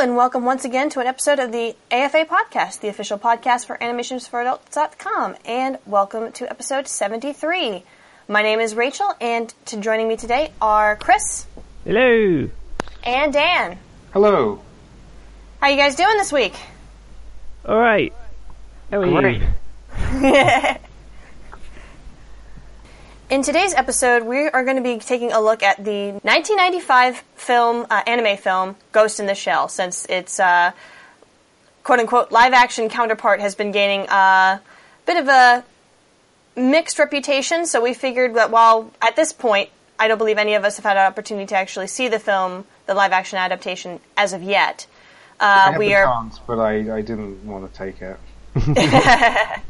Hello, and welcome once again to an episode of the AFA podcast, the official podcast for animationsforadults.com, and welcome to episode 73. My name is Rachael, and to joining me today are Chris Hello. and Dan. Hello. How you guys doing this week? All right. How are Great. you? In today's episode, we are going to be taking a look at the 1995 film, uh, anime film, Ghost in the Shell, since its uh, quote unquote live action counterpart has been gaining a bit of a mixed reputation. So we figured that while at this point, I don't believe any of us have had an opportunity to actually see the film, the live action adaptation, as of yet. I Uh, had we are chance, but I, I didn't want to take it.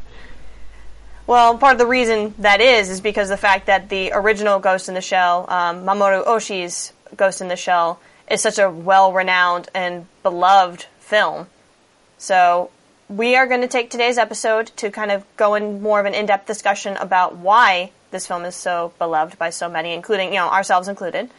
Well, part of the reason that is is because the fact that the original Ghost in the Shell, um, Mamoru Oshii's Ghost in the Shell, is such a well-renowned and beloved film. So we are going to take today's episode to kind of go in more of an in-depth discussion about why this film is so beloved by so many, including you know ourselves included.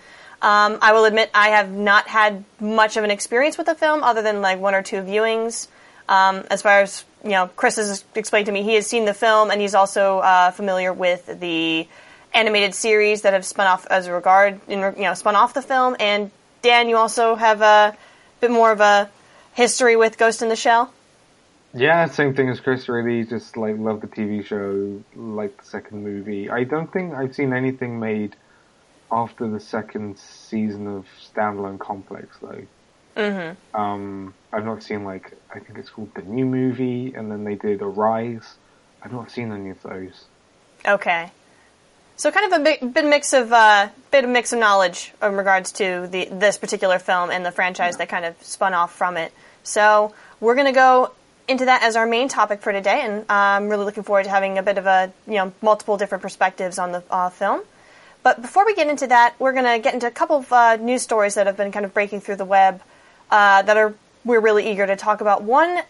Um, I will admit I have not had much of an experience with the film, other than like one or two viewings. Um, as far as you know, Chris has explained to me he has seen the film and he's also uh, familiar with the animated series that have spun off as a regard, in, you know, spun off the film. And Dan, you also have a bit more of a history with Ghost in the Shell. Yeah, same thing as Chris. Really, just like love the TV show, like the second movie. I don't think I've seen anything made after the second season of standalone Complex, though. Mm-hmm. Um, I've not seen like I think it's called the new movie, and then they did Arise. I've not seen any of those. Okay. So kind of a bit, bit mix of uh, bit of mix of knowledge in regards to the this particular film and the franchise that kind of spun off from it. So we're to go into that as our main topic for today, and I'm really looking forward to having a bit of a you know multiple different perspectives on the uh, film. But before we get into that, we're going to get into a couple of uh, news stories that have been kind of breaking through the web uh, that are we're really eager to talk about. One,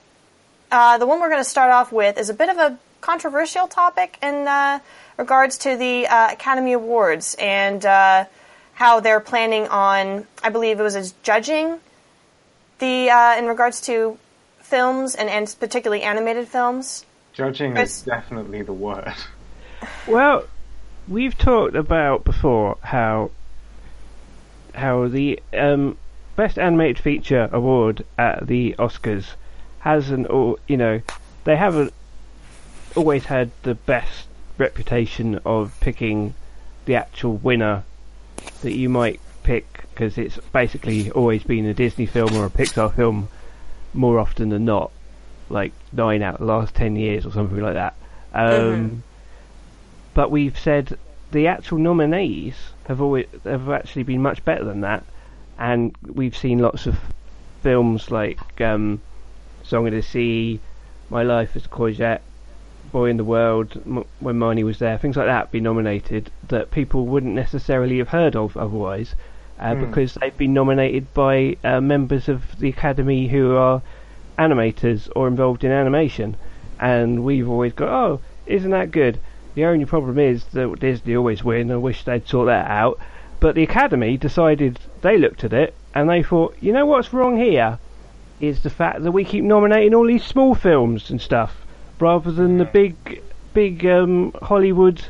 uh, the one we're going to start off with is a bit of a controversial topic in uh, regards to the uh, Academy Awards and uh, how they're planning on. I believe it was as judging the uh, in regards to films and, and particularly animated films. Judging Chris? is definitely the word. Well, we've talked about before how how the um, best animated feature award at the Oscars hasn't, or you know, they haven't always had the best reputation of picking the actual winner that you might pick because it's basically always been a Disney film or a Pixar film more often than not, like nine out of the last ten years or something like that. Um, But we've said the actual nominees have always have actually been much better than that, and we've seen lots of films like um, Song of the Sea, My Life as a Courgette, Boy in the World, M- When Marnie Was There, things like that be nominated that people wouldn't necessarily have heard of otherwise, uh, because they've been nominated by uh, members of the Academy who are animators or involved in animation, and we've always got, oh, isn't that good? The only problem is that Disney always win. I wish they'd sort that out. But the Academy decided they looked at it and they thought, you know what's wrong here is the fact that we keep nominating all these small films and stuff rather than the big, big um, Hollywood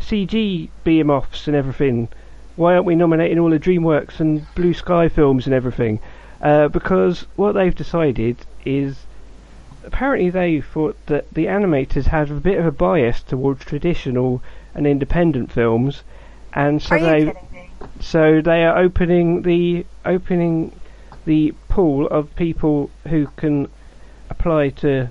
CG behemoths and everything. Why aren't we nominating all the DreamWorks and Blue Sky films and everything? Uh, because what they've decided is apparently they thought that the animators had a bit of a bias towards traditional and independent films, and so they kidding? So they are opening the opening the pool of people who can apply to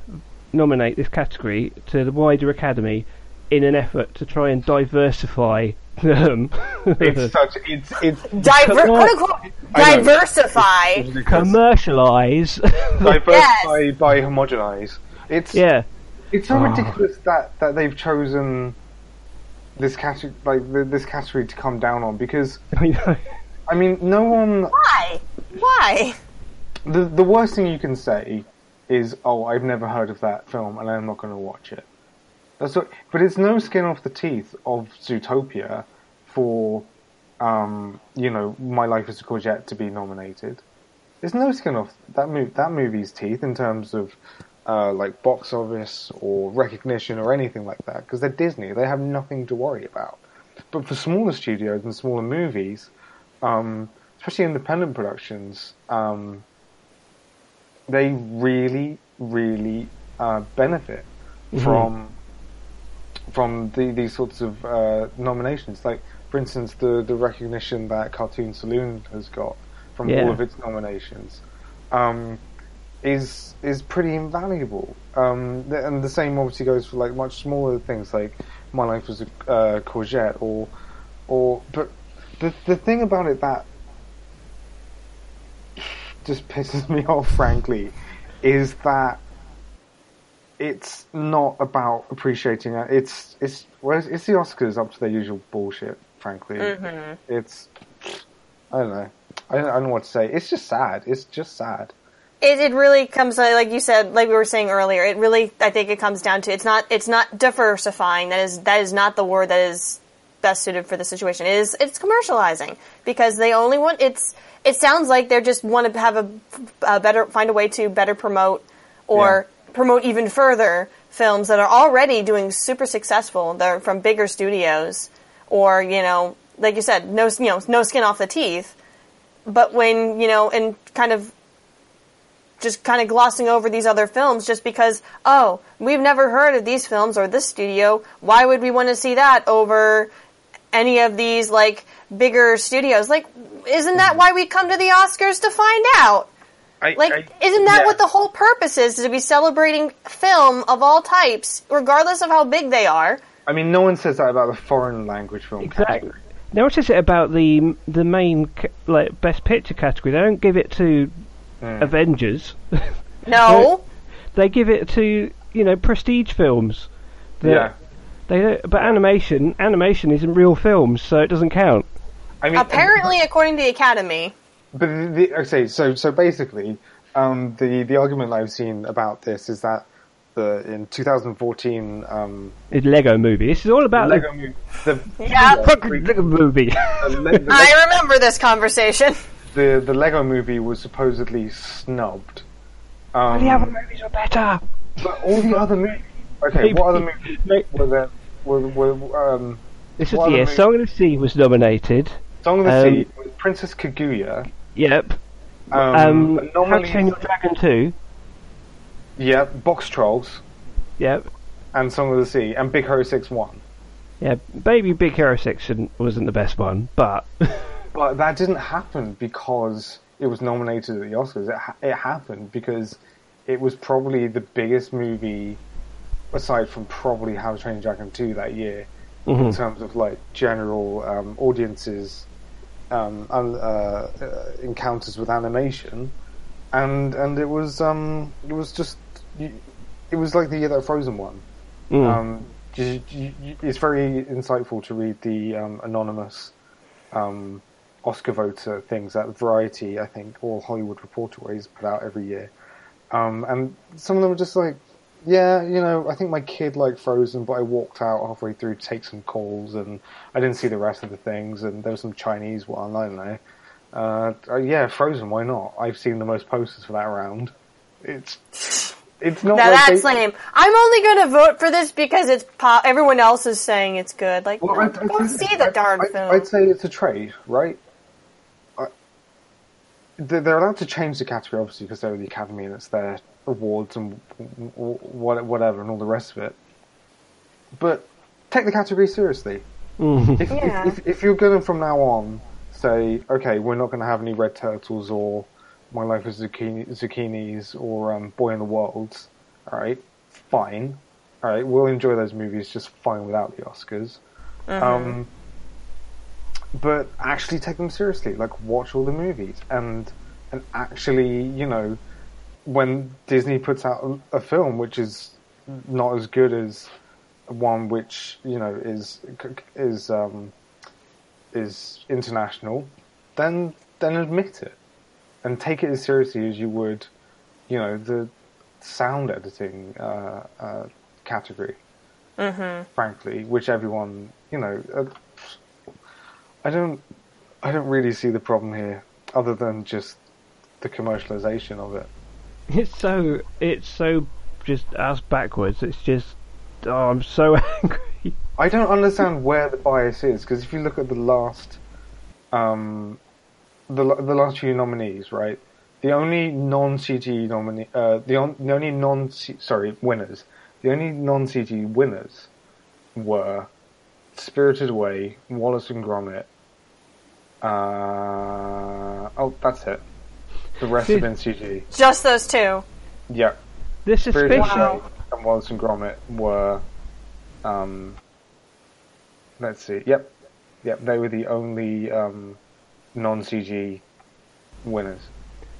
nominate this category to the wider academy in an effort to try and diversify them. It's such it's it's Diver- quote unquote, I know. diversify. commercialize. diversify Yes. by homogenize. It's yeah. It's so Oh. ridiculous that, that they've chosen this category, like this category, to come down on because I mean, no one. Why? Why? The the worst thing you can say is, "Oh, I've never heard of that film, and I'm not going to watch it." That's what, but it's no skin off the teeth of Zootopia for, um, you know, My Life as a Courgette to be nominated. there's no skin off that movie that movie's teeth in terms of uh, like box office or recognition or anything like that because they're Disney. They have nothing to worry about. But for smaller studios and smaller movies, um, especially independent productions, um, they really, really uh, benefit Mhm. from from the, these sorts of uh, nominations. Like, for instance, the the recognition that Cartoon Saloon has got from Yeah. all of its nominations um, is is pretty invaluable. Um, th- and the same obviously goes for like much smaller things like My Life Was a uh, Courgette or or but the the thing about it that just pisses me off, frankly, is that it's not about appreciating it. It's it's well, it's, it's the Oscars up to their usual bullshit. Frankly, it's I don't know. I don't, I don't know what to say. It's just sad. It's just sad. It, it really comes like you said, like we were saying earlier. It really, I think, it comes down to it's not it's not diversifying. That is that is not the word that is best suited for the situation. It is it's commercializing because they only want it's. It sounds like they just want to have a, a better find a way to better promote or promote even further films that are already doing super successful. They're from bigger studios or you know, like you said, no you know no skin off the teeth. But when you know, and kind of just kind of glossing over these other films just because, oh, we've never heard of these films or this studio. Why would we want to see that over any of these like bigger studios? Like, isn't that why we come to the Oscars to find out? I, Like, I- isn't that yeah. what the whole purpose is? To be celebrating film of all types, regardless of how big they are. I mean, no one says that about the foreign language film Exactly. category. Now, what is it about the the main like best picture category? They don't give it to Hmm. Avengers. No, they give it to you know prestige films. that Yeah. They don't, but animation animation isn't real films, so it doesn't count. I mean, apparently, according to the Academy, But the, the, okay, so so basically, um, the the argument I've seen about this is that the in 2014 um, It's Lego Movie. This is all about Lego movie, the Yeah. the fucking Lego Movie. the, Le- the, I remember this conversation. the the Lego movie was supposedly snubbed. Um, the other movies were better. but all the other movies. Okay, what other movies were there? Were, were um, This is what the other year movies- Song of the Sea was nominated. Song of the Um, Sea with Princess Kaguya. Yep. Um, Um, How to Train Your Dragon 2. yeah, Boxtrolls Yep. and Song of the Sea and Big Hero Six One. Yeah, Baby Big Hero Six wasn't the best one, but But that didn't happen because it was nominated at the Oscars. It, ha- it happened because it was probably the biggest movie, aside from probably How to Train Your Dragon 2 that year, in Mhm. terms of like general um, audiences um, un- uh, uh, encounters with animation, and and it was um, it was just it was like the year that Frozen won. Mm. Um, you- you- you- it's very insightful to read the um, anonymous um, Oscar voter things that Variety, I think, or Hollywood Reporter always put out every year. Um, and some of them were just like, yeah, you know, I think my kid liked Frozen, but I walked out halfway through to take some calls, and I didn't see the rest of the things, and there was some Chinese one, I don't know. Uh, uh, yeah, Frozen, why not? I've seen the most posters for that round. It's it's not Now like that's they- lame. I'm only going to vote for this because it's. Everyone else is saying it's good. Like, Well, no, I'd go say- see the darn film. I'd say it's a trade, right? I- They're they're allowed to change the category, obviously, because they're the Academy and it's their awards and w- w- what- whatever and all the rest of it. But take the category seriously. Mhm. If, Yeah. if, if, if you're going to from now on say, okay, we're not going to have any red turtles or My Life as Zucchini, Zucchinis or um, Boy in the World, all right, fine, all right, we'll enjoy those movies just fine without the Oscars. Um, but actually take them seriously, like watch all the movies and and actually, you know, when Disney puts out a, a film which is not as good as one which you know is is um, is international, then then admit it and take it as seriously as you would, you know, the sound editing uh, uh, category. Mm-hmm. Frankly, which everyone, you know, uh, I don't, I don't really see the problem here, other than just the commercialization of it. It's so it's so just as backwards. It's just oh, I'm so angry. I don't understand where the bias is because if you look at the last, um, the the last few nominees, right? The only non CG nominee, uh, the, on, the only non sorry winners, the only non CG winners were Spirited Away, Wallace and Gromit. Uh, oh, that's it. The rest have been CG. Just those two. Yeah. This is Spirited special. Away and Wallace and Gromit were, um, let's see. Yep, yep. They were the only um, non CG winners.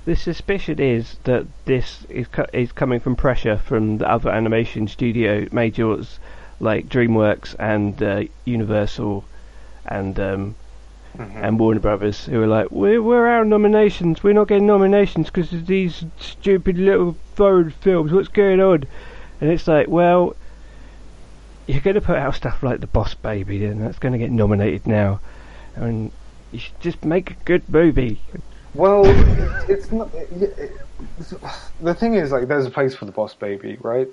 The suspicion is that this is co- is coming from pressure from the other animation studio majors like DreamWorks and uh, Universal and um, and Warner Brothers, who are like, we're, we're out of nominations. We're not getting nominations because of these stupid little foreign films. What's going on? And it's like, well, you're going to put out stuff like The Boss Baby, and that's going to get nominated now. And you should just make a good movie. Well, it's not. It's, the thing is, like, there's a place for the Boss Baby, right?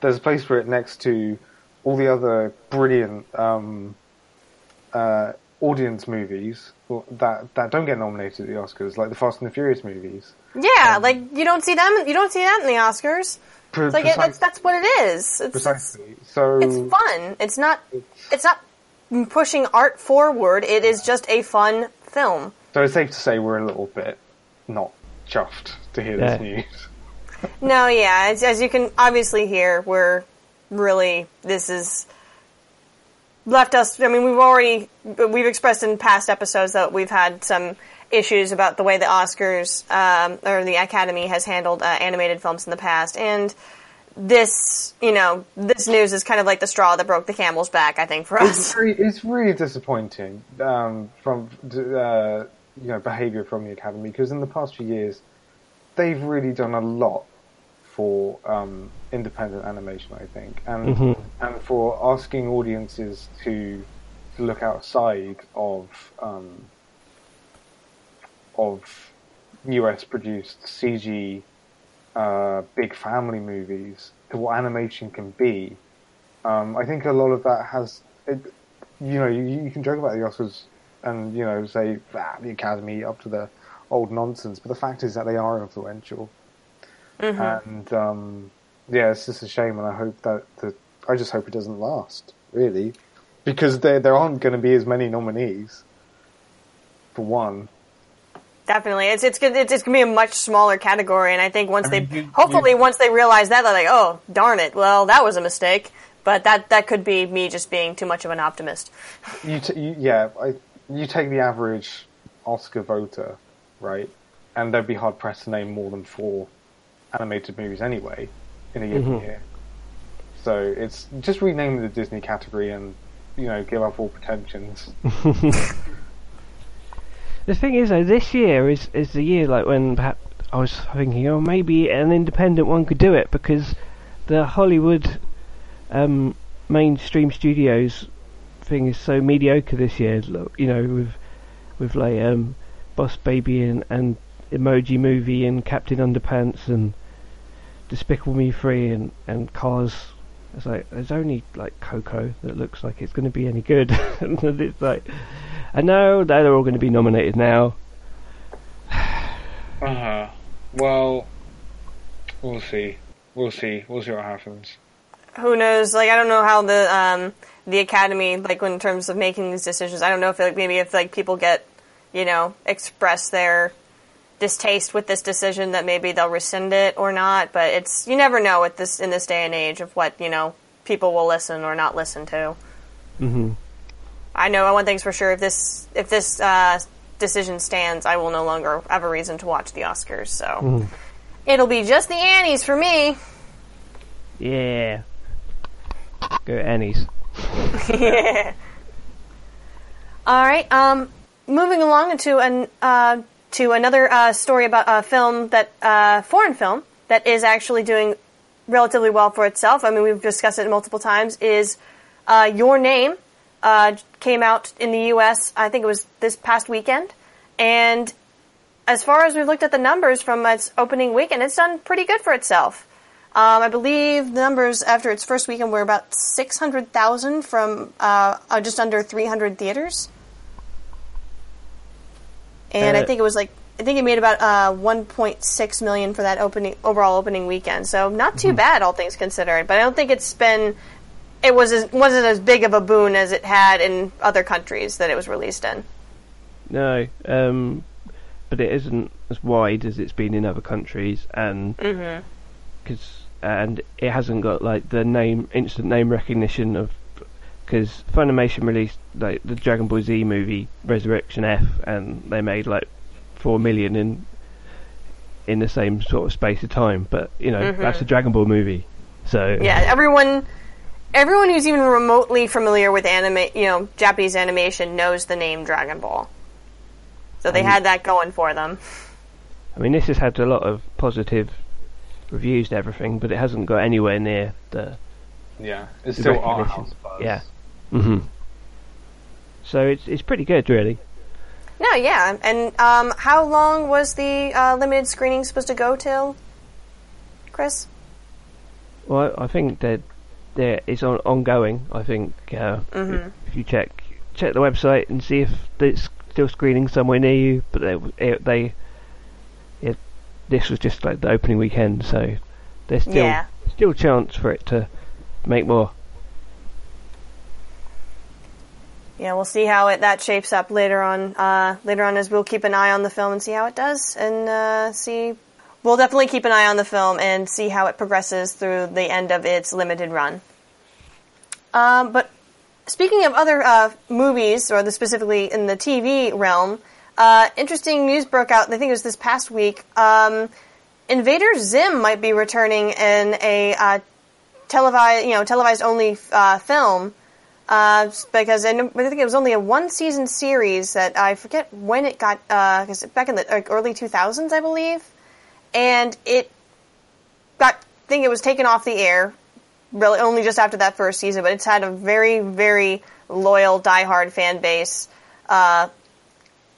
There's a place for it next to all the other brilliant um, uh, audience movies that that don't get nominated at the Oscars, like the Fast and the Furious movies. Yeah, like you don't see them. You don't see that in the Oscars. Pre- It's like it, precise- that's that's what it is. It's, it's precisely. So it's fun. It's not it's not pushing art forward. It is just a fun film. so it's safe to say we're a little bit not chuffed to hear this news. No, yeah, as, as you can obviously hear, we're really this is left us. I mean, we've already we've expressed in past episodes that we've had some issues about the way the Oscars um, or the Academy has handled uh, animated films in the past, and this, you know, this news is kind of like the straw that broke the camel's back. I think for It's us. very, it's really disappointing um, from uh, you know behaviour from the academy because in the past few years they've really done a lot for um, independent animation, I think, and Mhm. and for asking audiences to to look outside of um, of US produced CG uh, big family movies to what animation can be. Um, I think a lot of that has, it, you know, you, you can joke about the Oscars and you know say ah, the Academy up to the old nonsense, but the fact is that they are influential, and um, yeah, it's just a shame, and I hope that the, I just hope it doesn't last really, because there there aren't going to be as many nominees. For one, Definitely, it's it's. It's, it's gonna be a much smaller category, and I think once I they, mean, you- hopefully, you- once they realize that, they're like, "Oh, darn it! Well, that was a mistake." But that that could be me just being too much of an optimist. you, t- you yeah, I, you take the average Oscar voter, right, and they'd be hard pressed to name more than four animated movies anyway in a given Mhm. year. So it's just rename the Disney category and you know give up all pretensions. The thing is, though, this year is is the year like when perhaps I was thinking, oh, maybe an independent one could do it because the Hollywood um, mainstream studios thing is so mediocre this year. You know, with with like um, Boss Baby and, and Emoji Movie and Captain Underpants and Despicable Me Three and and Cars. It's like there's only like Coco that looks like it's going to be any good, and it's like. I know they're all going to be nominated now. Uh huh. Well, we'll see. We'll see. We'll see what happens. Who knows? Like, I don't know how the um, the Academy, like, in terms of making these decisions, I don't know if like maybe if like people get, you know, express their distaste with this decision, that maybe they'll rescind it or not. But it's you never know at this in this day and age of what you know people will listen or not listen to. hmm I know one thing's for sure: if this if this uh, decision stands, I will no longer have a reason to watch the Oscars. So it'll be just the Annies for me. Yeah. Go Annie's. yeah. All right. Um, moving along into an uh, to another uh, story about a film that uh, foreign film that is actually doing relatively well for itself. I mean, we've discussed it multiple times. Is uh, Your Name uh, came out in the U.S. I think it was this past weekend, and as far as we've looked at the numbers from its opening weekend, it's done pretty good for itself. Um, I believe the numbers after its first weekend were about 600,000 from uh, uh, just under 300 theaters. And I Uh, think it was like, I think it made about uh, 1.6 million for that opening overall opening weekend. So not too bad, all things considered. But I don't think it's been, it was as, wasn't as big of a boon as it had in other countries that it was released in. No, um, but it isn't as wide as it's been in other countries, and Mm-hmm. cause, and it hasn't got like the name instant name recognition of because Funimation released like the Dragon Ball Z movie Resurrection F, and they made like four million in in the same sort of space of time. But you know that's a Dragon Ball movie, so Yeah, everyone, everyone who's even remotely familiar with anime, you know, Japanese animation knows the name Dragon Ball. So they Um, had that going for them. I mean this has had a lot of positive reviews and everything, but it hasn't got anywhere near the Yeah, it's The still art recognition. house buzz. Yeah. Hmm So it's it's pretty good, really. No, yeah, and um, how long was the uh, limited screening supposed to go till, Chris? Well, I I think that there it's on, ongoing. I think uh, if, if you check check the website and see if it's still screening somewhere near you, but they it, they it, this was just like the opening weekend, so there's still Yeah. still chance for it to make more. Yeah, we'll see how it that shapes up later on. Uh, later on, as we'll keep an eye on the film and see how it does, and uh, see. We'll definitely keep an eye on the film and see how it progresses through the end of its limited run. Um, but speaking of other uh, movies, or the, specifically in the TV realm, uh, interesting news broke out. I think it was this past week. Um, Invader Zim might be returning in a uh, televised, you know, televised only uh, film. Uh, because I, I think it was only a one season series that I forget when it got, because back in the like, early 2000s, I believe. And it got, I think it was taken off the air really only just after that first season, but it's had a very, very loyal, diehard fan base. Uh,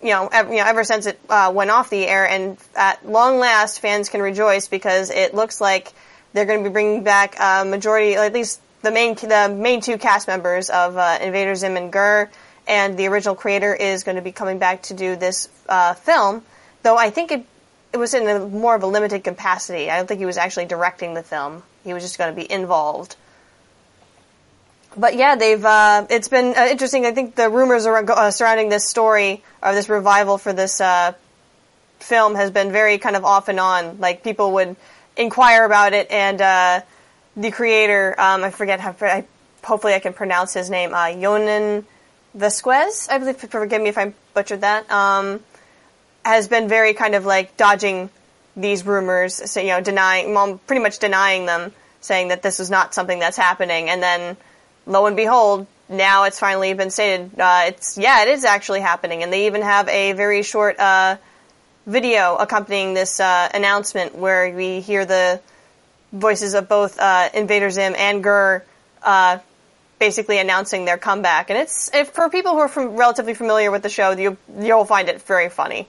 you know, ever, you know, ever since it uh, went off the air, and at long last, fans can rejoice because it looks like they're going to be bringing back a majority, at least the main the main two cast members of uh, Invader Zim and GIR, and the original creator is going to be coming back to do this uh, film. Though I think it it was in a more of a limited capacity. I don't think he was actually directing the film. He was just going to be involved. But yeah, they've uh, it's been uh, interesting. I think the rumors uh, surrounding this story or this revival for this uh, film has been very kind of off and on. Like people would inquire about it, and uh, the creator, um, I forget how. I, hopefully, I can pronounce his name. Uh, Jhonen Vasquez, I believe. Forgive me if I butchered that. Um, has been very kind of like dodging these rumors, so, you know, denying, well, pretty much denying them, saying that this is not something that's happening, and then lo and behold, now it's finally been stated. Uh, it's yeah, it is actually happening, and they even have a very short uh, video accompanying this uh, announcement where we hear the voices of both uh, Invader Zim and GIR uh, basically announcing their comeback. And it's if, for people who are from, relatively familiar with the show, you, you'll find it very funny.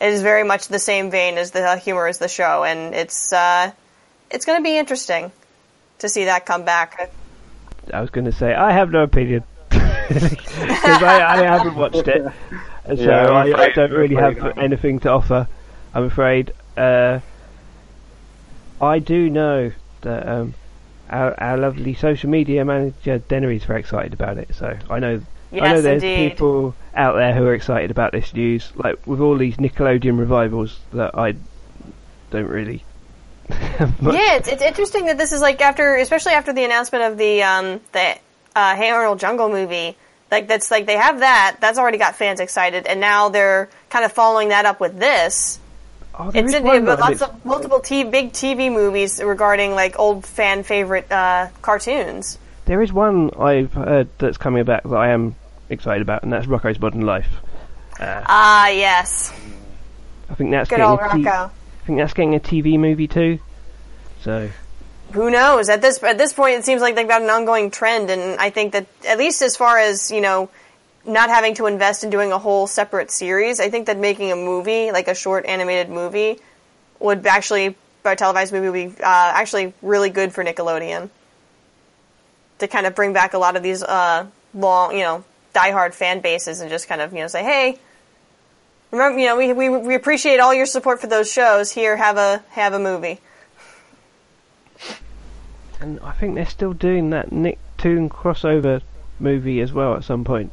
It is very much the same vein as the humor as the show, and it's uh, it's going to be interesting to see that come back. I was going to say I have no opinion because I, I haven't watched it, so Yeah, I'm I, I don't really have anything to offer. I'm afraid. Uh, I do know that um, our, our lovely social media manager Dennery is very excited about it. So I know I know there's indeed. people out there who are excited about this news. Like with all these Nickelodeon revivals that I don't really. Yeah, it's, it's interesting that this is like after, especially after the announcement of the um, the uh, Hey Arnold Jungle movie. Like that's like they have that. That's already got fans excited, and now they're kind of following that up with this. Oh, there It's in, one but lots of multiple t- big TV movies regarding like old fan favorite uh, cartoons. There is one I've heard that's coming back that I am excited about, and that's Rocko's Modern Life. Ah, yes, I think that's good getting old Rocko. I think that's getting a TV movie too. So Who knows? At this at this point, it seems like they've got an ongoing trend, and I think that at least as far as you know, not having to invest in doing a whole separate series. I think that making a movie, like a short animated movie, would actually, a televised movie, would be uh, actually really good for Nickelodeon to kind of bring back a lot of these uh, long, you know, diehard fan bases and just kind of you know say, hey, remember, you know, we, we we appreciate all your support for those shows. Here, have a have a movie. And I think they're still doing that Nicktoon crossover movie as well at some point.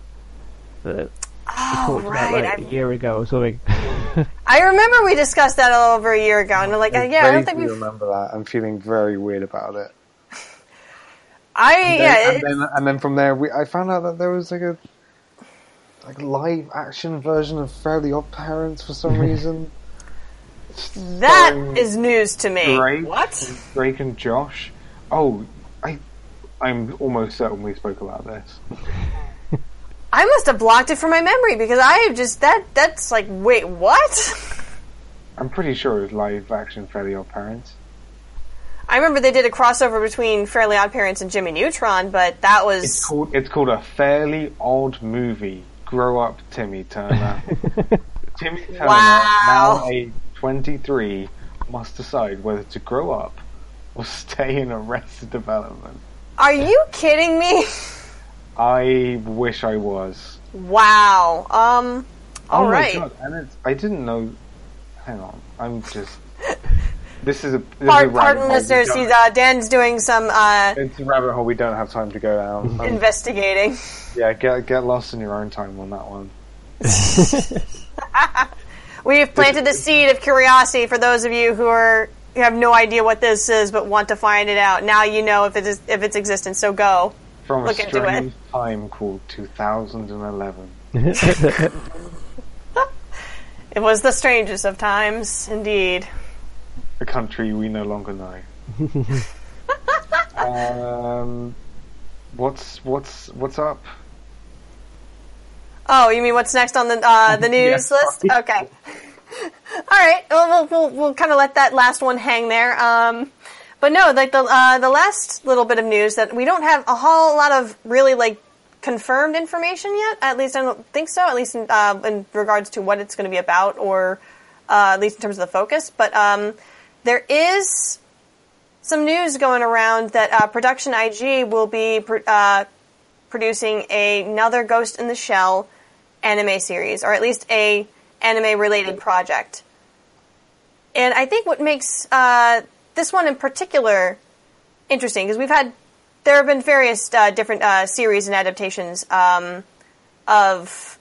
That we Oh, talked about right. like I- a year ago or something. I remember we discussed that all over a year ago, and I'm like, uh, yeah, I don't think we've. remember that. I'm feeling very weird about it. I Then- yeah, and then and then from there, we, I found out that there was like a like live action version of Fairly Odd Parents for some reason. that so is news to me. Drake, What? Drake and Josh. Oh, I, I'm almost certain we spoke about this. I must have blocked it from my memory because I have just that. That's like, wait, what? I'm pretty sure it was live action Fairly Odd Parents. I remember they did a crossover between Fairly Odd Parents and Jimmy Neutron, but that was It's called it's called a fairly odd movie. Grow up, Timmy Turner. Timmy Turner, Wow. now age 23, must decide whether to grow up or stay in Arrested Development. Are you kidding me? I wish I was. Wow. Um. All oh right. my god! And it's, I didn't know. Hang on, I'm just. This is a. This is a Part, pardon, we listeners. He's uh, Dan's doing some uh, It's a rabbit hole we don't have time to go down. Um, investigating. Yeah, get get lost in your own time on that one. We've planted the seed of curiosity for those of you who are who have no idea what this is but want to find it out. Now you know if it is if its existence. So go. From Look a strange time called 2011. It was the strangest of times, indeed. a country we no longer know. um, what's what's what's up? Oh, you mean what's next on the uh, the news Yeah, list? Okay. All right. Well, we'll we'll, we'll kind of let that last one hang there. Um, but no, like the uh, the last little bit of news that we don't have a whole lot of really like confirmed information yet. At least I don't think so. At least in, uh, in regards to what it's going to be about, or uh, at least in terms of the focus. But um, there is some news going around that uh, Production IG will be pr- uh, producing another Ghost in the Shell anime series, or at least a anime related project. And I think what makes uh, this one in particular interesting because we've had there have been various uh, different uh, series and adaptations um, of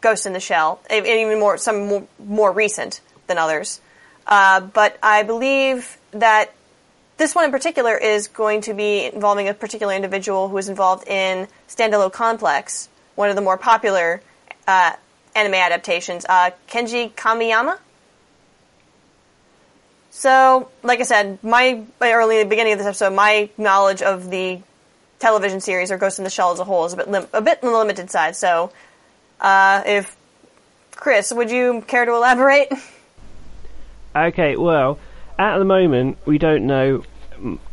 Ghost in the Shell, and even more some more, more recent than others. Uh, but I believe that this one in particular is going to be involving a particular individual who is involved in Standalone Complex, one of the more popular uh, anime adaptations, uh, Kenji Kamiyama. So, like I said, my early beginning of this episode, my knowledge of the television series or Ghost in the Shell as a whole is a bit lim- a bit on the limited side. So, uh, if Chris, would you care to elaborate? Okay, well, at the moment we don't know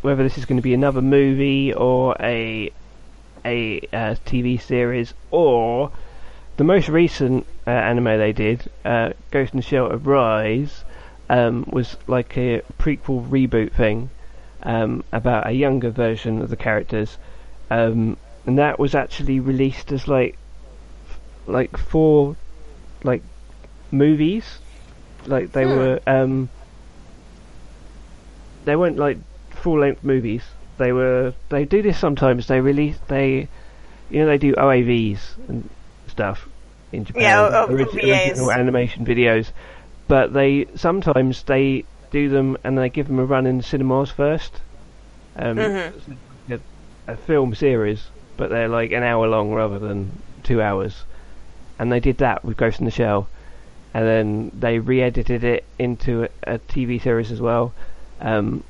whether this is going to be another movie or a a uh, TV series or the most recent uh, anime they did, uh, Ghost in the Shell Rise, um, was like a prequel reboot thing um, about a younger version of the characters, um, and that was actually released as like like four like movies. Like they Hmm. were um they weren't like full length movies. They were they do this sometimes. They release they you know they do OAVs and stuff in Japan. Yeah, original animation videos but they sometimes they do them and they give them a run in cinemas first um Mhm. a, a film series but they're like an hour long rather than two hours and they did that with Ghost in the Shell and then they re-edited it into a, a TV series as well. Um,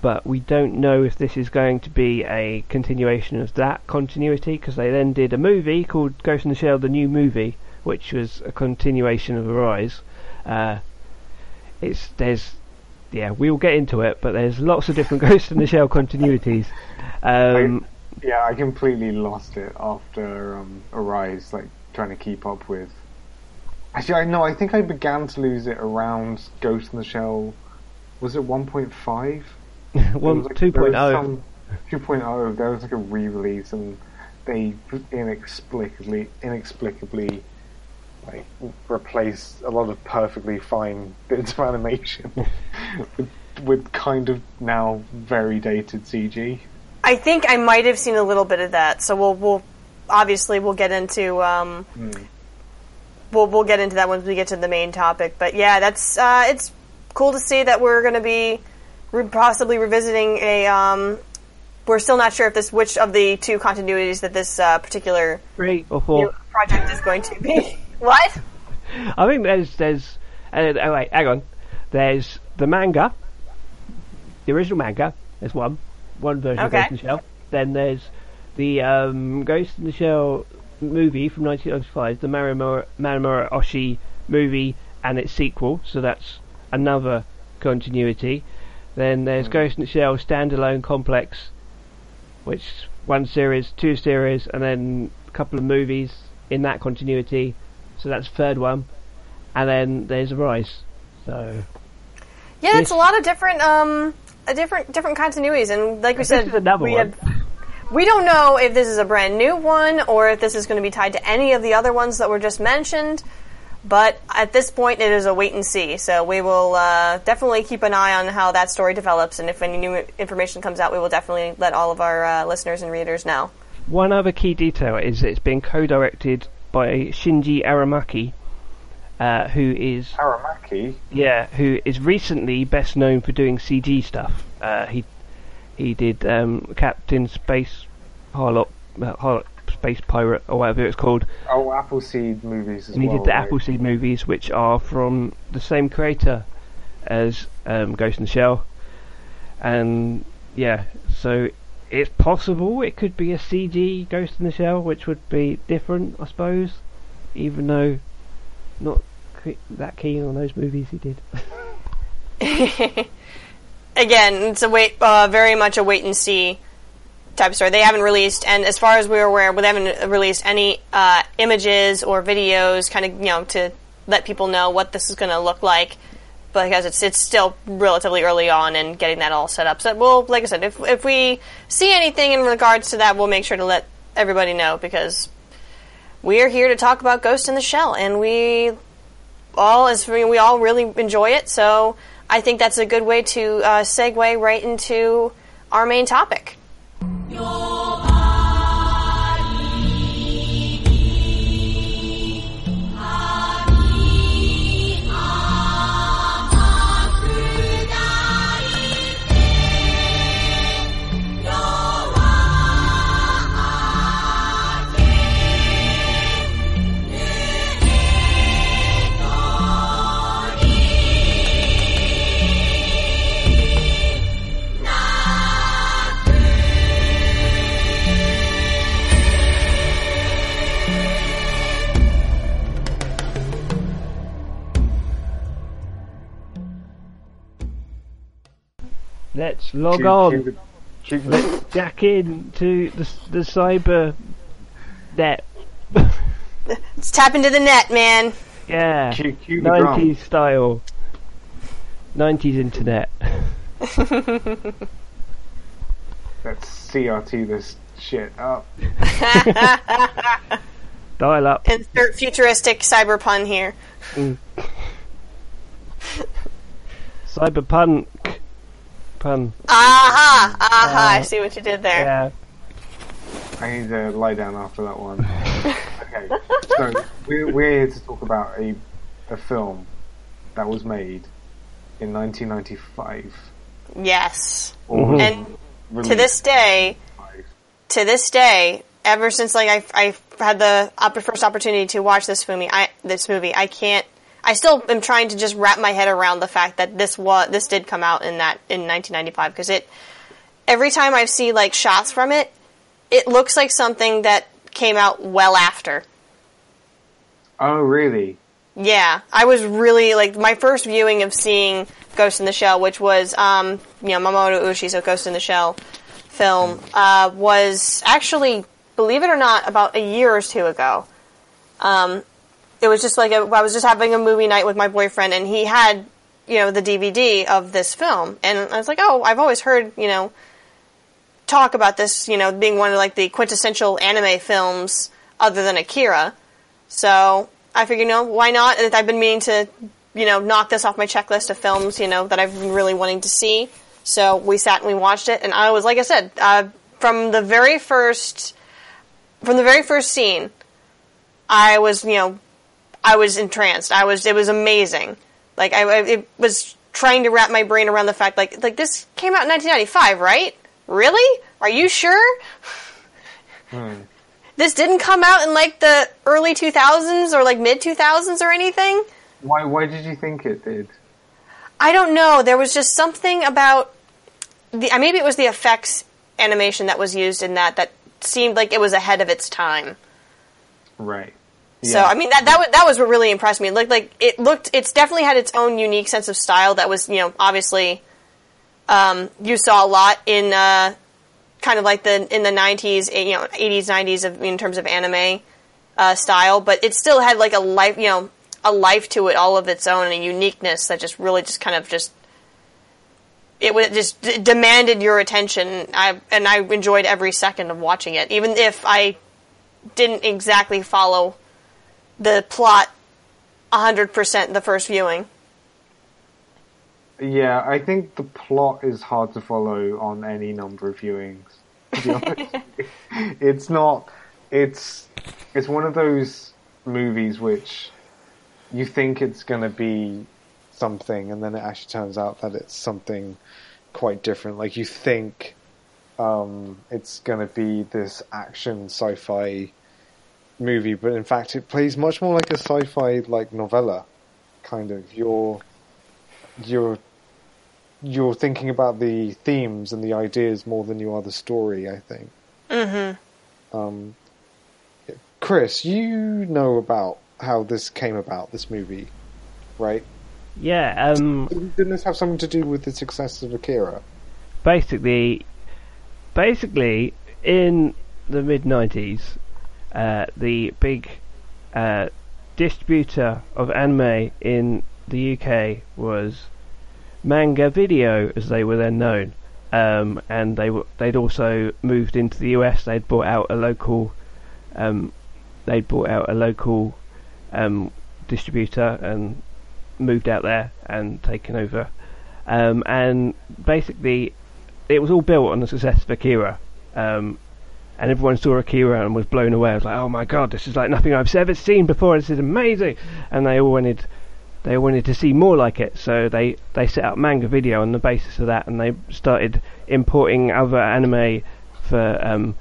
but we don't know if this is going to be a continuation of that continuity because they then did a movie called Ghost in the Shell: The New Movie, which was a continuation of Arise. Uh, it's there's yeah we'll get into it, but there's lots of different Ghost in the Shell continuities. Um, Yeah, I completely lost it after um, Arise, like trying to keep up with. Actually, I know. I think I began to lose it around Ghost in the Shell. Was it 1.5? One Like, two there was point oh. 2.0. There was like a re-release, and they inexplicably, inexplicably, like replaced a lot of perfectly fine bits of animation with, with kind of now very dated CG. I think I might have seen a little bit of that. So we'll we'll obviously we'll get into um, we'll we'll get into that once we get to the main topic. But yeah, that's uh, it's cool to see that we're going to be re- possibly revisiting a. Um, we're still not sure if this which of the two continuities that this uh, particular Three or new project is going to be. what? I think there's there's uh, oh wait, hang on. There's the manga, the original manga. There's one, one version Okay. of Ghost in the Shell. Then there's the um, Ghost in the Shell movie from 1995, the Marimura, Marimura Oshii movie and its sequel. So that's another continuity. Then there's Ghost in the Shell standalone complex, which one series, two series, and then a couple of movies in that continuity. So that's the third one. And then there's Arise. So Yeah, it's a lot of different um, a different different continuities, and like we said, we one. have- we don't know if this is a brand new one or if this is going to be tied to any of the other ones that were just mentioned. But at this point, it is a wait and see. So we will uh, definitely keep an eye on how that story develops, and if any new information comes out, we will definitely let all of our uh, listeners and readers know. one other key detail is it's been co-directed by Shinji Aramaki, uh, who is Aramaki. yeah, who is recently best known for doing CG stuff. Uh, he he did um, Captain Space Harlock, uh, Harlock Space Pirate or whatever it's called, Oh, Appleseed movies as and he well. did the right? Appleseed movies, which are from the same creator as um, Ghost in the Shell. And yeah, so it's possible it could be a CG Ghost in the Shell, which would be different, I suppose. Even though not that keen on those movies he did. Again, it's a wait, uh, very much a wait and see type of story. They haven't released, and as far as we're aware, they haven't released any uh, images or videos, kind of you know, to let people know what this is going to look like. But because it's it's still relatively early on and getting that all set up. So we'll, like I said, if if we see anything in regards to that, we'll make sure to let everybody know because we are here to talk about Ghost in the Shell, and we all as we all really enjoy it. So I think that's a good way to uh, segue right into our main topic. Let's log Cue- on. cue the- cue the- Jack in to the the cyber net. Let's tap into the net, man. Yeah, cue- cue the drum. nineties style, nineties internet. Let's CRT this shit up. Dial up. Insert futuristic cyber pun here. Mm. Cyberpunk. Pun. Aha! Aha! I see what you did there. Yeah. I need to lie down after that one. okay, so we're, we're here to talk about a a film that was made in 1995. Yes. Mhm. And to this day, to this day, ever since like I I had the first opportunity to watch this movie, I this movie, I can't. I still am trying to just wrap my head around the fact that this was this did come out in that in 1995 because it every time I see like shots from it, it looks like something that came out well after. Oh, really? Yeah, I was really like my first viewing of seeing Ghost in the Shell, which was um, you know Mamoru Oshii, so Ghost in the Shell. film uh, was actually, believe it or not, about a year or two ago. Um, it was just like a, I was just having a movie night with my boyfriend, and he had, you know, the DVD of this film, and I was like, oh, I've always heard, you know, talk about this, you know, being one of like the quintessential anime films other than Akira. So I figured, you know, why not? I've been meaning to, you know, knock this off my checklist of films, you know, that I've been really wanting to see. So we sat and we watched it, and I was, like I said, uh, from the very first, from the very first scene, I was, you know, I was entranced. I was, it was amazing. Like I, I it was trying to wrap my brain around the fact, like, like this came out in 1995, right? Really? Are you sure? Hmm. This didn't come out in like the early 2000s or like mid 2000s or anything? Why? Why did you think it did? I don't know. There was just something about the maybe it was the effects animation that was used in that that seemed like it was ahead of its time. Right. So I mean that that was, that was what really impressed me. It looked like it looked. It's definitely had its own unique sense of style. That was you know obviously um, you saw a lot in uh, kind of like the in the nineties, you know, eighties, nineties of in terms of anime uh, style. But it still had like a life, you know, a life to it, all of its own, and a uniqueness that just really just kind of just it would just d- demanded your attention. I and I enjoyed every second of watching it, even if I didn't exactly follow the plot 100% the first viewing. Yeah, I think the plot is hard to follow on any number of viewings. It's not. It's it's one of those movies which you think it's going to be something, and then it actually turns out that it's something quite different. Like you think um, it's going to be this action sci-fi movie, but in fact, it plays much more like a sci-fi like novella. Kind of, you're you're you're thinking about the themes and the ideas more than you are the story. I think. Mm-hmm. Um, Chris, you know about how this came about, this movie, right? Yeah, um, Didn't this have something to do with the success of Akira? basically, basically in the mid '90s, uh, the big uh, distributor of anime in the UK was Manga Video, as they were then known, um, and they were they'd also moved into the US. They'd bought out a local, um, they'd bought out a local um, distributor and moved out there and taken over. Um, and basically, it was all built on the success of Akira. Um, and everyone saw Akira and was blown away. I was like, "Oh my god, this is like nothing I've ever seen before. This is amazing!" And they all wanted, they wanted to see more like it. So they they set up Manga Video on the basis of that, and they started importing other anime for um,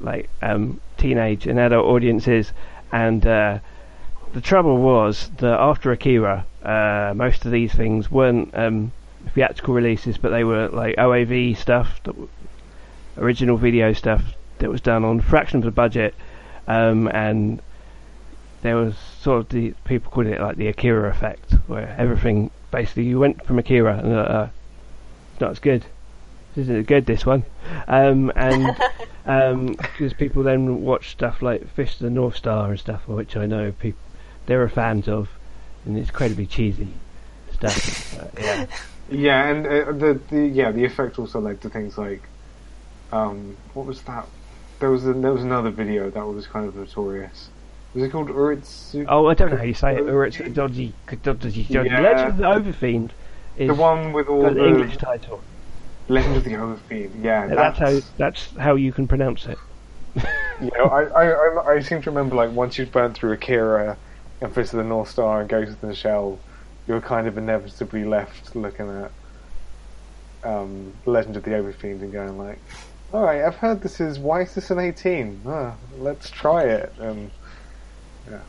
like um, teenage and adult audiences. And uh, the trouble was that after Akira, uh, most of these things weren't um, theatrical releases, but they were like OAV stuff, original video stuff that was done on a fraction of the budget, um, and there was sort of the people called it like the Akira effect, where everything basically you went from Akira and uh, uh, it's not as good. This isn't as good this one, um, and because people then watch stuff like Fist of the North Star and stuff, which I know people they're fans of, and it's incredibly cheesy stuff. Uh, yeah. Yeah, and uh, the, the yeah the effect also led to things like, um, what was that? There was a, there was another video that was kind of notorious. Was it called Uritsu? Oh, I don't know how you say it. Or it's dodgy, dodgy, dodgy. Yeah. Legend of the Overfiend is the one with all the English title. Legend of the Overfiend. Yeah, That's how that's how you can pronounce it. You know, I, I, I, I seem to remember like once you've burnt through Akira and Fist of the North Star and Ghost in the Shell, you're kind of inevitably left looking at um, Legend of the Overfiend and going like, "All right, I've heard this is why is this an 18? Ah, let's try it." And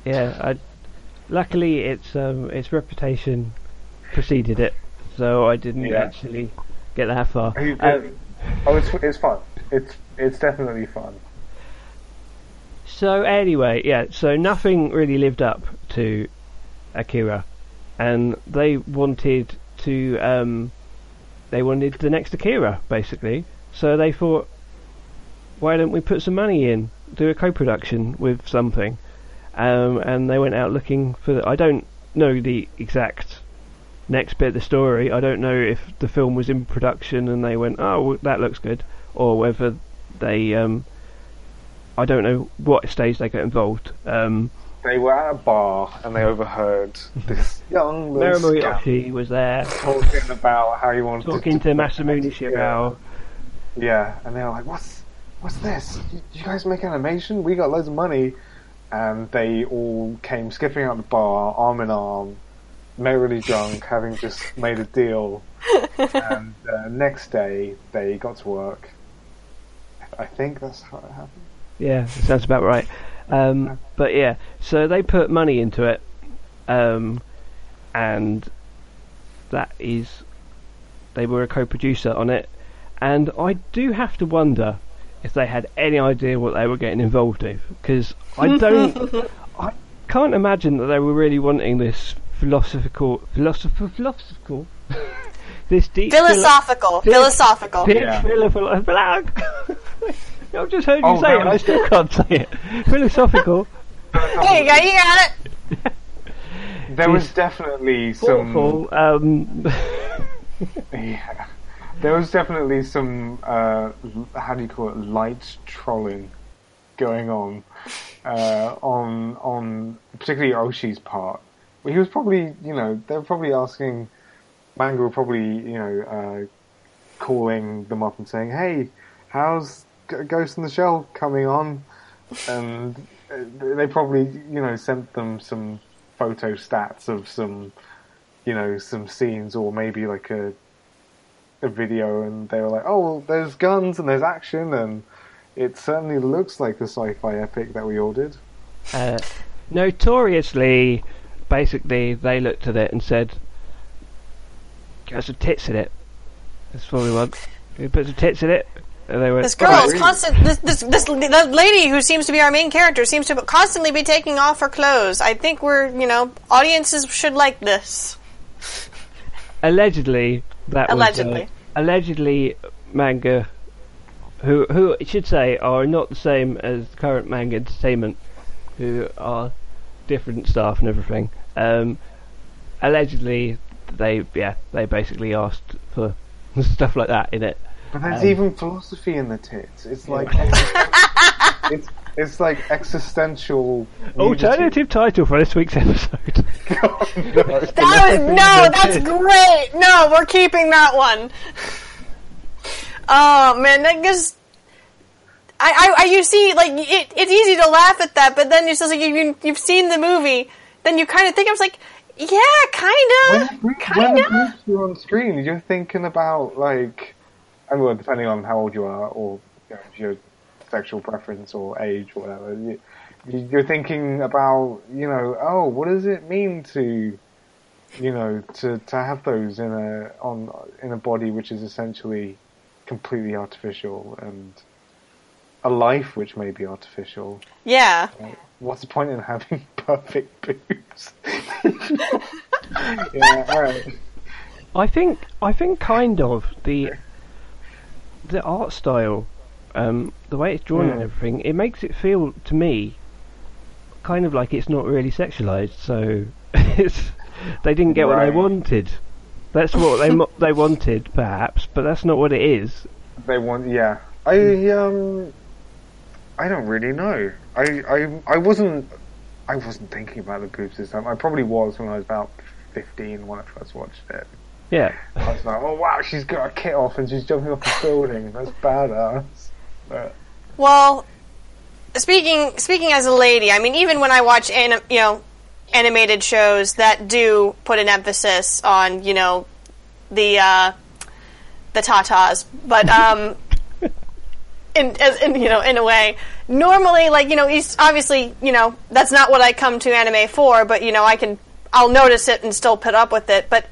Yeah, I, luckily its um, its reputation preceded it, so I didn't Yeah. actually get that far. You Um, oh, it's it's fun. It's it's definitely fun. So anyway, yeah, so nothing really lived up to Akira, and they wanted to, um, they wanted the next Akira, basically. So they thought, why don't we put some money in, do a co-production with something? Um, and they went out looking for. The, I don't know the exact next bit of the story. I don't know if the film was in production and they went, oh, well, that looks good, or whether they. Um, I don't know what stage they got involved. Um, They were at a bar and they overheard this young Mary was there talking about how he wanted to talking to Masamune Shibuya. Yeah, and they were like, "What's what's this? You, you guys make animation? We got loads of money." And they all came skipping out the bar, arm in arm, merrily drunk, having just made a deal. and uh, next day, they got to work. I think that's how it happened. Yeah, that sounds about right. Um, but yeah, so they put money into it, um, and that is they were a co-producer on it, and I do have to wonder if they had any idea what they were getting involved with, because I don't, I can't imagine that they were really wanting this philosophical, philosophical, philosophical, this deep philo- Philosophical. Phil- Philosophical. Phil- Yeah. philo- philo- philo- I've just heard you Oh, say it, that I still can't say it. Philosophical, There you go. You got it. There was definitely some. Um, Yeah. There was definitely some, uh, how do you call it, light trolling going on, uh, on, on, particularly Oshii's part. Well, he was probably, you know, they were probably asking, Manga were probably, you know, uh, calling them up and saying, hey, how's Ghost in the Shell coming on? And uh, they probably, you know, sent them some photo stats of some, you know, some scenes or maybe like a a video and they were like, oh, well, there's guns and there's action and it certainly looks like the sci-fi epic that we ordered. uh, notoriously, basically, they looked at it and said, "Get some tits in it." That's what we want. We put some tits in it. And they went, This girl "Alright." is constant. This this this the lady who seems to be our main character seems to constantly be taking off her clothes. I think we're you know audiences should like this. allegedly that Allegedly. was, uh, allegedly manga who who I should say are not the same as current manga entertainment who are different staff and everything um allegedly they yeah they basically asked for stuff like that in it But there's Um, even philosophy in the tits. It's like it's it's like existential. nudity. alternative title for this week's episode That was no, that's great. No, we're keeping that one. Oh man, that just. I, I, I, you see, like it, it's easy to laugh at that, but then it's just like you, you you've seen the movie, then you kind of think I was like, yeah, When kind of, when kind the of. groups are on screen, you're thinking about like, I mean, well, depending on how old you are or you know, your sexual preference or age or whatever, you, you- you're thinking about, you know, oh, what does it mean to, you know, to to have those in a on in a body which is essentially completely artificial and a life which may be artificial. Yeah, What's the point in having perfect boobs? yeah, all right. I think I think kind of the the art style, um, the way it's drawn and Mm. everything, it makes it feel to me kind of like it's not really sexualized. So it's they didn't get what they wanted. That's what they mo- they wanted, perhaps, but that's not what it is. They want, yeah. I um, I don't really know. I I I wasn't I wasn't thinking about the boobs this time. I probably was when I was about fifteen when I first watched it. Yeah, I was like, oh wow, she's got a kit off and she's jumping off a building. That's badass. But Well, speaking speaking as a lady, I mean, even when I watch anim, you know animated shows that do put an emphasis on you know the uh, the tatas, but um, in, as, in you know in a way, normally like you know obviously you know that's not what I come to anime for, but you know I can I'll notice it and still put up with it, but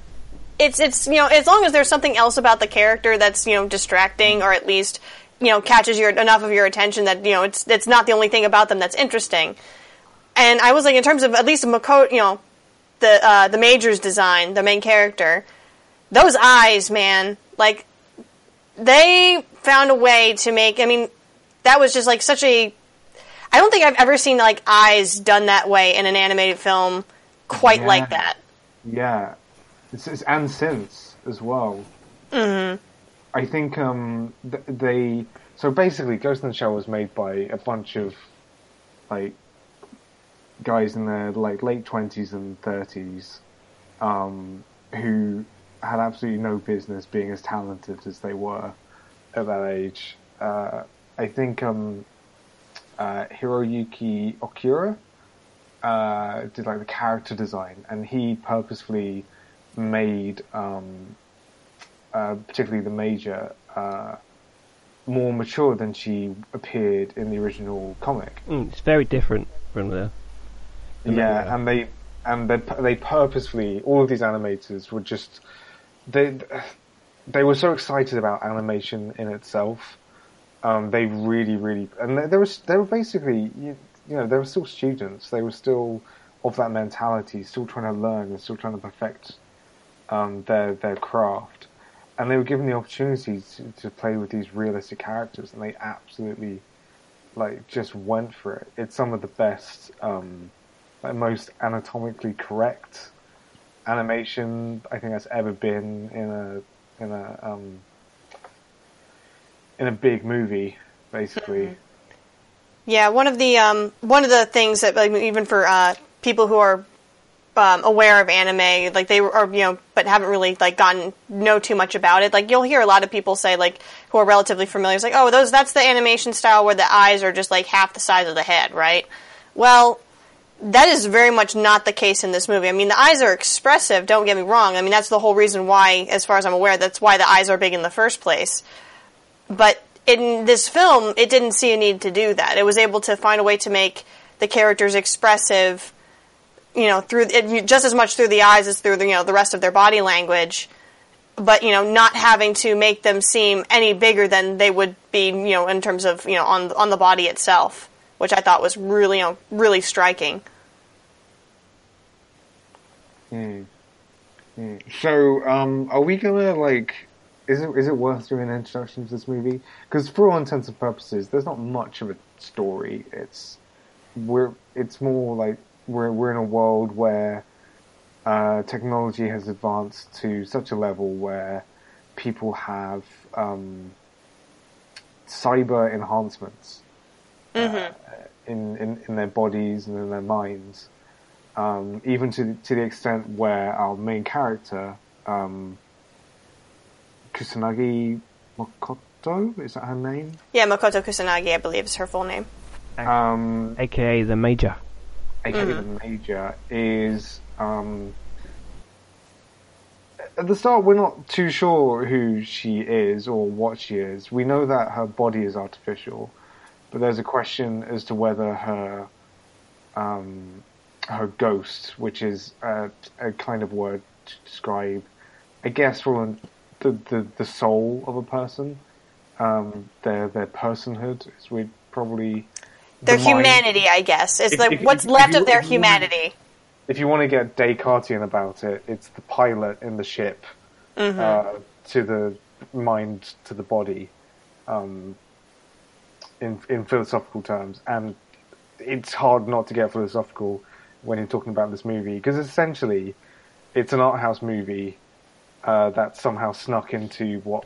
it's it's you know as long as there's something else about the character that's you know distracting or at least you know catches your enough of your attention that you know it's it's not the only thing about them that's interesting. And I was like in terms of at least Mako, you know, the uh, the Major's design, the main character, those eyes, man, like they found a way to make. I mean, that was just like such a. I don't think I've ever seen like eyes done that way in an animated film, quite Yeah. like that. Yeah, it's, it's and since as well. Mm-hmm. I think um th- they so basically Ghost in the Shell was made by a bunch of like guys in their like late twenties and thirties, um, who had absolutely no business being as talented as they were at that age. Uh, I think um, uh, Hiroyuki Okiura uh, did like the character design, and he purposefully made, um, uh, particularly the major, uh, more mature than she appeared in the original comic. Mm, it's very different from the. the Yeah, and they and they they purposefully all of these animators were just they they were so excited about animation in itself. Um, they really, really, and they, they were they were basically you, you know they were still students. They were still of that mentality, still trying to learn and still trying to perfect um, their their craft. And they were given the opportunity to, to play with these realistic characters, and they absolutely like just went for it. It's some of the best, um, like most anatomically correct animation I think that's ever been in a in a um, in a big movie, basically. Yeah, one of the um, one of the things that like, even for uh, people who are um, aware of anime, like they are you know, but haven't really like gotten know too much about it. Like you'll hear a lot of people say like who are relatively familiar, it's like oh those that's the animation style where the eyes are just like half the size of the head, right? Well, that is very much not the case in this movie. I mean, the eyes are expressive. Don't get me wrong. I mean, that's the whole reason why, as far as I'm aware, that's why the eyes are big in the first place but in this film, it didn't see a need to do that. It was able to find a way to make the characters expressive, you know, through it, just as much through the eyes as through the, you know the rest of their body language, but you know, not having to make them seem any bigger than they would be, you know, in terms of you know on on the body itself, which I thought was really, you know, really striking. Hmm. So, um, are we gonna like? Is it is it worth doing an introduction to this movie? Because for all intents and purposes, there's not much of a story. It's we're it's more like we're we're in a world where uh, technology has advanced to such a level where people have um, cyber enhancements uh, in, in in their bodies and in their minds um, even to to the extent where our main character, um, Kusanagi Makoto, is that her name? Yeah, Makoto Kusanagi, I believe, is her full name. Um, AKA the Major. Aka the Major, is um, at the start we're not too sure who she is or what she is. We know that her body is artificial, but there's a question as to whether her um, her ghost, which is a, a kind of word to describe, I guess, for the, the the soul of a person, um, their their personhood, is we probably Their the mind. humanity, I guess, is If- like if- what's if left of their you- humanity. if you want to get Descartesian about it, it's the pilot in the ship uh, to the mind to the body, um, in in philosophical terms, and it's hard not to get philosophical when you're talking about this movie because essentially it's an art house movie uh, that somehow snuck into what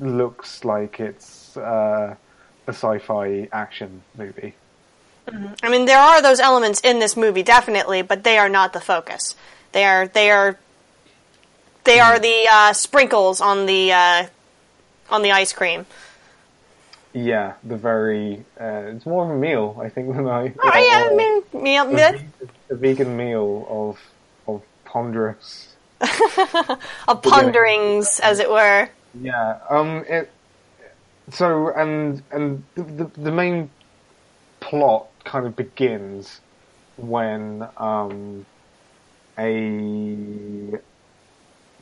looks like it's uh, a sci-fi action movie. I mean, there are those elements in this movie, definitely, but they are not the focus. They are they are they are the uh, sprinkles on the uh, on the ice cream. Yeah, the very. Uh, it's more of a meal, I think, than I. Oh yeah, I mean, meal, ve- a vegan meal of of ponderous. of ponderings, as it were. Yeah. Um. It. So and and the, the main plot kind of begins when um a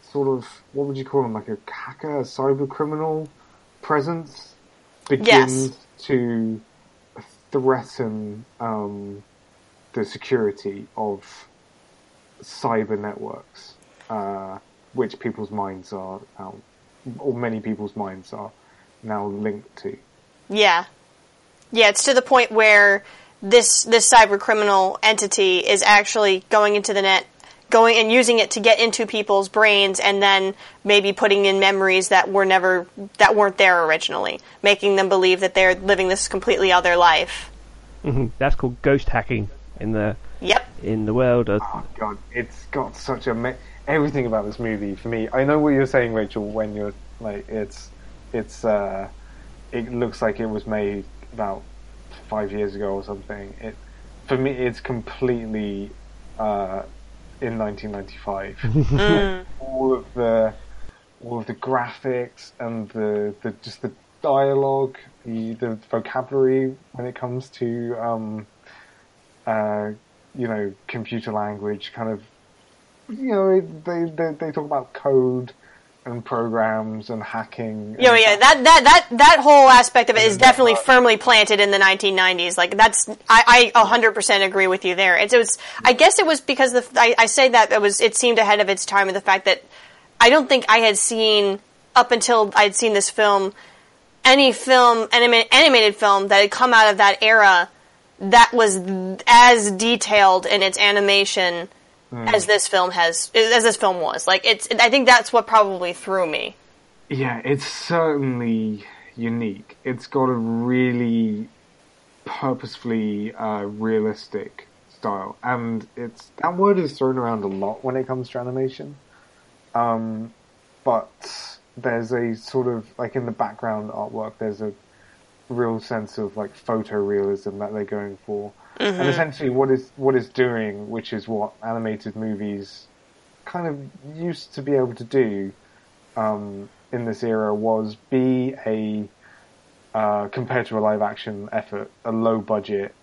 sort of what would you call him like a hacker, a cyber criminal presence begins Yes. to threaten um, the security of cyber networks, uh, which people's minds are now, or many people's minds are now linked to. Yeah, Yeah, it's to the point where this this cyber criminal entity is actually going into the net, going and using it to get into people's brains, and then maybe putting in memories that were never that weren't there originally, making them believe that they're living this completely other life. hmm That's called ghost hacking in the Yep. in the world. Of, Oh god, it's got such a me- everything about this movie for me. I know what you're saying, Rachael. When you're like, it's it's uh, it looks like it was made about five years ago or something. It for me, it's completely uh, in 1995. Mm. all of the all of the graphics and the, the just the dialogue, the, the vocabulary when it comes to um, uh, you know computer language, kind of you know they they, they talk about code and programs and hacking. Yeah, and yeah, that, that, that, that whole aspect of it is definitely firmly planted in the 1990s. Like, that's, I, I 100% agree with you there. It's, it was, I guess it was because the, I, I say that it was, it seemed ahead of its time and the fact that I don't think I had seen, up until I'd seen this film, any film, anima- animated film that had come out of that era that was as detailed in its animation as this film has, as this film was. Like, it's, I think that's what probably threw me. Yeah, it's certainly unique. It's got a really purposefully uh, realistic style, and it's that word is thrown around a lot when it comes to animation. Um, but there's a sort of like in the background artwork, there's a real sense of like photorealism that they're going for, and essentially what is what it's doing, which is what animated movies kind of used to be able to do um, in this era was be a uh, compared to a live action effort, a low budget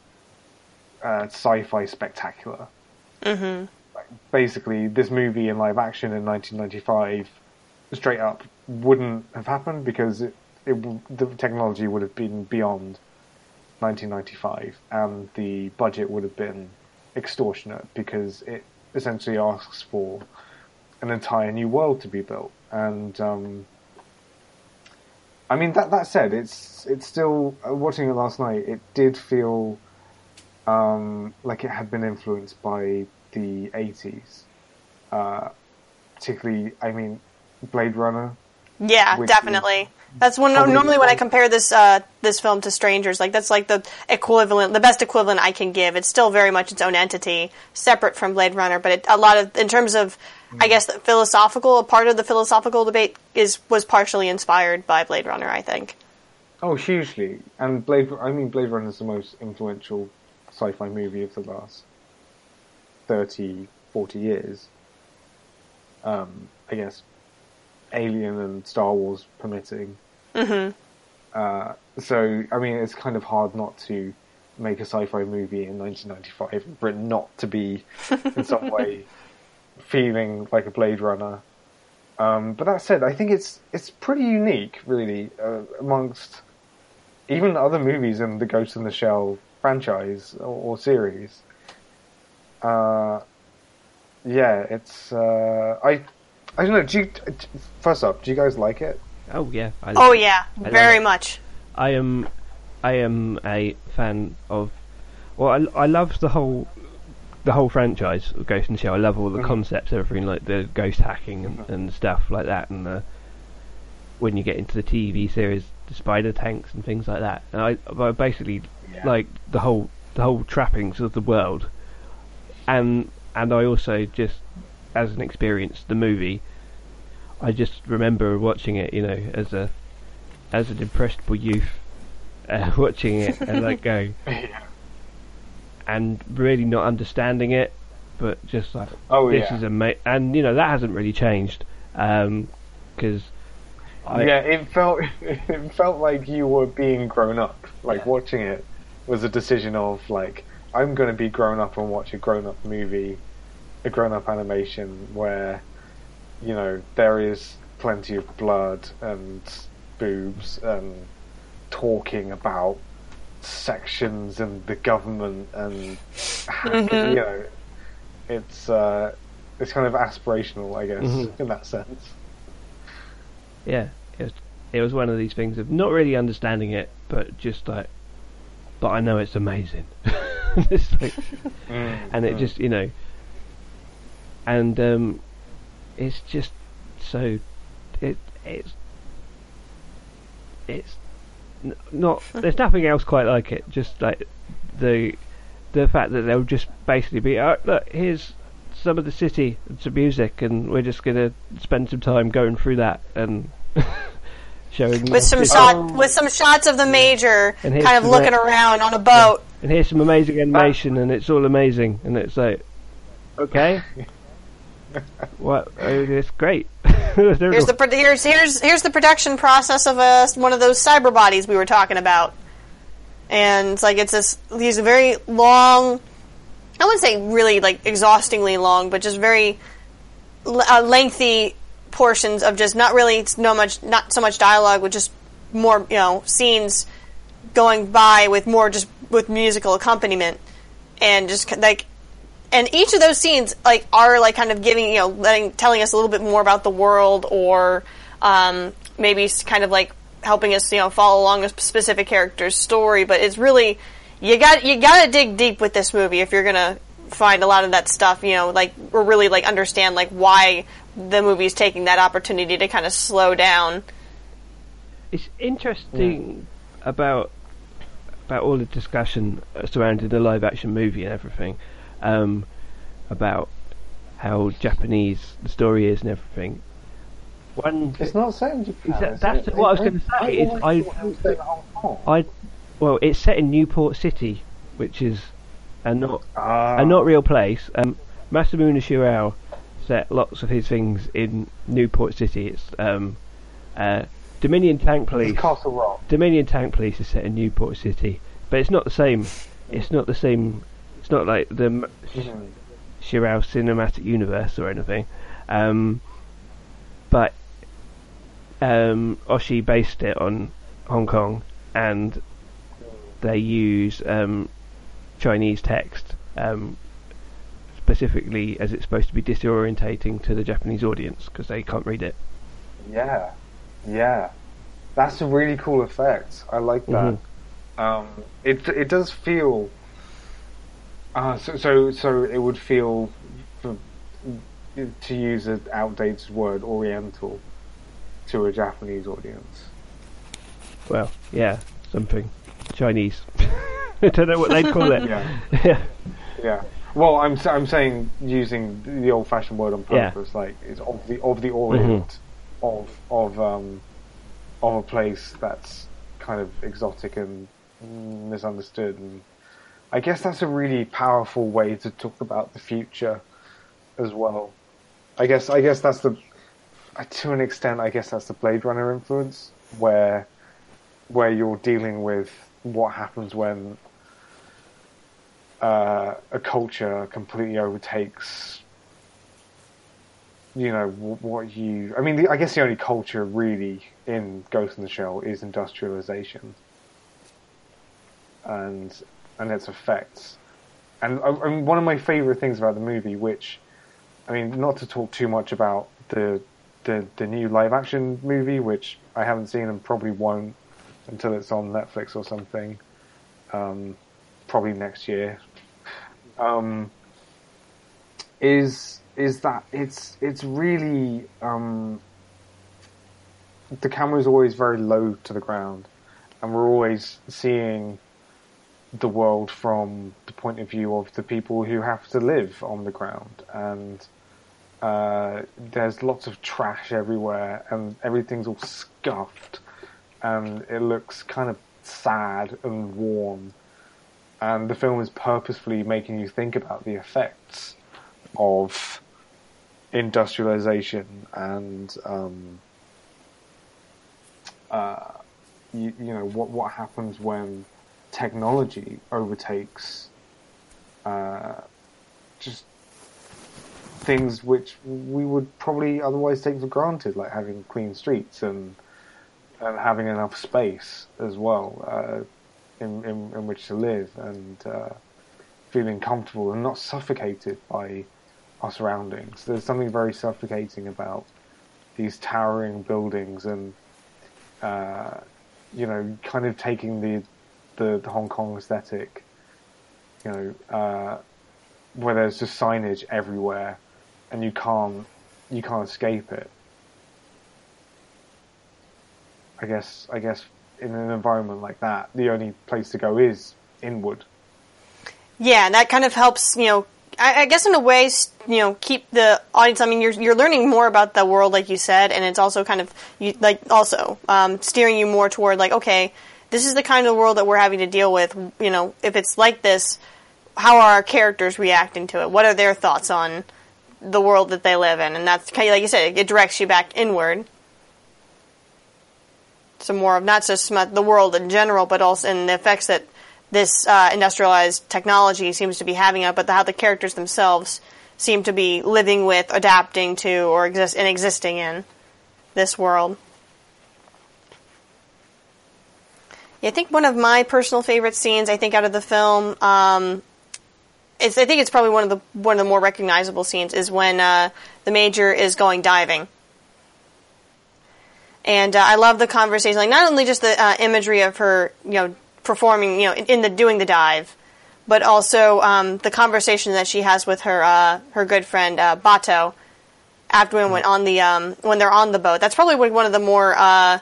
uh, sci-fi spectacular. Mm-hmm. Like, basically, this movie in live action in 1995, straight up, wouldn't have happened because it, it the technology would have been beyond 1995, and the budget would have been extortionate because it essentially asks for an entire new world to be built. And um, I mean that that said, it's it's still uh, watching it last night. It did feel um, like it had been influenced by the 80s, uh, particularly. I mean, Blade Runner. Yeah, definitely. That's when probably normally when I compare this uh, this film to Strangers, like that's like the equivalent, the best equivalent I can give. It's still very much its own entity, separate from Blade Runner. But it, a lot of, in terms of, I guess, the philosophical a part of the philosophical debate is was partially inspired by Blade Runner. I think. Oh, hugely. And Blade. I mean, Blade Runner is the most influential sci-fi movie of the last 30, 40 years. Um, I guess Alien and Star Wars permitting. hmm Uh, so, I mean, it's kind of hard not to make a sci-fi movie in 1995 for it not to be in some way feeling like a Blade Runner. Um, but that said, I think it's it's pretty unique, really, uh, amongst even other movies in the Ghost in the Shell franchise or, or series. Uh, yeah, it's uh, I I don't know. Do you, first up, do you guys like it? oh yeah. I Oh yeah, love very it. much. I am, I am a fan of. Well, I, I love the whole, the whole franchise of Ghost in the Shell. I love all the Mhm. concepts, everything like the ghost hacking and, and stuff like that, and the, when you get into the TV series, the spider tanks and things like that. And I, I basically Yeah. like the whole, the whole trappings of the world, and and I also just, as an experience, the movie. I just remember watching it, you know, as a as an impressionable youth, uh, watching it and like going and really not understanding it, but just like Oh this yeah. is amazing, and you know that hasn't really changed because I yeah, it felt it felt like you were being grown up. Like Yeah. watching it was a decision of like I'm going to be grown up and watch a grown up movie, a grown up animation where you know there is plenty of blood and boobs and talking about sections and the government and Mhm. you know it's uh it's kind of aspirational I guess Mhm. in that sense. yeah, it was, it was one of these things of not really understanding it, but just like but I know it's amazing. it's like, Mm, and it mm. just you know, and um, it's just so it it's it's not there's nothing else quite like it. Just like the the fact that they'll just basically be oh, look here's some of the city and some music, and we're just gonna spend some time going through that and showing with some and shot with some shots of the major And kind of looking re- around on a boat. And here's some amazing animation, and it's all amazing, and it's like okay. What? It's great. Here's the pro- here's here's here's the production process of a one of those cyber bodies we were talking about, and it's like it's this these very long. I wouldn't say really like exhaustingly long, but just very l- uh, lengthy portions of just not really no much not so much dialogue, with just more you know scenes going by with more just with musical accompaniment and just like and each of those scenes like are like kind of giving you know letting telling us a little bit more about the world or um, maybe kind of like helping us you know follow along a specific character's story. But it's really you got you got to dig deep with this movie if you're gonna find a lot of that stuff you know like or really like understand like why the movie is taking that opportunity to kind of slow down. It's interesting about about all the discussion surrounding the live action movie and everything um, about how Japanese the story is and everything. One, It's not set in Japan. Is that- is that's it? what I was gonna say, is I- thought it was set in Hong Kong. I well, it's set in Newport City, which is a not Ah. a not real place. Um, Masamune Shirow set lots of his things in Newport City. It's um, uh, Dominion Tank Police. It's Castle Rock. Dominion Tank Police is set in Newport City, but it's not the same. It's not the same. It's not like the. Shirow cinematic universe or anything. Um, but um, Oshii based it on Hong Kong, and they use um, Chinese text um, specifically as it's supposed to be disorientating to the Japanese audience because they can't read it. Yeah, yeah, that's a really cool effect. I like that. Um, it it does feel. Uh, so so so it would feel, for, to use an outdated word, Oriental, to a Japanese audience. Well, yeah, something Chinese. I don't know what they'd call it. Yeah. yeah. Yeah. Well, I'm I'm saying using the old-fashioned word on Yeah. purpose, like it's of the of the orient of of um of a place that's kind of exotic and misunderstood, and I guess that's a really powerful way to talk about the future as well. I guess I guess that's the to an extent. I guess that's the Blade Runner influence, where where you're dealing with what happens when uh, a culture completely overtakes, you know, what you. I mean, the, I guess the only culture really in Ghost in the Shell is industrialization, and and its effects. And I mean, one of my favorite things about the movie, which, I mean, not to talk too much about the the the new live action movie, which I haven't seen and probably won't until it's on Netflix or something. Um, probably next year. Um, is is that it's it's really um, the is always very low to the ground, and we're always seeing the world from the point of view of the people who have to live on the ground, and uh, there's lots of trash everywhere, and everything's all scuffed, and it looks kind of sad and warm and the film is purposefully making you think about the effects of industrialization and um, uh, you, you know what what happens when technology overtakes uh, just things which we would probably otherwise take for granted, like having clean streets and and having enough space as well. Uh, in, in, in which to live and uh, feeling comfortable and not suffocated by our surroundings. There's something very suffocating about these towering buildings and uh, you know kind of taking the the, the Hong Kong aesthetic, you know, uh, where there's just signage everywhere, and you can't you can't escape it. I guess I guess in an environment like that, the only place to go is inward. Yeah, and that kind of helps, you know, I, I guess in a way, you know, keep the audience. I mean, you're you're learning more about the world, like you said, and it's also kind of you like also um, steering you more toward like, okay, this is the kind of world that we're having to deal with. You know, if it's like this, how are our characters reacting to it? What are their thoughts on the world that they live in? And that's kind of like you said, it directs you back inward. So more of not just the world in general, but also in the effects that this uh, industrialized technology seems to be having on, but the, how the characters themselves seem to be living with, adapting to, or exist and existing in this world. Yeah, I think one of my personal favorite scenes, I think, out of the film, um, it's I think it's probably one of the one of the more recognizable scenes is when uh, the major is going diving. And uh, I love the conversation, like not only just the uh, imagery of her, you know, performing, you know, in, in the doing the dive, but also um, the conversation that she has with her uh, her good friend uh, Batou after when, when on the um, when they're on the boat. That's probably one of the more uh,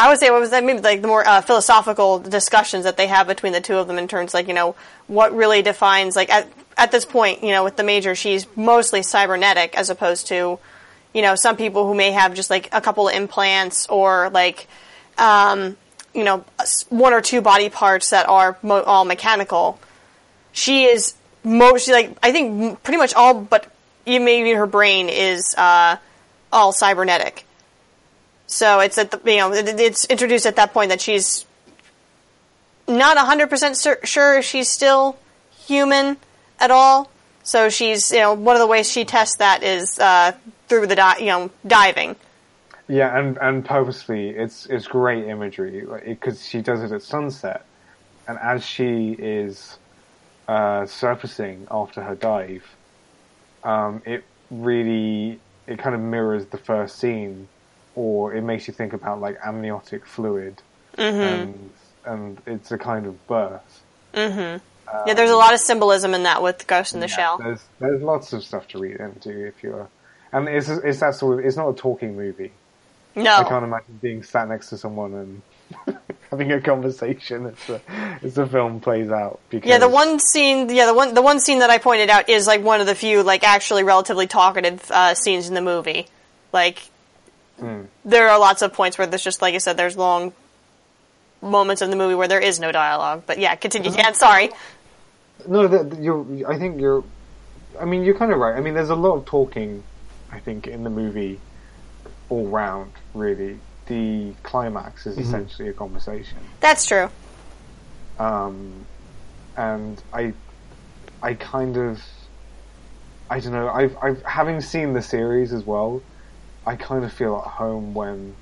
I would say what was that maybe like the more uh, philosophical discussions that they have between the two of them in terms like you know what really defines like at at this point you know with the major she's mostly cybernetic as opposed to you know some people who may have just like a couple of implants or like um, you know one or two body parts that are mo- all mechanical. She is mostly like I think pretty much all but maybe her brain is uh, all cybernetic. So it's at the you know it's introduced at that point that she's not hundred percent sure she's still human at all. So she's you know one of the ways she tests that is uh, through the di- you know diving. Yeah, and and purposely, it's it's great imagery because she does it at sunset, and as she is uh, surfacing after her dive, um, it really it kind of mirrors the first scene, or it makes you think about like amniotic fluid, mm-hmm. and and it's a kind of birth. Mm-hmm. yeah, um, there's a lot of symbolism in that with Ghost in the Yeah, Shell. There's there's lots of stuff to read into if you're, and it's it's that sort of it's not a talking movie. No, I can't imagine being sat next to someone and having a conversation as the as the film plays out. Because Yeah, the one scene, yeah, the one the one scene that I pointed out is like one of the few like actually relatively talkative uh, scenes in the movie. Like Mm. there are lots of points where there's just like I said, there's long moments in the movie where there is no dialogue. But yeah, continue. Dan, mm-hmm. sorry. no, that you're. I think you're. I mean, you're kind of right. I mean, there's a lot of talking. I think in the movie, all round, really. The climax is mm-hmm. essentially a conversation. That's true. um, and I, I kind of, I don't know. I've, I've having seen the series as well. I kind of feel at home when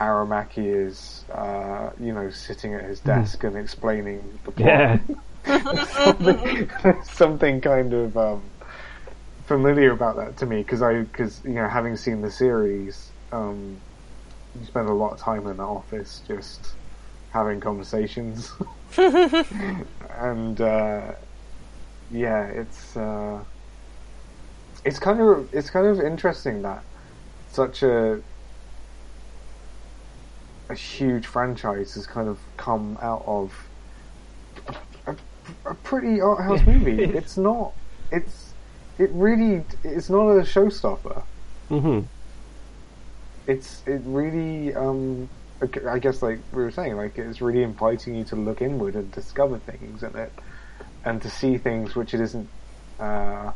Aramaki is, uh, you know, sitting at his desk and explaining the plot. Yeah. something, something kind of um, familiar about that to me because I, because you know, having seen the series, um, you spend a lot of time in the office just having conversations, and uh, yeah, it's uh, it's kind of it's kind of interesting that such a a huge franchise has kind of come out of a, a pretty art house movie. It's not. It's it really. It's not a showstopper. hmm It's it really. Um, I guess like we were saying, like it's really inviting you to look inward and discover things in it, and to see things which it isn't. Uh,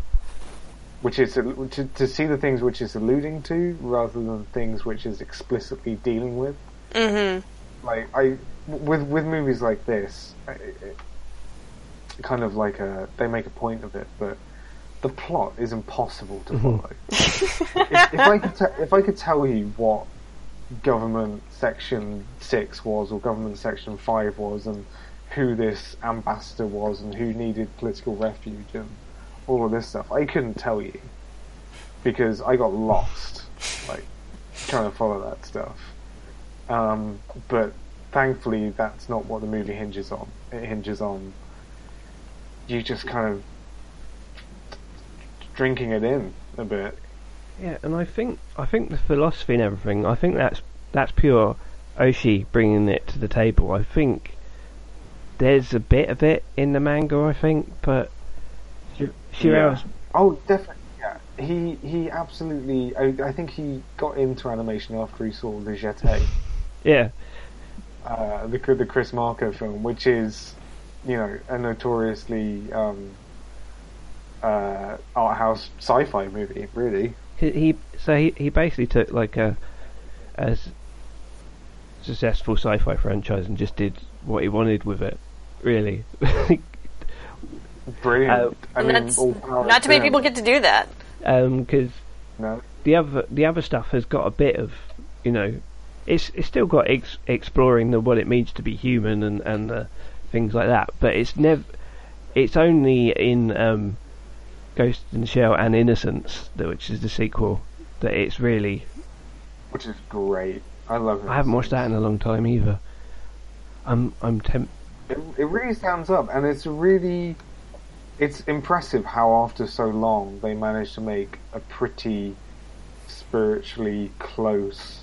which is to, to see the things which it's alluding to rather than things which is explicitly dealing with. Mm-hmm. like I with with movies like this, I- it, kind of like a they make a point of it, but the plot is impossible to follow. if, if I could te- if I could tell you what government section six was or government section five was, and who this ambassador was, and who needed political refuge, and all of this stuff, I couldn't tell you because I got lost, like trying to follow that stuff. Um, but thankfully, that's not what the movie hinges on. It hinges on you just kind of drinking it in a bit. Yeah, and I think I think the philosophy and everything. I think that's that's pure Oshii bringing it to the table. I think there's a bit of it in the manga. I think, but Shirow's Oh, definitely. Yeah, he he absolutely. I, I think he got into animation after he saw the Jetée, yeah, uh, the the Chris Marker film, which is, you know, a notoriously um, uh, art house sci-fi movie. Really. he, he so he he basically took like a a successful sci-fi franchise and just did what he wanted with it. Really, Brilliant. Uh, I mean, all not too many people get to do that. because No. the other the other stuff has got a bit of you know it's it's still got ex- exploring the what it means to be human and and uh, things like that but it's never it's only in um, Ghost in the Shell and Innocence that which is the sequel that it's really Which is great. I love it. I haven't watched that in a long time either I'm I'm temp- It, it really stands up, and it's really, it's impressive how after so long they managed to make a pretty spiritually close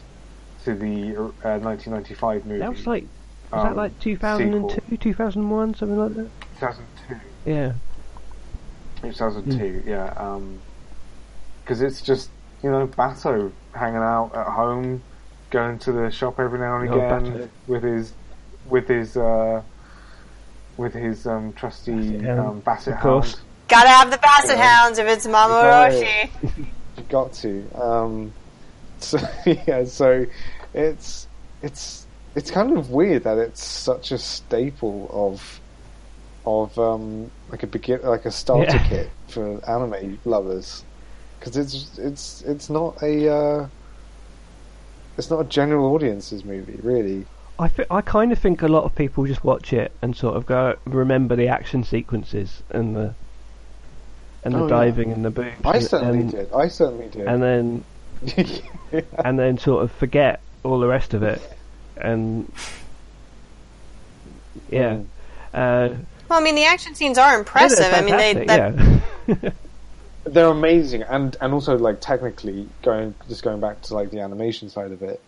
to the uh, 1995 movie. that was like was that Um, like 2002 2001 something like that 2002. yeah 2002, yeah. Because it's just, you know, Batou hanging out at home, going to the shop every now and Oh, again Batou. with his, with his, uh, with his um, trusty Basset hound, um, Basset of course. hound. Gotta have the Basset Yeah. Hounds if it's Mamoru Oshii. You got to. Um, so yeah, so it's it's it's kind of weird that it's such a staple of of um, like a begin like a starter Yeah. kit for anime lovers because it's it's it's not a uh, it's not a general audience's movie really. I, th- I kind of think a lot of people just watch it and sort of go remember the action sequences and the and the Oh, yeah. diving and the boobs. I and, certainly and, did. I certainly did. And then and then sort of forget all the rest of it. And yeah, uh, Well, I mean, the action scenes are impressive. yeah, I mean, they they're that, yeah. they're amazing and and also like technically going just going back to like the animation side of it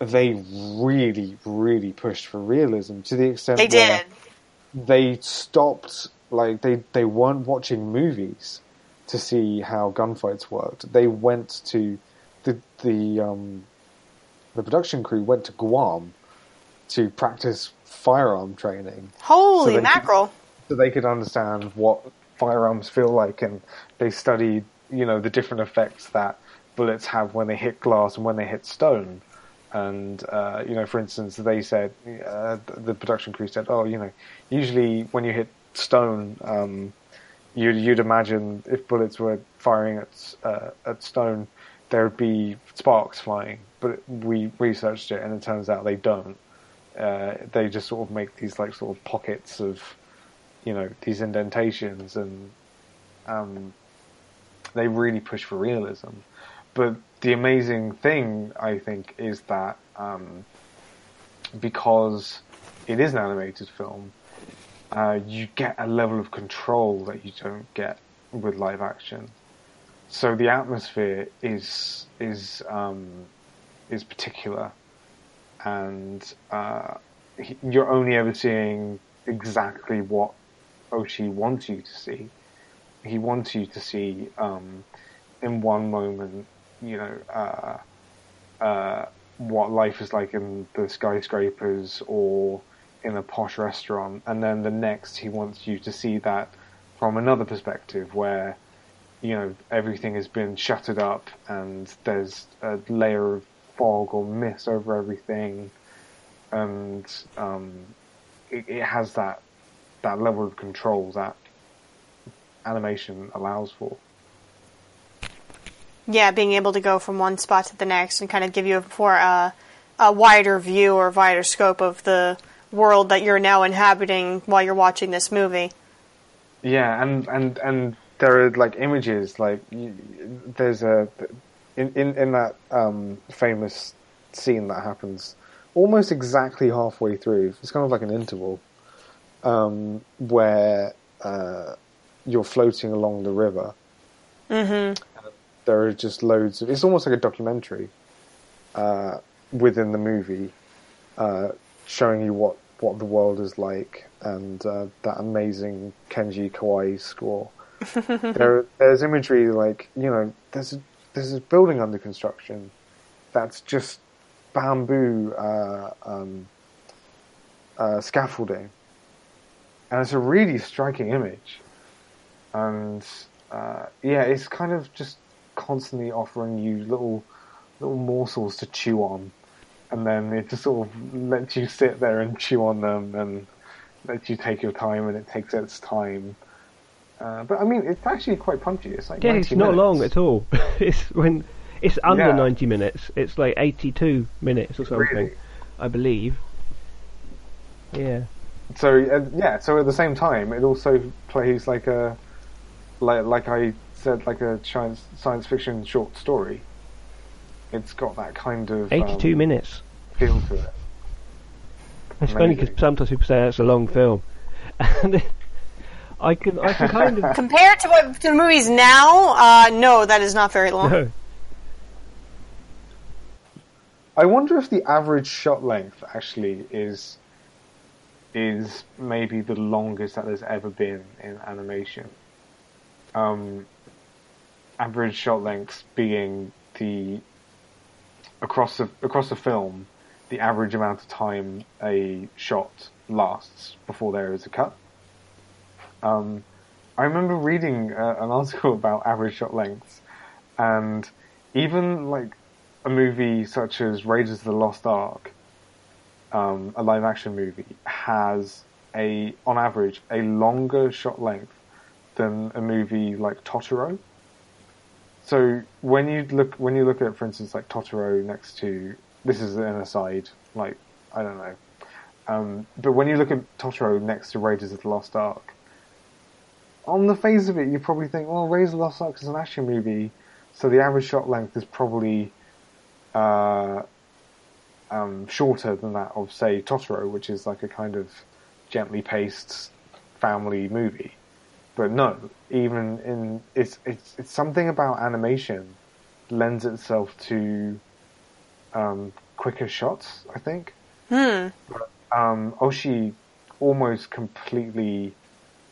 they really really pushed for realism to the extent they did. they stopped like they they weren't watching movies to see how gunfights worked they went to the the um the production crew went to Guam to practice firearm training Holy could- mackerel! so they could understand what firearms feel like, and they studied, you know, the different effects that bullets have when they hit glass and when they hit stone. And uh, you know, for instance, they said uh, the production crew said, "Oh, you know, usually when you hit stone, um, you'd, you'd imagine if bullets were firing at uh, at stone, there would be sparks flying. But we researched it, and it turns out they don't. Uh, they just sort of make these like sort of pockets of you know these indentations and um, they really push for realism but the amazing thing i think is that um, because it is an animated film uh, you get a level of control that you don't get with live action so the atmosphere is is um, is particular and uh, you're only ever seeing exactly what Oshii wants you to see. He wants you to see, um, in one moment, you know, uh, uh, what life is like in the skyscrapers or in a posh restaurant, and then the next he wants you to see that from another perspective where you know everything has been shuttered up and there's a layer of fog or mist over everything and um, it, it has that that level of control that animation allows for. Yeah, being able to go from one spot to the next and kind of give you a for a, a wider view or wider scope of the world that you're now inhabiting while you're watching this movie. Yeah, and and and there are like images like you, there's a in in in that um, famous scene that happens almost exactly halfway through. It's kind of like an interval um, where uh, you're floating along the river. Mm-hmm. There are just loads of. It's almost like a documentary uh, within the movie, uh, showing you what what the world is like and uh, that amazing Kenji Kawai score. there, there's imagery like you know, there's a, there's a building under construction that's just bamboo uh, um, uh, scaffolding, and it's a really striking image. And uh, yeah, it's kind of just constantly offering you little little morsels to chew on, and then it just sort of lets you sit there and chew on them and lets you take your time, and it takes its time. Uh, but I mean, it's actually quite punchy. It's like Yeah, 90 it's not minutes. long at all. it's when it's under Yeah. 90 minutes. It's like 82 minutes or something, Really? I believe. Yeah. So uh, yeah, so at the same time, it also plays like a like like I said, like a science science fiction short story. It's got that kind of 82 um, minutes. feel to it. It's funny because sometimes people say that's a long film. And I can, I can kind of. Compared to what to the movies now, uh, no, that is not very long. No. I wonder if the average shot length actually is is maybe the longest that there's ever been in animation. Um, average shot lengths being the across the across the film, the average amount of time a shot lasts before there is a cut. Um, I remember reading uh, an article about average shot lengths, and even like a movie such as Raiders of the Lost Ark, um, a live action movie, has a, on average, a longer shot length than a movie like Totoro. So when you look, when you look at, for instance, like Totoro next to, this is an aside, like, I don't know. Um, but when you look at Totoro next to Raiders of the Lost Ark, on the face of it, you probably think, well, Raiders of the Lost Ark is an action movie, so the average shot length is probably uh, um, shorter than that of, say, Totoro, which is like a kind of gently paced family movie. But no, even in it's it's it's something about animation lends itself to um, quicker shots. I think. Hmm. Um, Oshii almost completely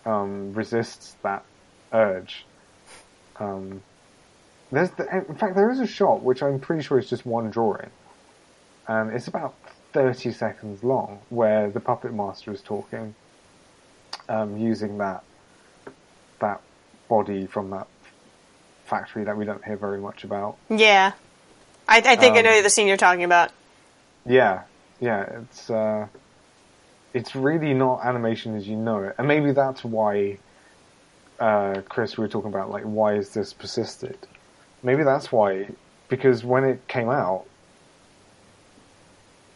um, resists that urge. Um, there's the, in fact there is a shot which I'm pretty sure is just one drawing, and it's about 30 seconds long where the puppet master is talking, um, using that that body from that factory that we don't hear very much about. Yeah. I, I think I Um, know the scene you're talking about. Yeah, yeah, it's uh, it's really not animation as you know it, and maybe that's why, uh, Chris, we were talking about like why is this persisted? Maybe that's why, because when it came out,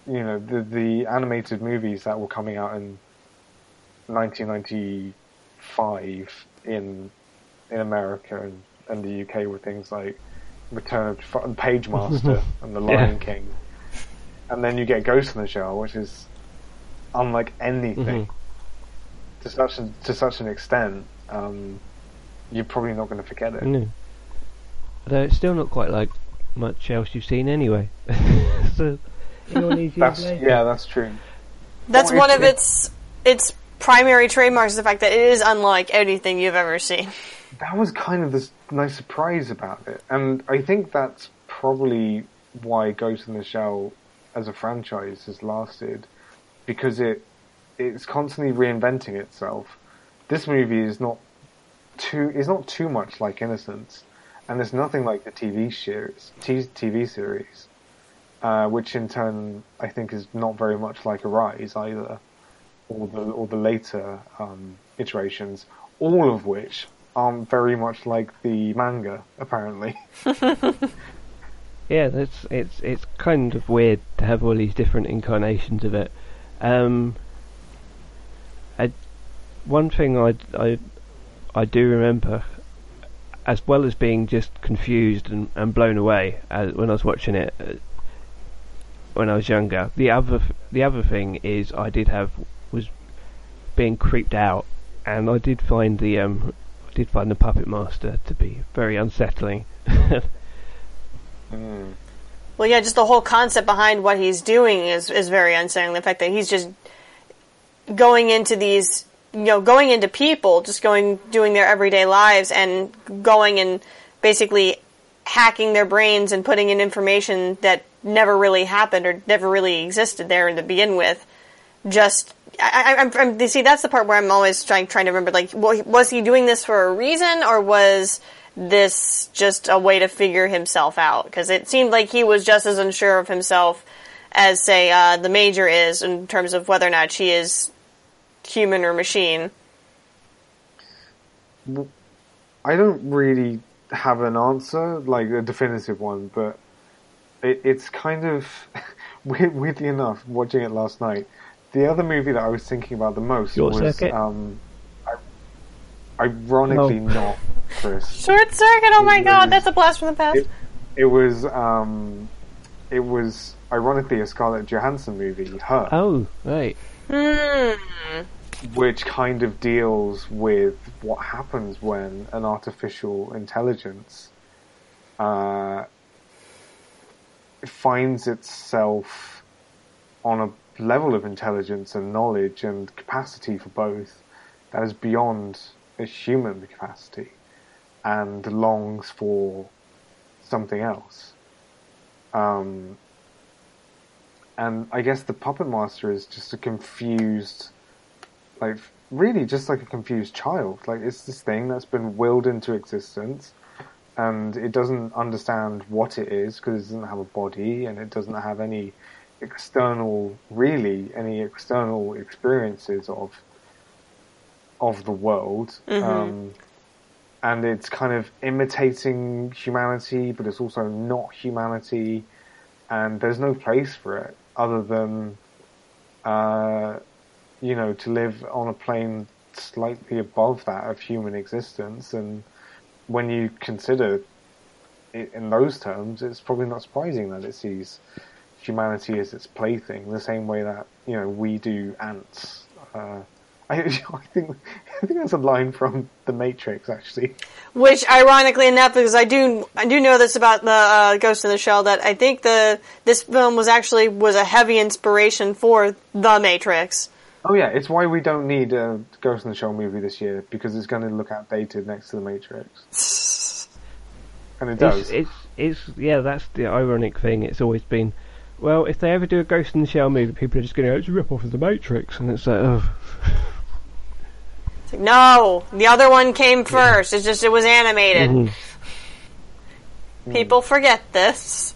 you know, the the animated movies that were coming out in 1995 in in America and, and the UK were things like Return of F- Page Master and The Lion Yeah. King and then you get Ghost in the Shell, which is unlike anything Mhm. to such an, to such an extent. Um, you're probably not going to forget it. No. Although it's still not quite like much else you've seen anyway. so, you know, these years That's yeah, that's true. That's Well, one it- of its its primary trademarks: is the fact that it is unlike anything you've ever seen. That was kind of the nice surprise about it, and I think that's probably why Ghost in the Shell as a franchise has lasted because it it's constantly reinventing itself. This movie is not too is not too much like Innocence, and it's nothing like the TV series TV series, uh, which in turn I think is not very much like Arise either, or the or the later um, iterations, all of which aren't very much like the manga apparently. Yeah, that's it's it's kind of weird to have all these different incarnations of it. Um, I, one thing I, I I do remember, as well as being just confused and, and blown away as, when I was watching it, uh, when I was younger. The other the other thing is I did have was being creeped out, and I did find the um I did find the puppet master to be very unsettling. Mm. Well, yeah, just the whole concept behind what he's doing is is very unsettling. The fact that he's just going into these, you know, going into people, just going doing their everyday lives and going and basically hacking their brains and putting in information that never really happened or never really existed there to begin with. Just, I, I, you see, that's the part where I'm always trying trying to remember. Like, was he doing this for a reason, or was this just a way to figure himself out? Because it seemed like he was just as unsure of himself as, say, uh, the major is in terms of whether or not she is human or machine. I don't really have an answer, like a definitive one, but it, it's kind of weirdly enough, watching it last night. The other movie that I was thinking about the most Short was, Circuit? um, ironically Oh. not Chris. Short circuit. Oh my It god, that's a blast from the past. It, it was, um, it was ironically a Scarlett Johansson movie, Her. oh, right. Hmm. which kind of deals with what happens when an artificial intelligence uh, finds itself on a level of intelligence and knowledge and capacity for both that is beyond a human capacity and longs for something else. Um, and I guess the puppet master is just a confused like really just like a confused child. Like it's this thing that's been willed into existence, and it doesn't understand what it is because it doesn't have a body and it doesn't have any external, really any external experiences of of the world. Um, and it's kind of imitating humanity, but it's also not humanity, and there's no place for it other than. Uh, you know, to live on a plane slightly above that of human existence. And when you consider it in those terms, it's probably not surprising that it sees humanity as its plaything, the same way that you know we do ants. Uh, I, I think I think that's a line from The Matrix, actually. Which, ironically enough, because I do I do know this about the uh, Ghost in the Shell that I think the this film was actually was a heavy inspiration for The Matrix. Oh yeah, it's why we don't need a Ghost in the Shell movie this year because it's going to look outdated next to The Matrix, and it does. It's, it's it's yeah, that's the ironic thing. It's always been, well, if they ever do a Ghost in the Shell movie, people are just going to go, it's a rip off of the Matrix, and it's like, oh, It's like, no, the other one came first. It's just it was animated. Mhm. People forget this.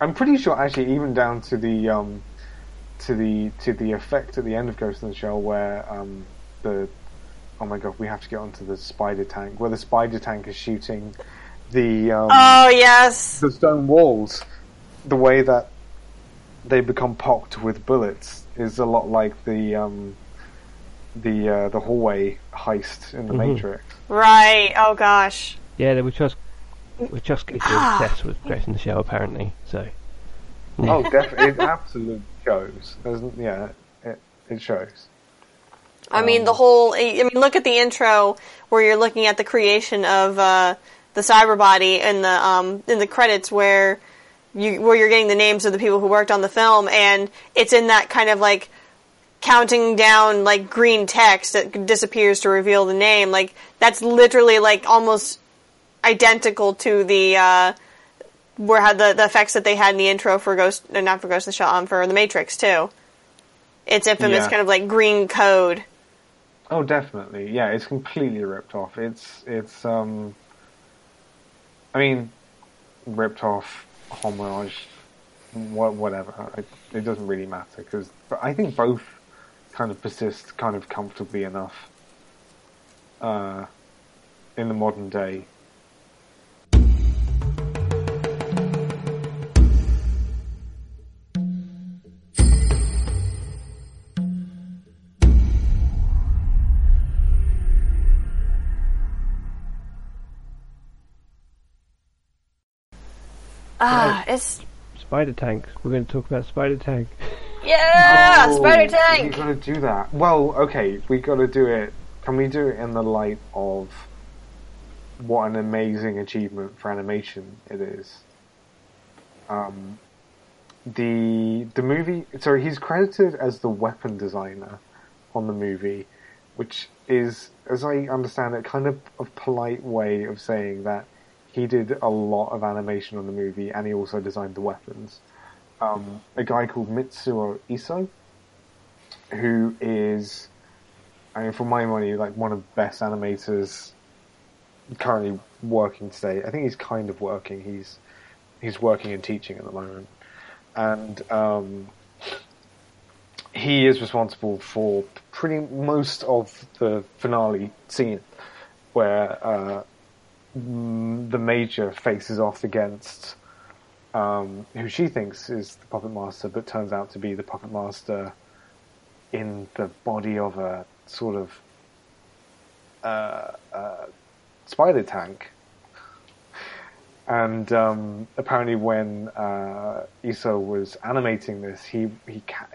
I'm pretty sure, actually, even down to the um, to the to the effect at the end of Ghost in the Shell, where um, the oh my god, we have to get onto the spider tank, where the spider tank is shooting the um, Oh yes, the stone walls. The way that they become pocked with bullets is a lot like the um, the uh, the hallway heist in the Mhm. Matrix. right. Oh gosh. yeah, they were just were just getting obsessed with Ghost in the show apparently. So Oh, definitely, it absolutely shows. Doesn't yeah, it it shows. I mean, the whole. I mean, look at the intro where you're looking at the creation of uh, the cyber body in the um, in the credits where you where you're getting the names of the people who worked on the film, and it's in that kind of like counting down like green text that disappears to reveal the name. Like that's literally like almost identical to the. Uh, where had the, the effects that they had in the intro for Ghost, uh, not for Ghost in the Shell, um, for the Matrix too. It's infamous Yeah. kind of like green code. Oh, definitely. Yeah, it's completely ripped off. It's it's um. I mean, ripped off, homage, whatever. It, doesn't really matter because I think both kind of persist kind of comfortably enough. Uh, in the modern day. Ah, it's Spider Tank. We're going to talk about Spider Tank. Yeah, Oh, Spider tank. We Tank. gotta do that. Well, okay, we gotta do it. Can we do it in the light of what an amazing achievement for animation it is? Um, the the movie. Sorry, he's credited as the weapon designer on the movie, which is, as I understand it, kind of a polite way of saying that he did a lot of animation on the movie and he also designed the weapons. Um, a guy called Mitsuo Iso, who is, I mean, for my money, like one of the best animators currently working today. I think he's kind of working. He's he's working and teaching at the moment, and um, he is responsible for pretty most of the finale scene where uh, the major faces off against um, who she thinks is the puppet master, but turns out to be the puppet master in the body of a sort of uh, uh, spider tank. And um, apparently, when uh, Iso was animating this, he he ca-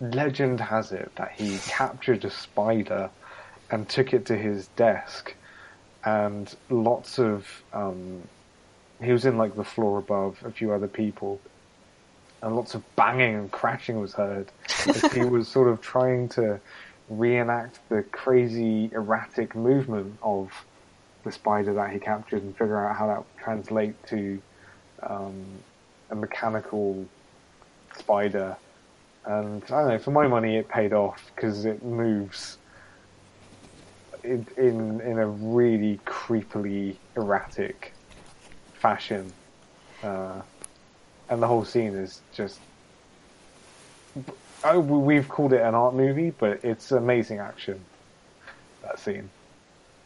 legend has it that he captured a spider and took it to his desk, and lots of um, he was in like the floor above a few other people, and lots of banging and crashing was heard as he was sort of trying to reenact the crazy erratic movement of the spider that he captured and figure out how that would translate to um, a mechanical spider. And I don't know, for my money, it paid off because it moves in, in a really creepily erratic fashion, uh, and the whole scene is just. Oh, we've called it an art movie, but it's amazing action. That scene.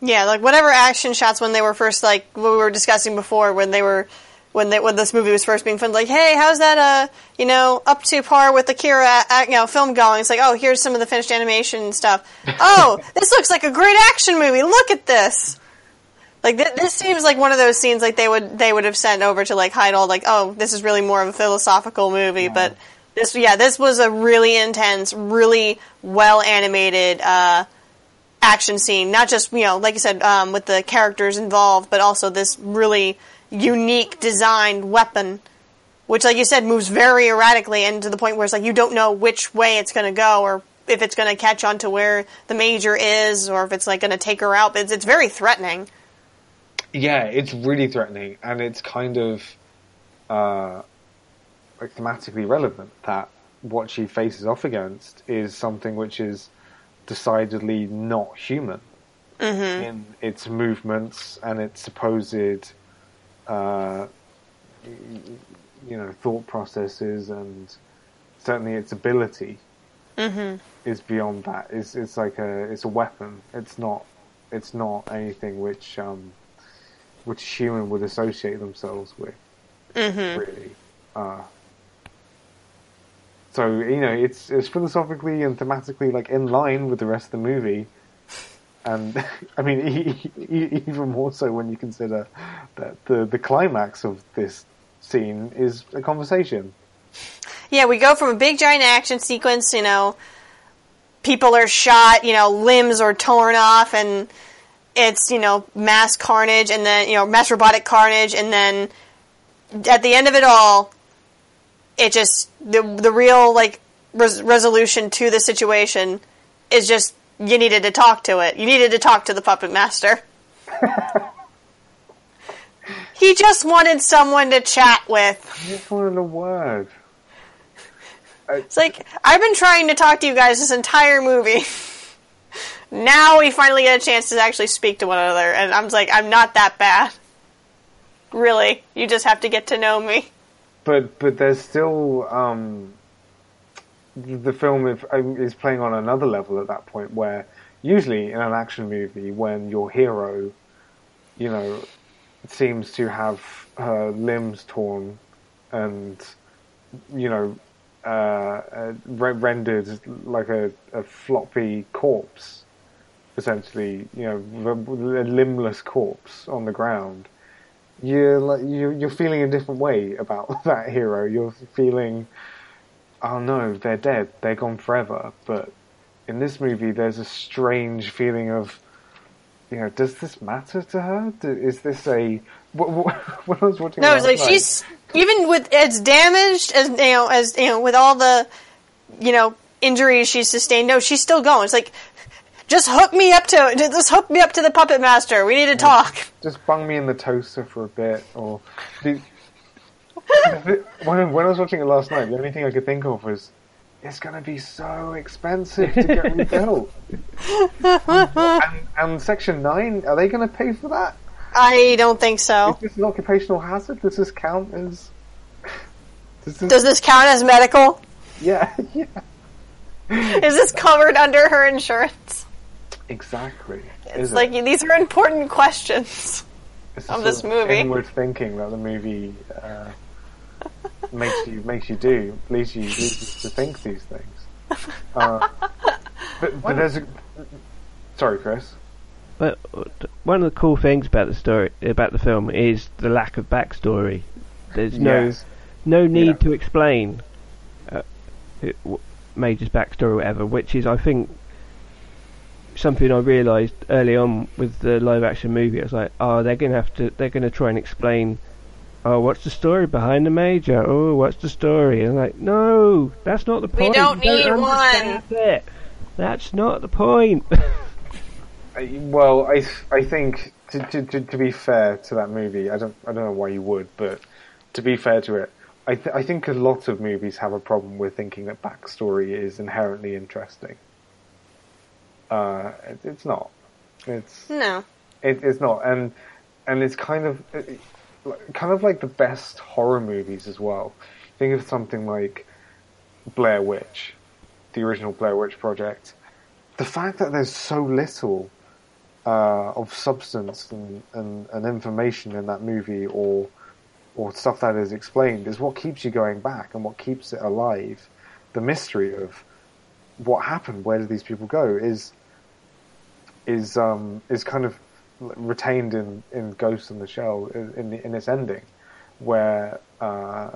Yeah, like whatever action shots when they were first like what we were discussing before when they were when they, when this movie was first being filmed like hey how's that uh you know up to par with the Akira uh, you know film going? It's like oh here's some of the finished animation and stuff. Oh this looks like a great action movie. Look at this. Like th- this seems like one of those scenes like they would they would have sent over to like hide all like oh this is really more of a philosophical movie but this yeah this was a really intense really well animated uh action scene. Not just you know, like you said, um, with the characters involved, but also this really unique designed weapon, which, like you said, moves very erratically and to the point where it's like you don't know which way it's going to go or if it's going to catch on to where the major is or if it's like going to take her out. But it's, it's very threatening. Yeah, it's really threatening, and it's kind of uh, like thematically relevant that what she faces off against is something which is decidedly not human in its movements and its supposed, uh, you know, thought processes and certainly its ability is beyond that. It's it's like a it's a weapon. It's not it's not anything which um, which human would associate themselves with. Really. Uh, so you know, it's it's philosophically and thematically like in line with the rest of the movie, and I mean, e- e- even more so when you consider that the the climax of this scene is a conversation. Yeah, we go from a big giant action sequence, you know, people are shot, you know, limbs are torn off, and it's, you know, mass carnage, and then, you know, mass robotic carnage, and then at the end of it all, it just, the, the real, like, res- resolution to the situation is just, you needed to talk to it. You needed to talk to the puppet master. he just wanted someone to chat with. I just wanted a word. It's like I've been trying to talk to you guys this entire movie. now we finally get a chance to actually speak to one another, and I'm like, I'm not that bad. Really, you just have to get to know me. but but there's still um, the film is playing on another level at that point where usually in an action movie when your hero you know seems to have her limbs torn and you know uh, uh, rendered like a, a floppy corpse essentially you know a limbless corpse on the ground you're like you're feeling a different way about that hero. You're feeling, oh no, they're dead, they're gone forever. But in this movie, there's a strange feeling of, you know, does this matter to her? Do, is this a what, what, when I was watching? No, it's like night- she's even with as damaged as you know as you know with all the you know injuries she's sustained. No, she's still going. It's like just hook me up to just hook me up to the puppet master. We need to talk. just bung me in the toaster for a bit, or the, when, when I was watching it last night, the only thing I could think of was it's going to be so expensive to get rebuilt. and, and Section Nine, are they going to pay for that? I don't think so. Is this an occupational hazard? Does this count as? Does this, Does this count as medical? yeah, yeah, Is this covered under her insurance? exactly. It's Is it? like these are important questions. The of this movie. Inward thinking that the movie uh, makes you makes you do leads you leads you to think these things. Uh, but, but there's a sorry, Chris. But one of the cool things about the story, about the film, is the lack of backstory. There's no Yes. no need Yeah. to explain uh, who- w- Major's backstory or whatever, which is, I think, something I realised early on with the live action movie. I was like, oh, they're gonna have to, they're gonna try and explain. Oh, what's the story behind the major? Oh, what's the story? And I'm like, no, that's not the point. We point. don't You need understand it. That's not the point. I, well, I I think to, to to to be fair to that movie, I don't I don't know why you would, but to be fair to it, I th- I think a lot of movies have a problem with thinking that backstory is inherently interesting. Uh, it, it's not. It's No. It, it's not, and and it's kind of it, like- kind of like the best horror movies as well. Think of something like Blair Witch, the original Blair Witch Project. The fact that there's so little uh, of substance and, and, and information in that movie, or or stuff that is explained, is what keeps you going back and what keeps it alive. The mystery of what happened, where did these people go, is is um, is kind of retained in, in Ghost in the Shell in the, in its ending, where uh,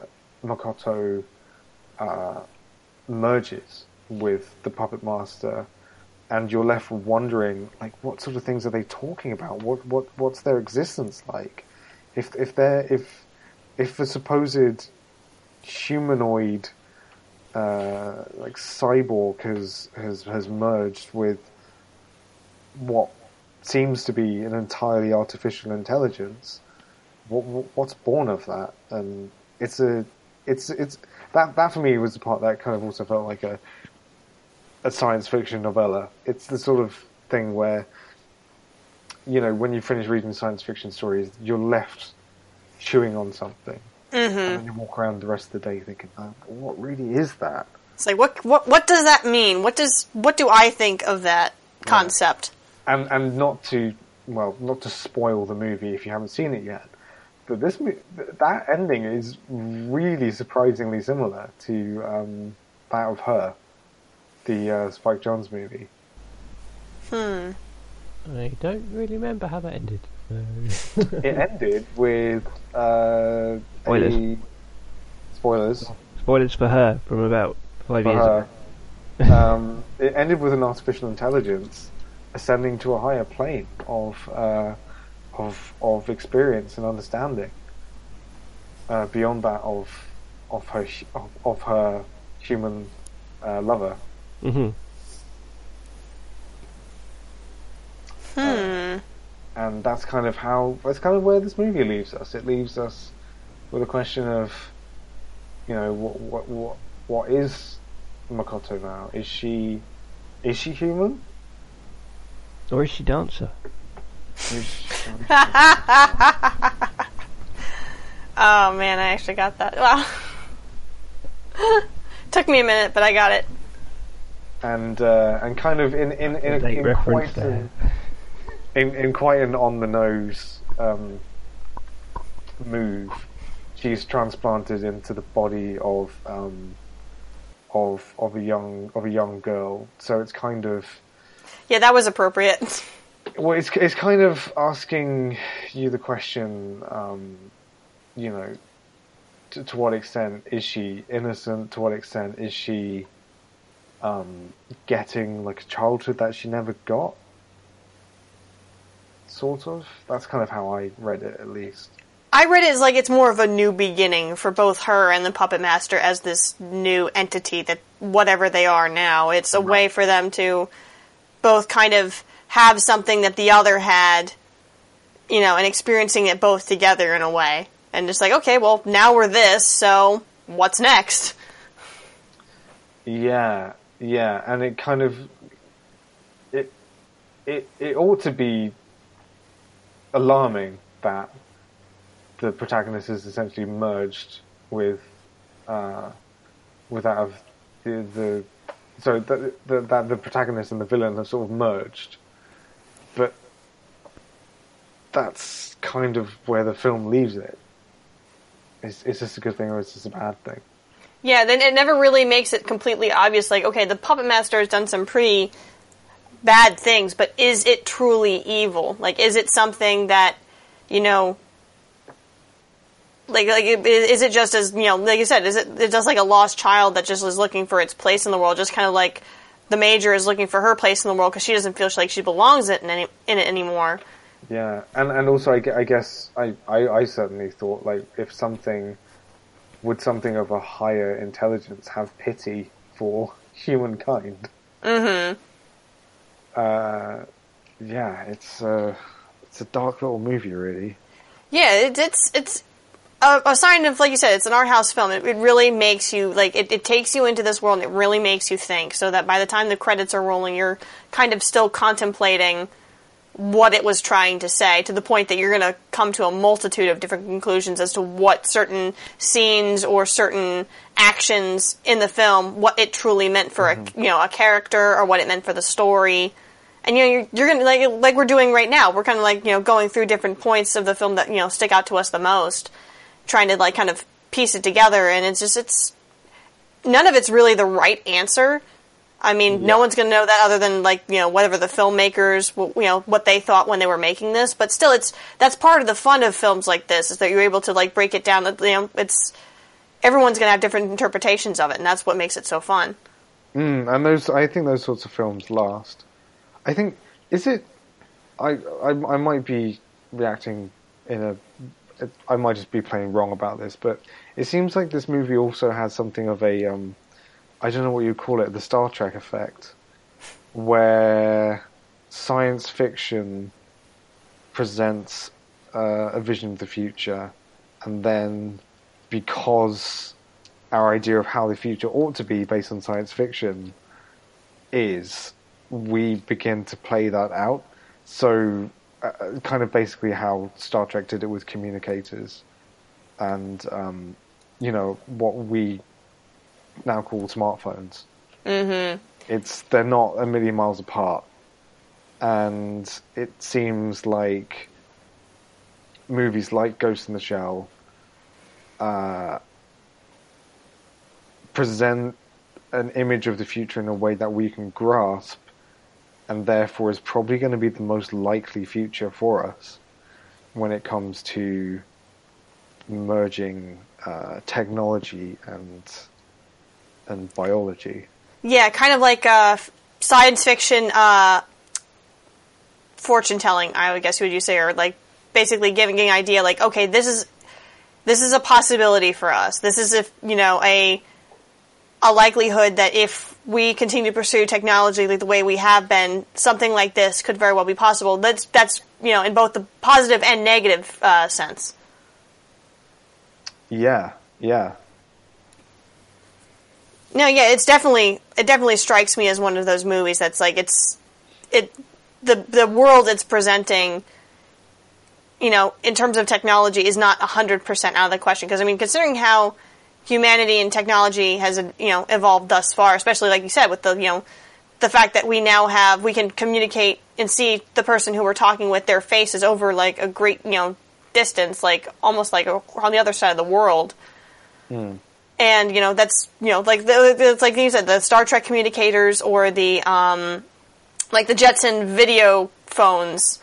Makoto uh, merges with the puppet master, and you're left wondering like what sort of things are they talking about? What what what's their existence like? If if they're if if the supposed humanoid uh, like cyborg has has has merged with what seems to be an entirely artificial intelligence. What, what what's born of that? And it's a it's it's that that for me was the part that kind of also felt like a a science fiction novella. It's the sort of thing where you know when you finish reading science fiction stories, you're left chewing on something, Mm-hmm. and then you walk around the rest of the day thinking, oh, "What really is that?" It's like what what what does that mean? What does what do I think of that concept? And and not to well not to spoil the movie if you haven't seen it yet but this that ending is really surprisingly similar to um, that of her the uh, Spike Jonze movie Hmm. I don't really remember how that ended. so- it ended with uh, Spoilers. a spoilers Spoilers for her from about five for years her ago. um, it ended with an artificial intelligence ascending to a higher plane of uh, of of experience and understanding uh, beyond that of of her of, of her human uh, lover. hmm Hmm. and that's kind of how that's kind of where this movie leaves us. It leaves us with a question of, you know, what what what what is Makoto now? Is she is she human? Or is she dancer? Is she- Oh man, I actually got that. Wow. Took me a minute, but I got it. and uh, and kind of in in in, a, Late in quite an, in, in quite an on the nose um, move, she's transplanted into the body of um, of of a young of a young girl. So it's kind of Yeah, that was appropriate. well, it's it's kind of asking you the question, um, you know, to, to what extent is she innocent? To what extent is she um, getting like a childhood that she never got? Sort of. That's kind of how I read it, at least. I read it as like it's more of a new beginning for both her and the Puppet Master as this new entity that whatever they are now. It's a way for them to both kind of have something that the other had, you know, and experiencing it both together in a way. And just like, okay, well, now we're this, so what's next? Yeah, yeah, and it kind of it it it ought to be alarming that the protagonist is essentially merged with uh, with that of the the so the, that the protagonist and the villain have sort of merged, but that's kind of where the film leaves it. Is is this a good thing or is this a bad thing? Yeah, then it never really makes it completely obvious. Like, okay, the Puppet Master has done some pretty bad things, but is it truly evil? Like, is it something that, you know, like, like, is it just as you know, like you said, is it it's just like a lost child that just is looking for its place in the world, just kind of like the Major is looking for her place in the world because she doesn't feel like she belongs in, any, in it anymore. Yeah, and and also I, I guess I, I I certainly thought like if something would something of a higher intelligence have pity for humankind. Mm-hmm. Uh, yeah, it's uh, it's a dark little movie, really. Yeah, it, it's it's a, a sign of like you said, it's an art house film. It, it really makes you like it, it takes you into this world and it really makes you think. So that by the time the credits are rolling, you're kind of still contemplating what it was trying to say to the point that you're going to come to a multitude of different conclusions as to what certain scenes or certain actions in the film what it truly meant for a mm-hmm. you know a character or what it meant for the story and you know you're, you're gonna like like we're doing right now we're kind of like you know going through different points of the film that you know stick out to us the most trying to like kind of piece it together and it's just it's none of it's really the right answer I mean, no one's going to know that other than like you know whatever the filmmakers, w- you know, what they thought when they were making this. But still, it's that's part of the fun of films like this is that you're able to like break it down. that, You know, it's everyone's going to have different interpretations of it, and that's what makes it so fun. Mm, and those, I think those sorts of films last. I think is it. I I, I might be reacting in a. I might just be playing wrong about this, but it seems like this movie also has something of a. Um, I don't know what you call it, the Star Trek effect, where science fiction presents uh, a vision of the future, and then because our idea of how the future ought to be based on science fiction is, we begin to play that out. So, uh, kind of basically how Star Trek did it with communicators, and um, you know what we now call smartphones. Mm-hmm. It's they're not a million miles apart, and it seems like movies like Ghost in the Shell uh, present an image of the future in a way that we can grasp, and therefore is probably going to be the most likely future for us when it comes to merging uh, technology and and biology. Yeah, kind of like uh, science fiction uh, fortune telling. I would guess Who would you say, or like basically giving an idea, like okay, this is this is a possibility for us. This is if you know a a likelihood that if we continue to pursue technology the way we have been, something like this could very well be possible. That's that's you know in both the positive and negative uh, sense. Yeah, yeah. No, yeah, it's definitely it definitely strikes me as one of those movies that's like it's it the the world it's presenting you know in terms of technology is not 100% out of the question because I mean considering how humanity and technology has you know evolved thus far especially like you said with the you know the fact that we now have we can communicate and see the person who we're talking with their faces over like a great you know distance like almost like on the other side of the world and you know that's you know like the, it's like you said the Star Trek communicators or the um, like the Jetson video phones.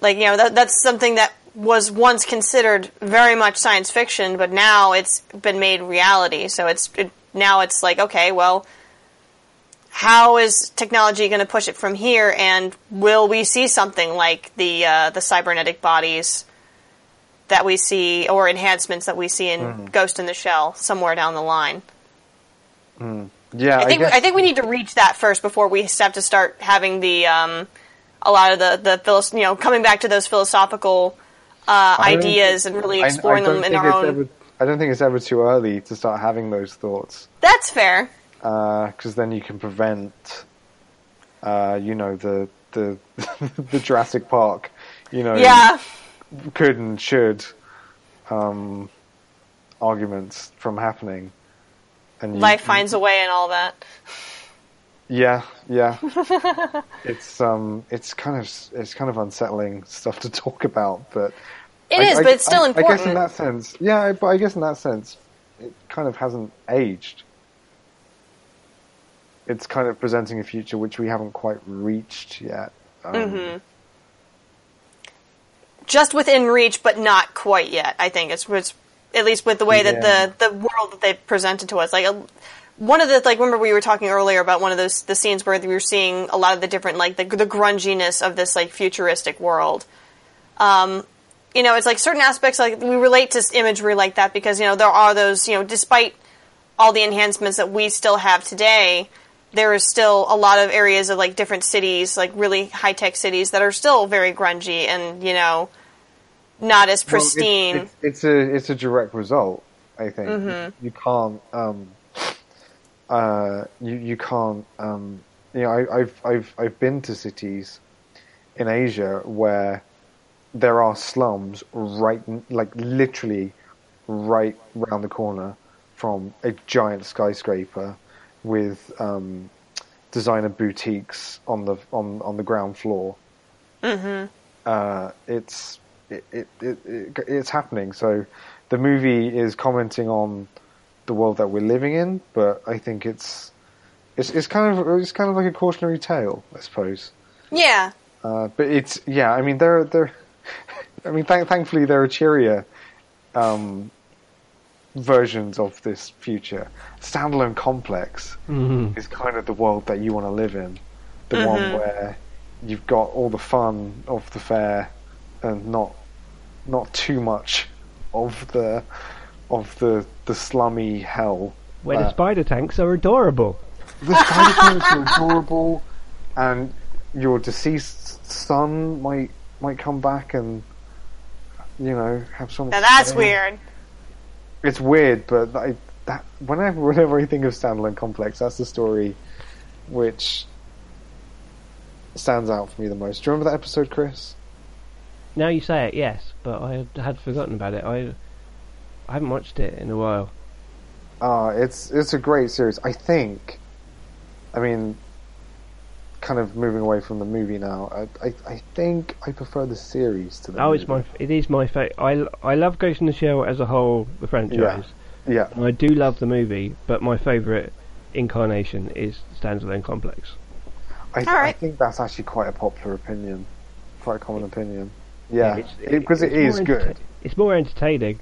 Like you know that that's something that was once considered very much science fiction, but now it's been made reality. So it's it, now it's like okay, well, how is technology going to push it from here, and will we see something like the uh, the cybernetic bodies that we see, or enhancements that we see in Ghost in the Shell somewhere down the line? Yeah, I think guess, I think we need to reach that first before we have to start having the um, a lot of the the you know coming back to those philosophical uh, ideas and really I- I exploring them in our own. ever- I don't think it's ever too early to start having those thoughts, That's fair. because then you can prevent, uh, you know, the the the Jurassic Park, you know, Yeah, could and should um, arguments from happening. And you- life finds a way and all that. Yeah, yeah. it's um, it's kind of it's kind of unsettling stuff to talk about, but It I- is, I- but it's still I- important. I guess in that sense, yeah. But I guess in that sense, it kind of hasn't aged. It's kind of presenting a future which we haven't quite reached yet. Um, Mm-hmm. Just within reach, but not quite yet. I think it's, it's at least with the way Yeah. that the the world that they presented to us. Like a, one of the like remember we were talking earlier about one of those the scenes where we were seeing a lot of the different like the the grunginess of this like futuristic world. Um, you know, it's like certain aspects like we relate to imagery like that because you know there are those you know despite all the enhancements that we still have today, there is still a lot of areas of like different cities, like really high tech cities that are still very grungy and you know not as well, pristine. It's, it's a it's a direct result. I think Mm-hmm. you can't um, uh, you you can't um, you know I, I've I've I've been to cities in Asia where there are slums right like literally right round the corner from a giant skyscraper with um, designer boutiques on the on on the ground floor. Mm-hmm. Uh, it's it, it, it, it it's happening. So the movie is commenting on the world that we're living in, but I think it's it's it's kind of it's kind of like a cautionary tale, I suppose. yeah, Uh, but it's yeah. I mean, there there. I mean, th- thankfully there are cheerier um, versions of this future. Standalone complex Mhm. is kind of the world that you want to live in, the one where you've got all the fun of the fair and not not too much of the of the the slummy hell. Where Uh, the spider tanks are adorable. the spider tanks are adorable, and your deceased son might might come back and you know have some. now that's say. weird. It's weird, but I, that whenever whenever I think of standalone complex, that's the story which stands out for me the most. Do you remember that episode, Chris? Now you say it, yes, but I had forgotten about it. I I haven't watched it in a while. Uh, it's it's a great series. I think. I mean, kind of moving away from the movie now. I I, I think I prefer the series to the. Oh, movie. it's my it is my favorite. I I love Ghost in the Shell as a whole, the franchise. yeah. And I do love the movie, but my favorite incarnation is Standalone Complex. I, All right. I think that's actually quite a popular opinion, quite a common opinion. Yeah, It's- it- because it it's good. enterta- It's more entertaining.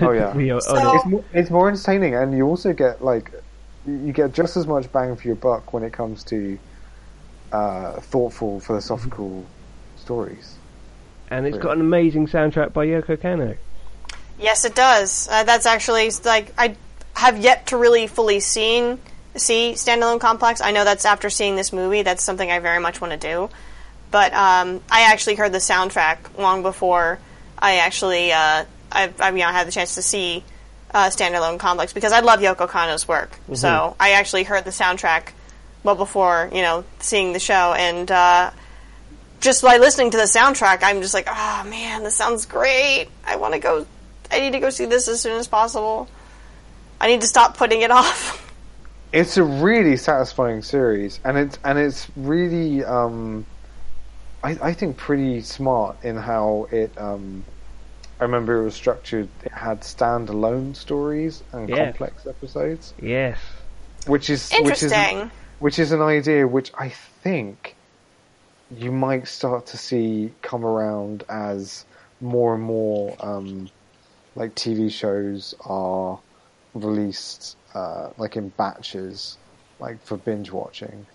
Oh, yeah. to be honest. So- It's more, it's more entertaining, and you also get like you get just as much bang for your buck when it comes to uh, thoughtful, philosophical stories. and it's got an amazing soundtrack by Yoko Kanno. Yes, it does. Uh, that's actually like I have yet to really fully seen see standalone complex. I know that's after seeing this movie. That's something I very much want to do. But um, I actually heard the soundtrack long before I actually uh, I, I you know had the chance to see uh, standalone complex because I love Yoko Kanno's work. So I actually heard the soundtrack well before you know seeing the show and. Uh, just by listening to the soundtrack, I'm just like, oh man, this sounds great. I want to go. I need to go see this as soon as possible. I need to stop putting it off. It's a really satisfying series, and it's and it's really, um, I, I think, pretty smart in how it. Um, I remember it was structured. It had standalone stories and Yeah. complex episodes, Yes. which is which is Interesting. which is an idea which I think you might start to see come around as more and more um, like TV shows are released uh, like in batches, like for binge watching.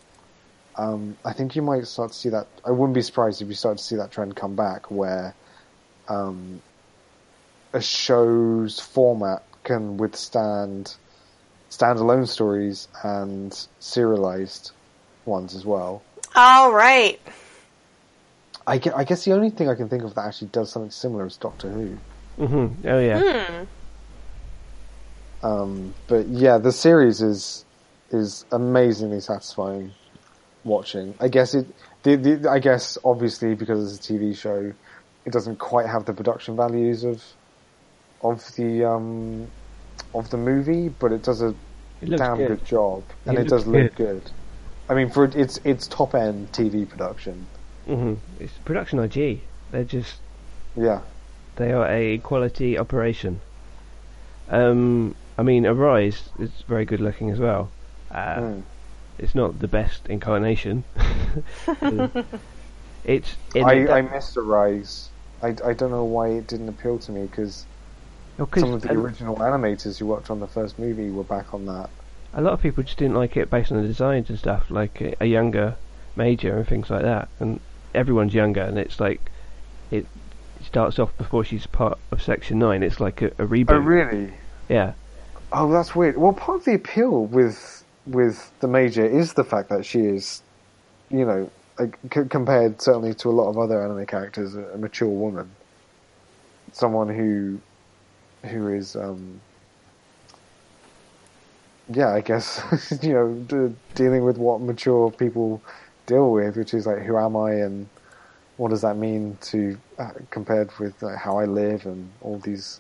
Um, I think you might start to see that. I wouldn't be surprised if you start to see that trend come back, where um, a show's format can withstand standalone stories and serialized ones as well. All right. I, gue- I guess the only thing I can think of that actually does something similar is Doctor Who. hmm Oh yeah. Hmm. Um, but yeah, the series is is amazingly satisfying watching. I guess it. The, the, I guess obviously because it's a TV show, it doesn't quite have the production values of of the um, of the movie, but it does a It damn good. good, job, and It it, does look good. I mean, for it's it's top end TV production. hmm It's Production I.G. They're just Yeah, they are a quality operation. Um, I mean, Arise is very good looking as well. Uh, Mm. It's not the best incarnation. it's I, I missed Arise. I, I don't know why it didn't appeal to me because 'cause some of the original animators who worked on the first movie were back on that. a lot of people just didn't like it based on the designs and stuff, like a, a younger major and things like that. And everyone's younger, and it's like it starts off before she's part of Section Nine. It's like a, a reboot. Oh, really? Yeah, Oh, that's weird. Well, part of the appeal with with the major is the fact that she is, you know, like, c- compared certainly to a lot of other anime characters, a, a mature woman, someone who who is, um, yeah, I guess you know, d- dealing with what mature people deal with, which is like, who am I and what does that mean to uh, compared with like, how I live and all these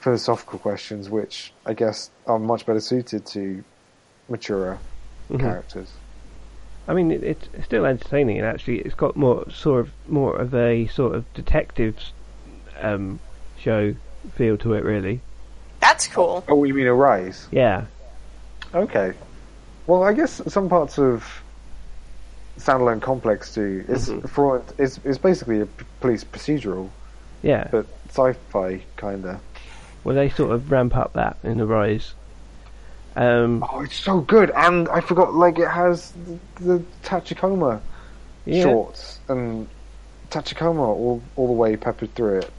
philosophical questions, which I guess are much better suited to maturer Mhm. characters. I mean it, it's still entertaining, and actually it's got more sort of more of a sort of detective um, show feel to it, really. That's cool. Oh, you mean Arise? Yeah, Okay. Well, I guess some parts of standalone complex do. It's Mhm. for all- it's it's basically a p- police procedural, yeah. but sci-fi kinda. Well, they sort of ramp up that in the rise. Um, Oh, it's so good, and I forgot. Like it has the, the Tachikoma yeah. shorts and Tachikoma all all the way peppered through it.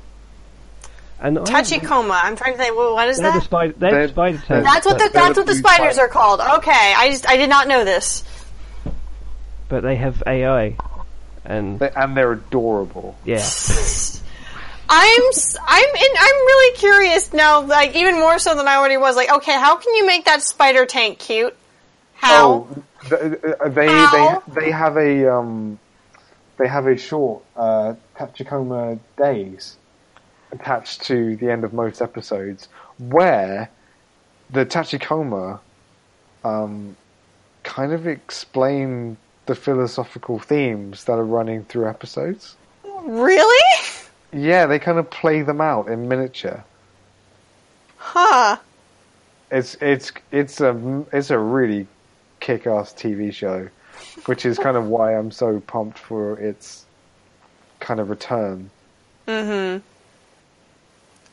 And I- Tachikoma. I'm trying to think. What, what is They're the that? spider. They're, They're- spider they're- That's what the but, They're that's the what the spiders spider. are called. Okay, I just I did not know this. but they have AI, and They, and they're adorable. yeah, I'm s- I'm in, I'm really curious now, like even more so than I already was. Like, okay, how can you make that spider tank cute? How? Oh, th- uh, they How? they they have a um, they have a short uh, Tachikoma Days attached to the end of most episodes, where the Tachikoma um, kind of explain the philosophical themes that are running through episodes. Really? Yeah, they kind of play them out in miniature. Huh. It's it's it's a it's a really kick-ass TV show, which is kind of why I'm so pumped for its kind of return. Mm-hmm.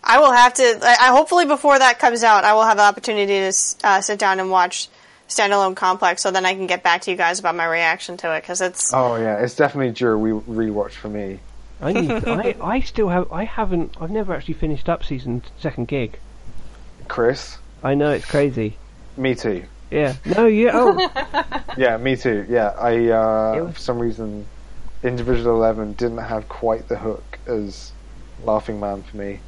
I will have to. I, I hopefully before that comes out, I will have the opportunity to uh, sit down and watch standalone complex, so then I can get back to you guys about my reaction to it because it's. Oh yeah, it's definitely due a re- rewatch for me. I need. I I still have. I haven't. I've never actually finished up season second gig. Chris, I know it's crazy. me too. Yeah. No. Yeah. Oh. Yeah, me too. Yeah, I uh, was- for some reason, Individual Eleven didn't have quite the hook as Laughing Man for me.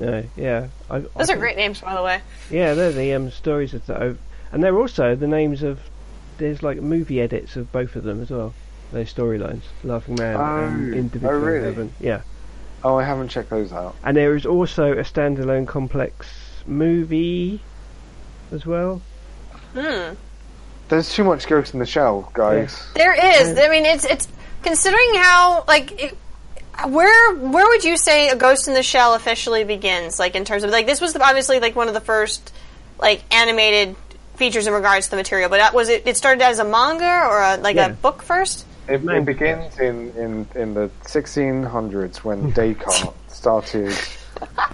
No. Yeah. I, Those I are think- great names, by the way. Yeah, they're the um, stories of the, and they're also the names of. There's like movie edits of both of them as well. Those storylines, Laughing Man and Oh. Individual Oh, really? Eleven. Yeah, Oh, I haven't checked those out. and there is also a standalone complex movie as well. Hmm. There's too much Ghost in the Shell, guys. There is. I mean, it's it's considering how like. It, where where would you say a Ghost in the Shell officially begins? Like in terms of like this was obviously like one of the first like animated features in regards to the material, but that was it. It started as a manga or a, like Yeah. a book first. It, it begins in, in, in the 1600s when Descartes started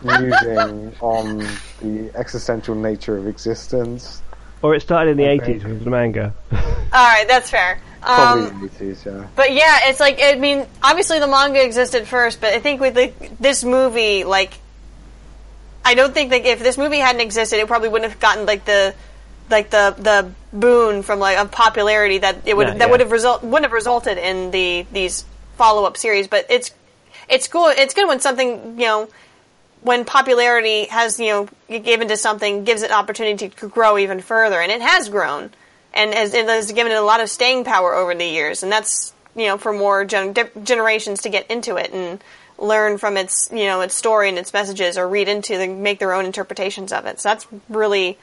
musing on the existential nature of existence. Or it started in the Okay. 80s with the manga. All right, that's fair. Probably Um, 80s, yeah. but yeah, it's like I mean, obviously the manga existed first, but I think with the, this movie, like, I don't think that if this movie hadn't existed, it probably wouldn't have gotten like the like the the boon from like of popularity that it would Yeah, that yeah. would have result wouldn't have resulted in the these follow up series. But it's it's cool. It's good when something you know when popularity has you know given to something gives it an opportunity to grow even further, and it has grown, and has, it has given it a lot of staying power over the years, and that's you know for more gen- generations to get into it and learn from its you know its story and its messages, or read into and make their own interpretations of it. So that's really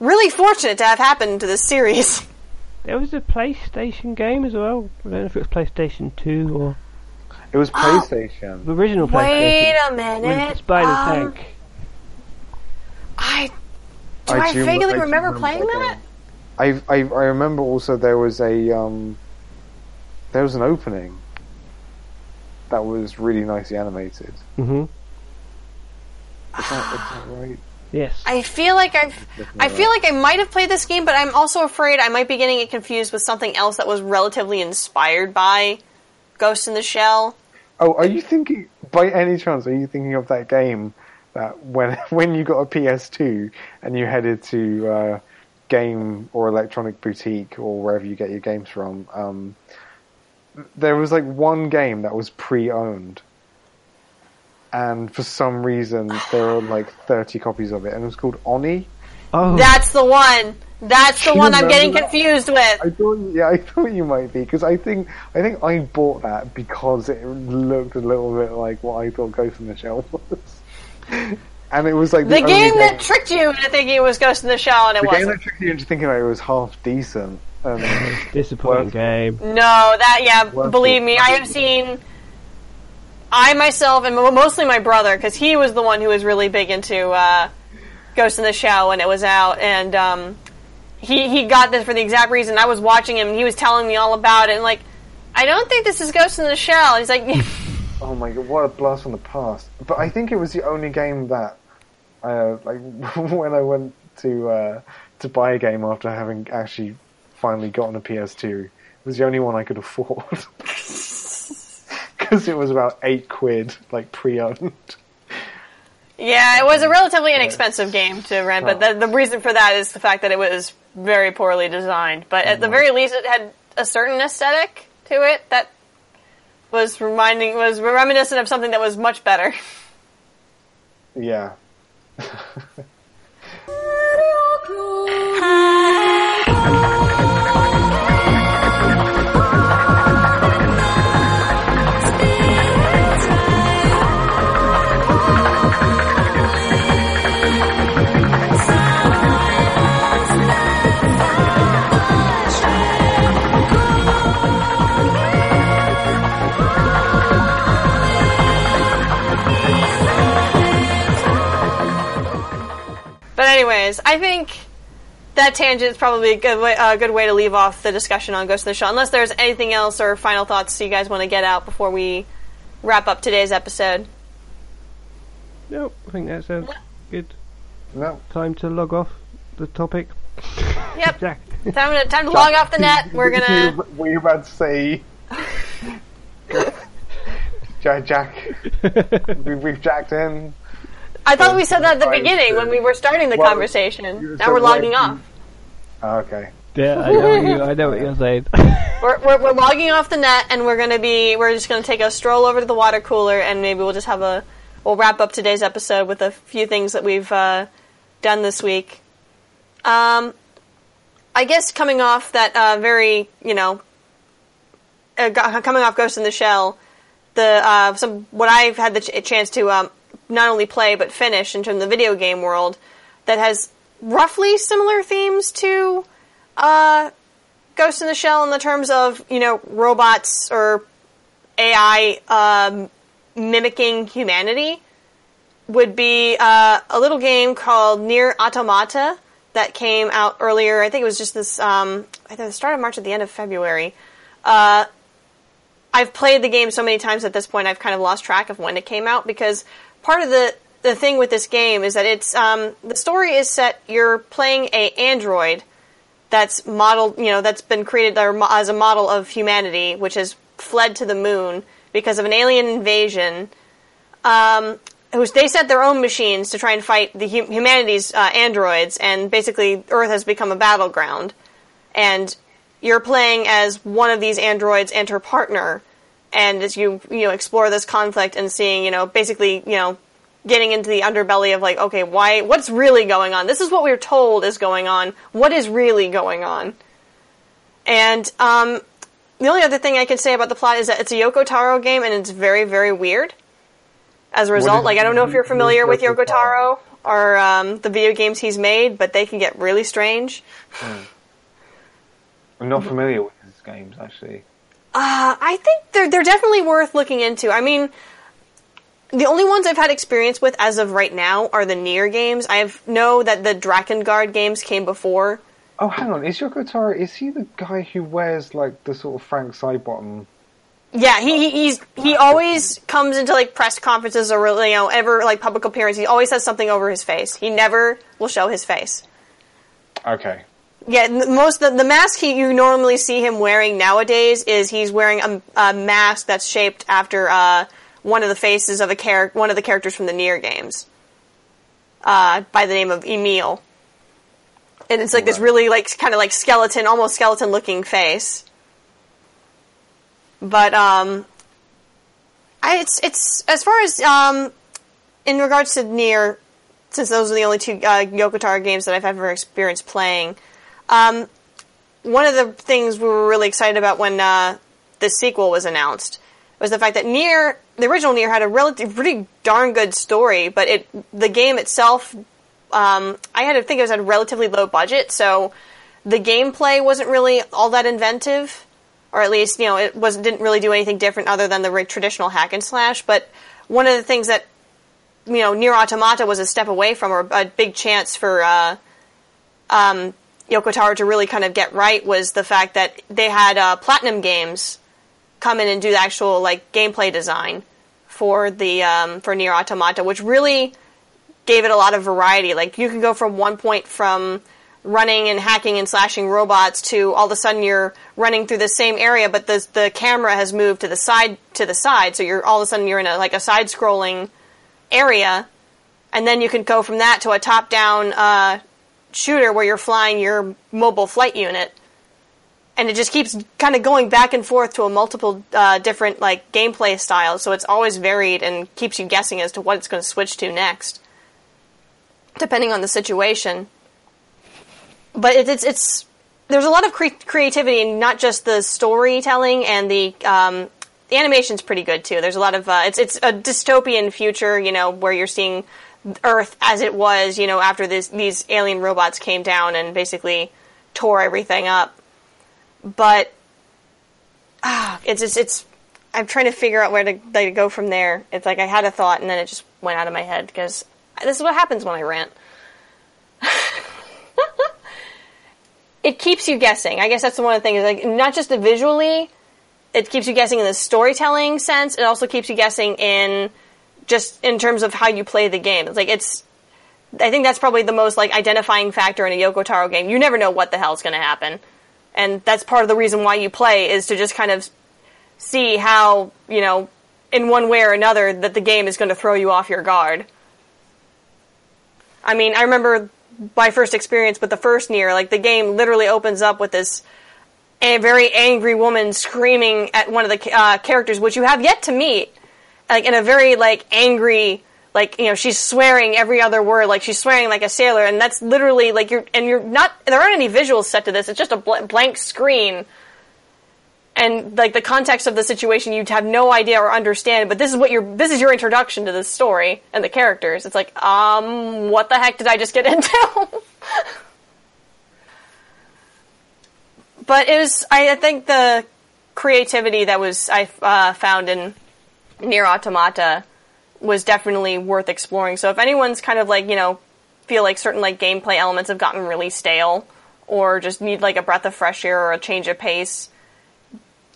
really fortunate to have happened to this series. There was a PlayStation game as well. I don't know if it was PlayStation 2 or It was PlayStation. the original PlayStation. Wait a with minute. the Spider Um, Tank. I do I, do- vaguely I remember playing that. game. I, I I remember also there was a um there was an opening that was really nicely animated. hmm Is that, is that right? Yes. I feel like I've I feel like I might have played this game, but I'm also afraid I might be getting it confused with something else that was relatively inspired by Ghost in the Shell. Oh, are you thinking by any chance? Are you thinking of that game that when when you got a PS2 and you headed to uh, game or electronic boutique or wherever you get your games from? Um, there was like one game that was pre-owned, and for some reason there were like thirty copies of it, and it was called Oni. oh, That's the one. That's the one I'm getting that? confused with. I thought, yeah, I thought you might be because I think I think I bought that because it looked a little bit like what I thought Ghost in the Shell was, and it was like The the, only game that tricked you into thinking it was Ghost in the Shell and it was the game wasn't. that tricked you into thinking that it was half decent. Um, disappointing Worth- game. No, that yeah. Worth believe it. me, I have seen. I myself and mostly my brother, because he was the one who was really big into uh, Ghost in the Shell when it was out, and um, he he got this for the exact reason. I was watching him, and he was telling me all about it, and like, I don't think this is Ghost in the Shell. And he's like, oh my god, what a blast from the past! But I think it was the only game that, uh, like, when I went to uh, to buy a game after having actually finally gotten a PS2, it was the only one I could afford. Because it was about eight quid, like pre-owned. yeah, it was a relatively inexpensive game to rent, but the, the reason for that is the fact that it was very poorly designed. But at the very least, it had a certain aesthetic to it that was reminding was reminiscent of something that was much better. Yeah. 四条，anyways, I think that tangent is probably a good way, a good way to leave off the discussion on Ghost in the Shell. Unless there's anything else or final thoughts you guys want to get out before we wrap up today's episode. Nope, I think that's a good No. time to log off the topic. Yep, Jack. time to time to log off the net. We're gonna. Were you about to say? Jack, Jack, we, we've jacked in. I thought we said that at the beginning sure. when we were starting the Well, conversation. Now we're logging like- off. Oh, okay. Yeah, I know what you. I know what you're saying. We're, we're, we're logging off the net, and we're gonna be. We're just gonna take a stroll over to the water cooler, and maybe we'll just have a. We'll wrap up today's episode with a few things that we've uh, done this week. Um, I guess coming off that uh, very, you know, uh, coming off Ghost in the Shell, the uh, some what I've had the ch- chance to um, not only play but finish in terms of the video game world that has roughly similar themes to uh, Ghost in the Shell in the terms of you know robots or AI um, mimicking humanity would be uh, a little game called NieR Automata that came out earlier. I think it was just this um, either the start of March or the end of February. Uh, I've played the game so many times at this point, I've kind of lost track of when it came out because part of the the thing with this game is that it's um, the story is set. You're playing a android that's modeled, you know, that's been created as a model of humanity, which has fled to the moon because of an alien invasion. Um, they sent their own machines to try and fight the humanity's uh, androids, and basically Earth has become a battleground. And you're playing as one of these androids and her partner, and as you you know explore this conflict and seeing you know basically you know getting into the underbelly of like okay why what's really going on? This is what we are told is going on. What is really going on? And um, the only other thing I can say about the plot is that it's a Yoko Taro game and it's very very weird as a result. Like, I don't know if you're familiar with Yoko Taro or um, the video games he's made, but they can get really strange. Mm. I'm not familiar with his games, actually. Uh, I think they're they're definitely worth looking into. I mean, the only ones I've had experience with as of right now are the NieR games. I know that the Drakengard games came before. Oh, hang on. Is Yoko Taro, is he the guy who wears, like, the sort of Frank Sidebottom yeah, he, he's he always comes into like press conferences or you know ever like public appearance. He always has something over his face. He never will show his face. Okay. Yeah, most the, the mask he, you normally see him wearing nowadays is he's wearing a, a mask that's shaped after uh, one of the faces of a character, one of the characters from the NieR games, uh, by the name of Emil. And it's like right. this really like kind of like skeleton, almost skeleton looking face. But um, I, it's it's as far as um, in regards to NieR, since those are the only two uh, Yoko Taro games that I've ever experienced playing. Um, one of the things we were really excited about when uh, the sequel was announced was the fact that NieR, the original NieR, had a relative, pretty darn good story, but it the game itself, um, I had to think it was at a relatively low budget, so the gameplay wasn't really all that inventive or at least you know it was didn't really do anything different other than the traditional hack and slash. But one of the things that you know NieR Automata was a step away from, or a big chance for uh, um, Yoko Taro to really kind of get right, was the fact that they had uh, Platinum Games come in and do the actual like gameplay design for the um, for NieR Automata, which really gave it a lot of variety. Like you can go from one point from running and hacking and slashing robots to all of a sudden you're running through the same area, but the the camera has moved to the side to the side, so you're all of a sudden you're in a like a side scrolling area, and then you can go from that to a top down uh, shooter where you're flying your mobile flight unit, and it just keeps kind of going back and forth to a multiple uh, different like gameplay styles, so it's always varied and keeps you guessing as to what it's going to switch to next, depending on the situation but it's, it's, it's there's a lot of cre- creativity in not just the storytelling and the um, the animation's pretty good too. There's a lot of uh, it's it's a dystopian future, you know, where you're seeing Earth as it was, you know, after this, these alien robots came down and basically tore everything up. But ah, it's just it's I'm trying to figure out where to, like, to go from there. It's like I had a thought and then it just went out of my head because this is what happens when I rant. it keeps you guessing. I guess that's one of the things. Like not just the visually, it keeps you guessing in the storytelling sense. It also keeps you guessing in just in terms of how you play the game. It's like it's. I think that's probably the most like identifying factor in a Yoko Taro game. You never know what the hell's going to happen, and that's part of the reason why you play is to just kind of see how you know in one way or another that the game is going to throw you off your guard. I mean, I remember my first experience with the first NieR. Like the game literally opens up with this a very angry woman screaming at one of the uh, characters, which you have yet to meet, like in a very like angry, like you know she's swearing every other word, like she's swearing like a sailor, and that's literally like you're and you're not. There aren't any visuals set to this. It's just a bl- blank screen. And like the context of the situation, you'd have no idea or understand. But this is what your this is your introduction to this story and the characters. It's like, um, what the heck did I just get into? but it was I, I, think the creativity that was I uh, found in NieR Automata was definitely worth exploring. So if anyone's kind of like you know feel like certain like gameplay elements have gotten really stale or just need like a breath of fresh air or a change of pace,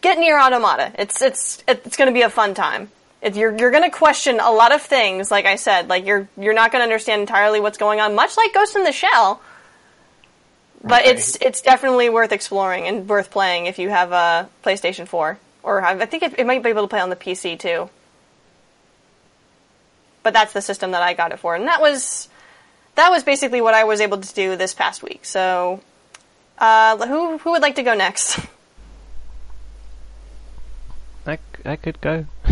get NieR Automata. It's it's it's going to be a fun time. If you're you're going to question a lot of things, like I said, like you're you're not going to understand entirely what's going on, much like Ghost in the Shell. But Okay. it's it's definitely worth exploring and worth playing if you have a PlayStation 4 or have, I think it, it might be able to play on the PC too. But that's the system that I got it for, and that was that was basically what I was able to do this past week. So, uh, who who would like to go next? I, I could go.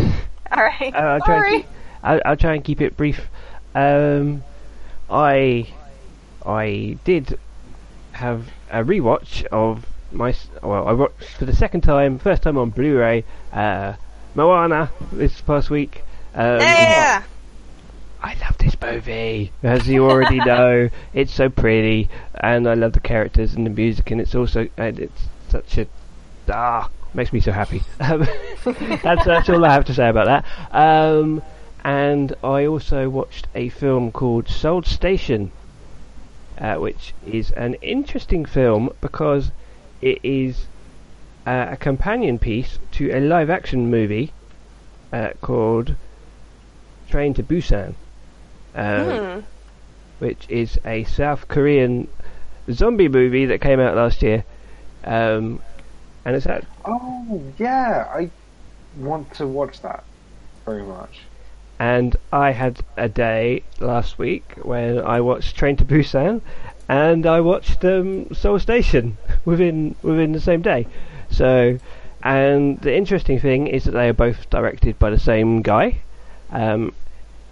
All right, Uh, I'll, try and sorry. keep, I'll, I'll try and keep it brief. Um, I I did have a rewatch of my well, I watched for the second time, first time on Blu-ray, uh, Moana this past week. Um, Yeah. I love this movie, as you already know. It's so pretty, and I love the characters and the music, and it's also and it's such a ah makes me so happy. Um, that's that's all I have to say about that. Um, and I also watched a film called Seoul Station, uh, which is an interesting film because it is uh, a companion piece to a live-action movie uh, called Train to Busan, um, Hmm. which is a South Korean zombie movie that came out last year. Um, and it's at, Oh yeah, I want to watch that very much. and I had a day last week when I watched Train to Busan, and I watched um, Seoul Station within within the same day. So, and the interesting thing is that they are both directed by the same guy. Um,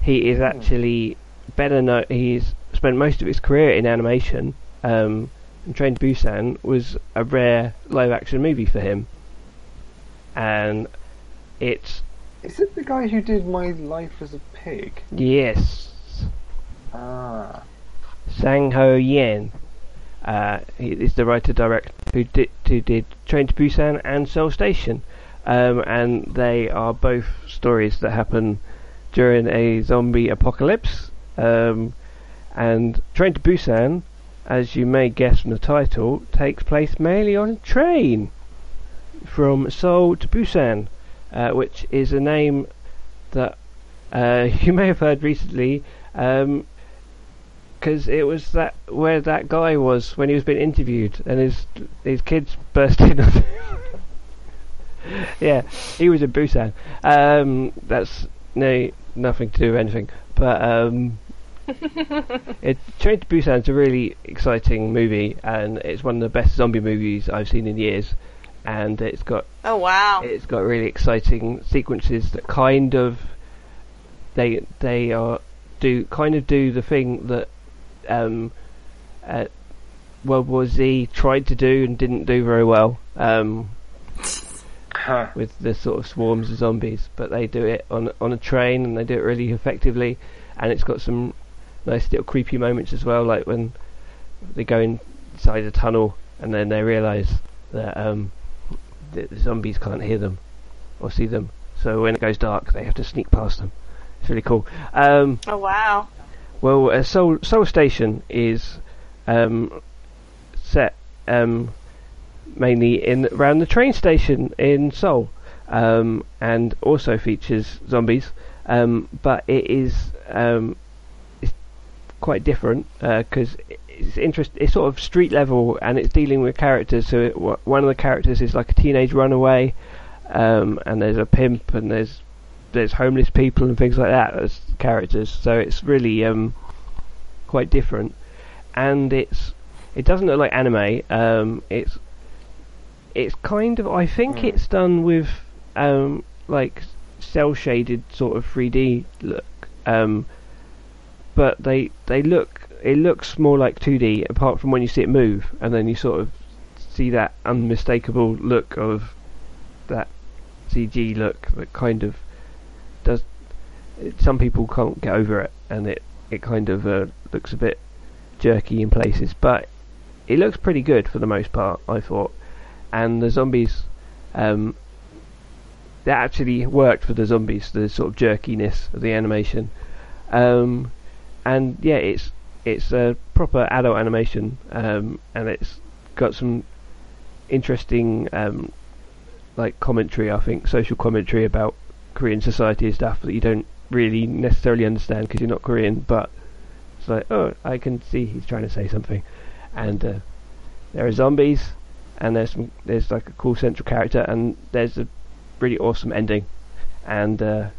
he is actually better known. He's spent most of his career in animation. Um, and Train to Busan was a rare live action movie for him, and it's Is it the guy who did My Life as a Pig? yes. Ah, Sang-ho Yeon. Uh, is the writer director who did who did Train to Busan and Seoul Station, um, and they are both stories that happen during a zombie apocalypse. Um, and Train to Busan, as you may guess from the title, takes place mainly on a train from Seoul to Busan, uh, which is a name that uh, you may have heard recently. Um, because it was that where that guy was when he was being interviewed, and his his kids burst in. on him. yeah, he was in Busan. Um, that's no nothing to do with anything, but um, it, Train to Busan is a really exciting movie, and it's one of the best zombie movies I've seen in years. And it's got Oh wow. it's got really exciting sequences that kind of they they are do kind of do the thing that um, uh, World War Z tried to do and didn't do very well um, Huh. with the sort of swarms of zombies, but they do it on on a train and they do it really effectively, and it's got some nice little creepy moments as well, like when they go inside a tunnel and then they realise that um, the, the zombies can't hear them or see them, so when it goes dark they have to sneak past them. It's really cool. Um, Oh wow. Well, uh, Soul Seoul Station is um, set um, mainly in around the train station in Seoul, um, and also features zombies. Um, but it is um, quite different because it's interest. It's sort of street level, and it's dealing with characters. So it, one of the characters is like a teenage runaway, um, and there's a pimp, and there's there's homeless people and things like that as characters. So it's really um, quite different, and it's it doesn't look like anime. Um, it's it's kind of I think Hmm. it's done with um, like cell shaded sort of 3D look, um, but they they look it looks more like 2D apart from when you see it move, and then you sort of see that unmistakable look of that CG look that kind of. Some people can't get over it, and it it kind of uh, looks a bit jerky in places, but it looks pretty good for the most part. I thought, and the zombies, um, that actually worked for the zombies. The sort of jerkiness of the animation, um, and yeah, it's it's a proper adult animation, um, and it's got some interesting um, like commentary. I think social commentary about Korean society and stuff that you don't really necessarily understand because you're not Korean, but it's like, oh, I can see he's trying to say something. And uh, there are zombies, and there's some, there's like a cool central character, and there's a really awesome ending, and uh,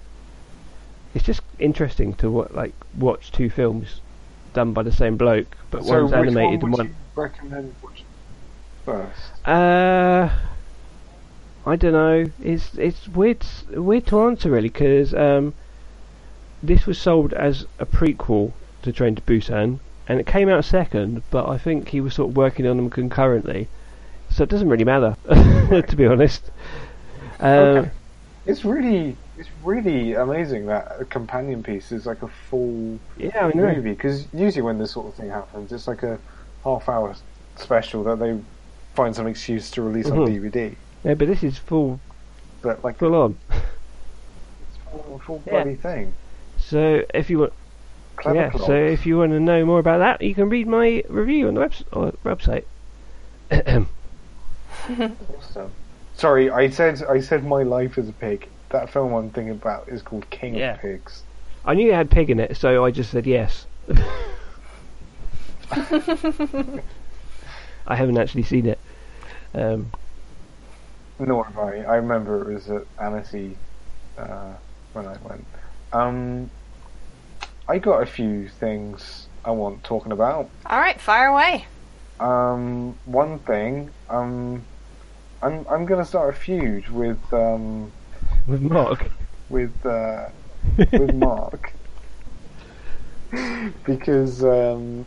it's just interesting to wa- like watch two films done by the same bloke, but so one's animated one and would one. you recommend watching first? Uh, I don't know. It's it's weird weird to answer really because um, this was sold as a prequel to Train to Busan, and it came out second. But I think he was sort of working on them concurrently, so it doesn't really matter to be honest. Uh, Okay. It's really, it's really amazing that a companion piece is like a full Yeah, I know. movie. Because usually when this sort of thing happens, it's like a half-hour special that they find some excuse to release on Mhm. DVD. Yeah, but this is full But like, full on. it's full, full Yeah. bloody thing. So if you want, Clever yeah, plot. so if you want to know more about that, you can read my review on the webs- website. Awesome. Sorry, I said I said my life as a pig. That film I'm thinking about is called King Yeah. of Pigs. I knew it had pig in it, so I just said yes. I haven't actually seen it. Um, Nor have I. I remember it was at Annecy uh, when I went. Um, I got a few things I want talking about. All right, fire away. Um, one thing, um, I'm I'm gonna start a feud with um, with Mark. with uh, with Mark because um,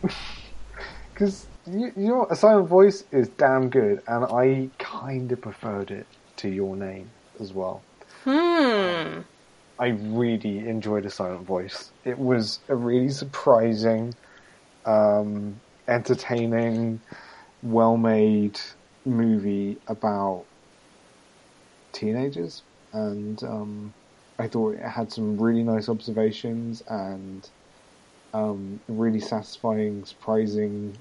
because you, you know what? a silent voice is damn good, and I kind of preferred it to your name as well. Hmm. I really enjoyed a silent voice. It was a really surprising, um, entertaining, well-made movie about teenagers, and um, I thought it had some really nice observations and um, really satisfying, surprising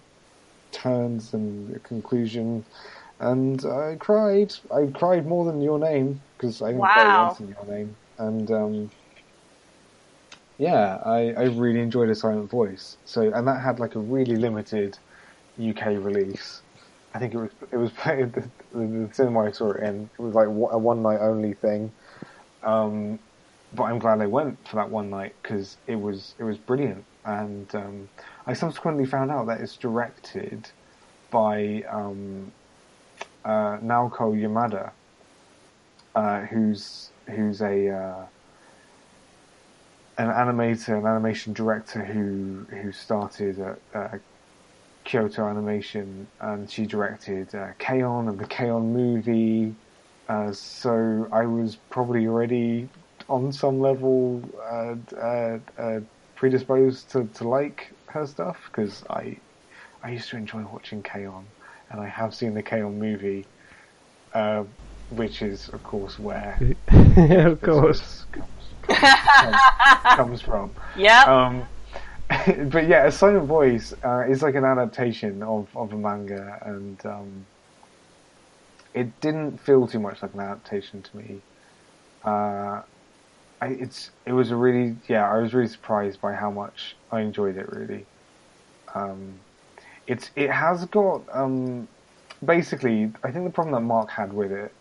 turns and conclusion. And I cried. I cried more than your name because I didn't cry once in your name. And um, yeah, I, I really enjoyed a silent voice. So and that had like a really limited UK release. I think it was it was played the, the cinema I saw it in. It was like a one night only thing. Um, but I'm glad I went for that one night because it was it was brilliant. And um, I subsequently found out that it's directed by um, uh, Naoko Yamada, uh, who's who's a uh, an animator, an animation director who who started at uh, Kyoto Animation, and she directed uh, K-On! and the K-On! movie. Uh, so I was probably already on some level uh, uh, uh, predisposed to, to like her stuff because I I used to enjoy watching K-On! and I have seen the K-On! movie, which is of course where of course. comes, comes, comes from. Yep. Um, but yeah, a silent voice uh, is like an adaptation of, of a manga, and um, it didn't feel too much like an adaptation to me. Uh, I, it's it was a really yeah, I was really surprised by how much I enjoyed it. Really, um, it's it has got um, basically. I think the problem that Mark had with it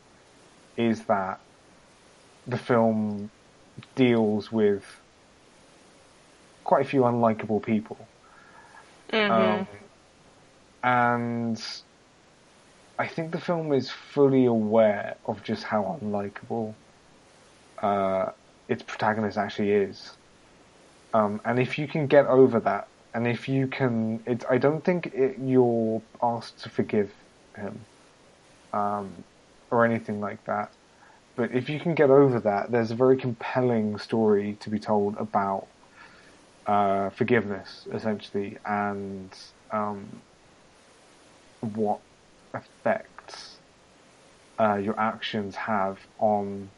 is that the film deals with quite a few unlikable people. Mhm. Um, and I think the film is fully aware of just how unlikable uh, its protagonist actually is. Um, and if you can get over that, and if you can, it, I don't think it, you're asked to forgive him um, or anything like that. But if you can get over that, there's a very compelling story to be told about uh, forgiveness, essentially, and um, what effects uh, your actions have on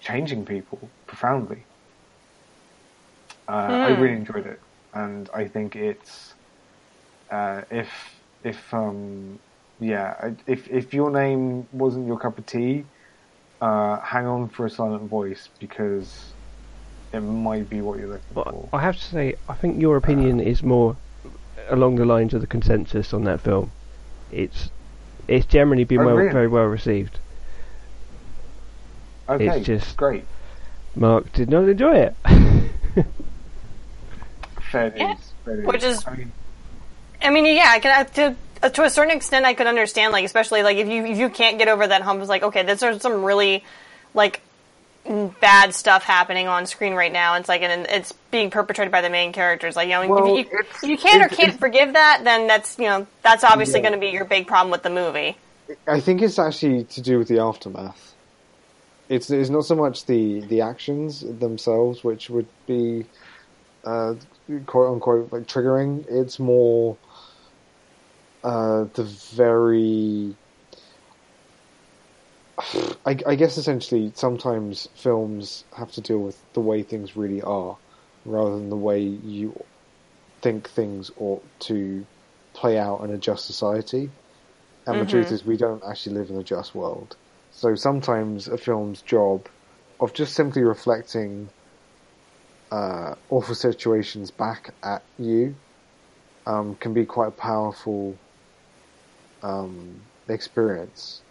changing people profoundly. Uh, I Hmm. really enjoyed it, and I think it's uh, if if um, yeah if if your name wasn't your cup of tea, uh, hang on for a silent voice because it might be what you're looking Well, for. I have to say, I think your opinion is more along the lines of the consensus on that film. It's it's generally been Oh, well, really? very well received. Okay, it's just- great. Mark did not enjoy it. Fair Yeah. news. Fair news. Which is- I mean, I mean, yeah, I can I, to uh, to a certain extent I could understand, like especially like if you if you can't get over that hump, it's like okay, there's some really like bad stuff happening on screen right now. It's like and it's being perpetrated by the main characters. Like you know, Well, if, you, if you can or can't forgive that, then that's you know that's obviously Yeah. going to be your big problem with the movie. I think it's actually to do with the aftermath. It's it's not so much the the actions themselves, which would be uh, quote unquote like triggering. It's more uh, the very. I, I guess essentially, sometimes films have to deal with the way things really are, rather than the way you think things ought to play out in a just society. And the truth is, we don't actually live in a just world. So sometimes a film's job of just simply reflecting uh, awful situations back at you um, can be quite a powerful um, experience.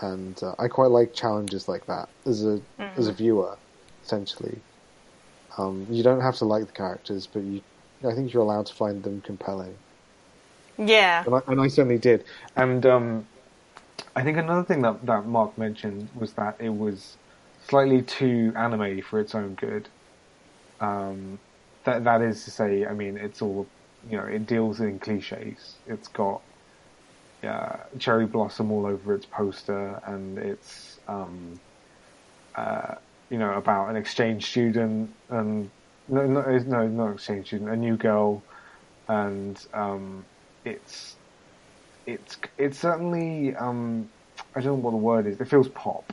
And uh, I quite like challenges like that as a as a viewer, essentially. Um, you don't have to like the characters, but you, I think you're allowed to find them compelling. Yeah, and I, and I certainly did. And um, I think another thing that, that Mark mentioned was that it was slightly too anime for its own good. Um, that that is to say, I mean, it's all you know. It deals in cliches. It's got uh, cherry blossom all over its poster, and it's um, uh, you know about an exchange student and no, no, no, not exchange student, a new girl, and um, it's it's it's certainly um, I don't know what the word is. It feels pop,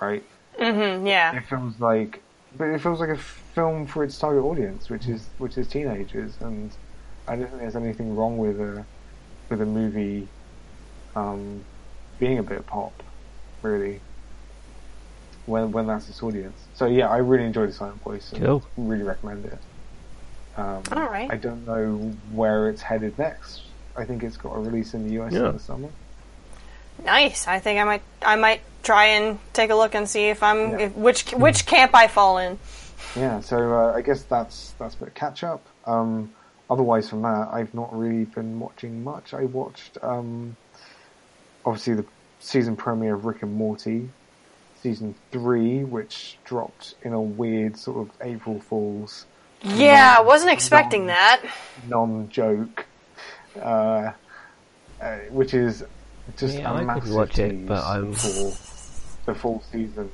right? hmm yeah, It feels like, but it feels like a film for its target audience, which is which is teenagers, and I don't think there's anything wrong with a with a movie um, being a bit pop, really. When when that's its audience, so yeah, I really enjoyed the Silent Voice. And Cool. Really recommend it. Um, All right. I don't know where it's headed next. I think it's got a release in the US Yeah. in the summer. nice. I think I might I might try and take a look and see if I'm Yeah. if, which which camp I fall in. Yeah, so uh, I guess that's that's a bit of catch up. Um, otherwise, from that, I've not really been watching much. I watched um, obviously the season premiere of Rick and Morty, season three, which dropped in a weird sort of April Fool's Yeah, I wasn't expecting No. that. non-joke, uh, uh, which is just Yeah, a I could massive watch it, tease but I'm- for the full season,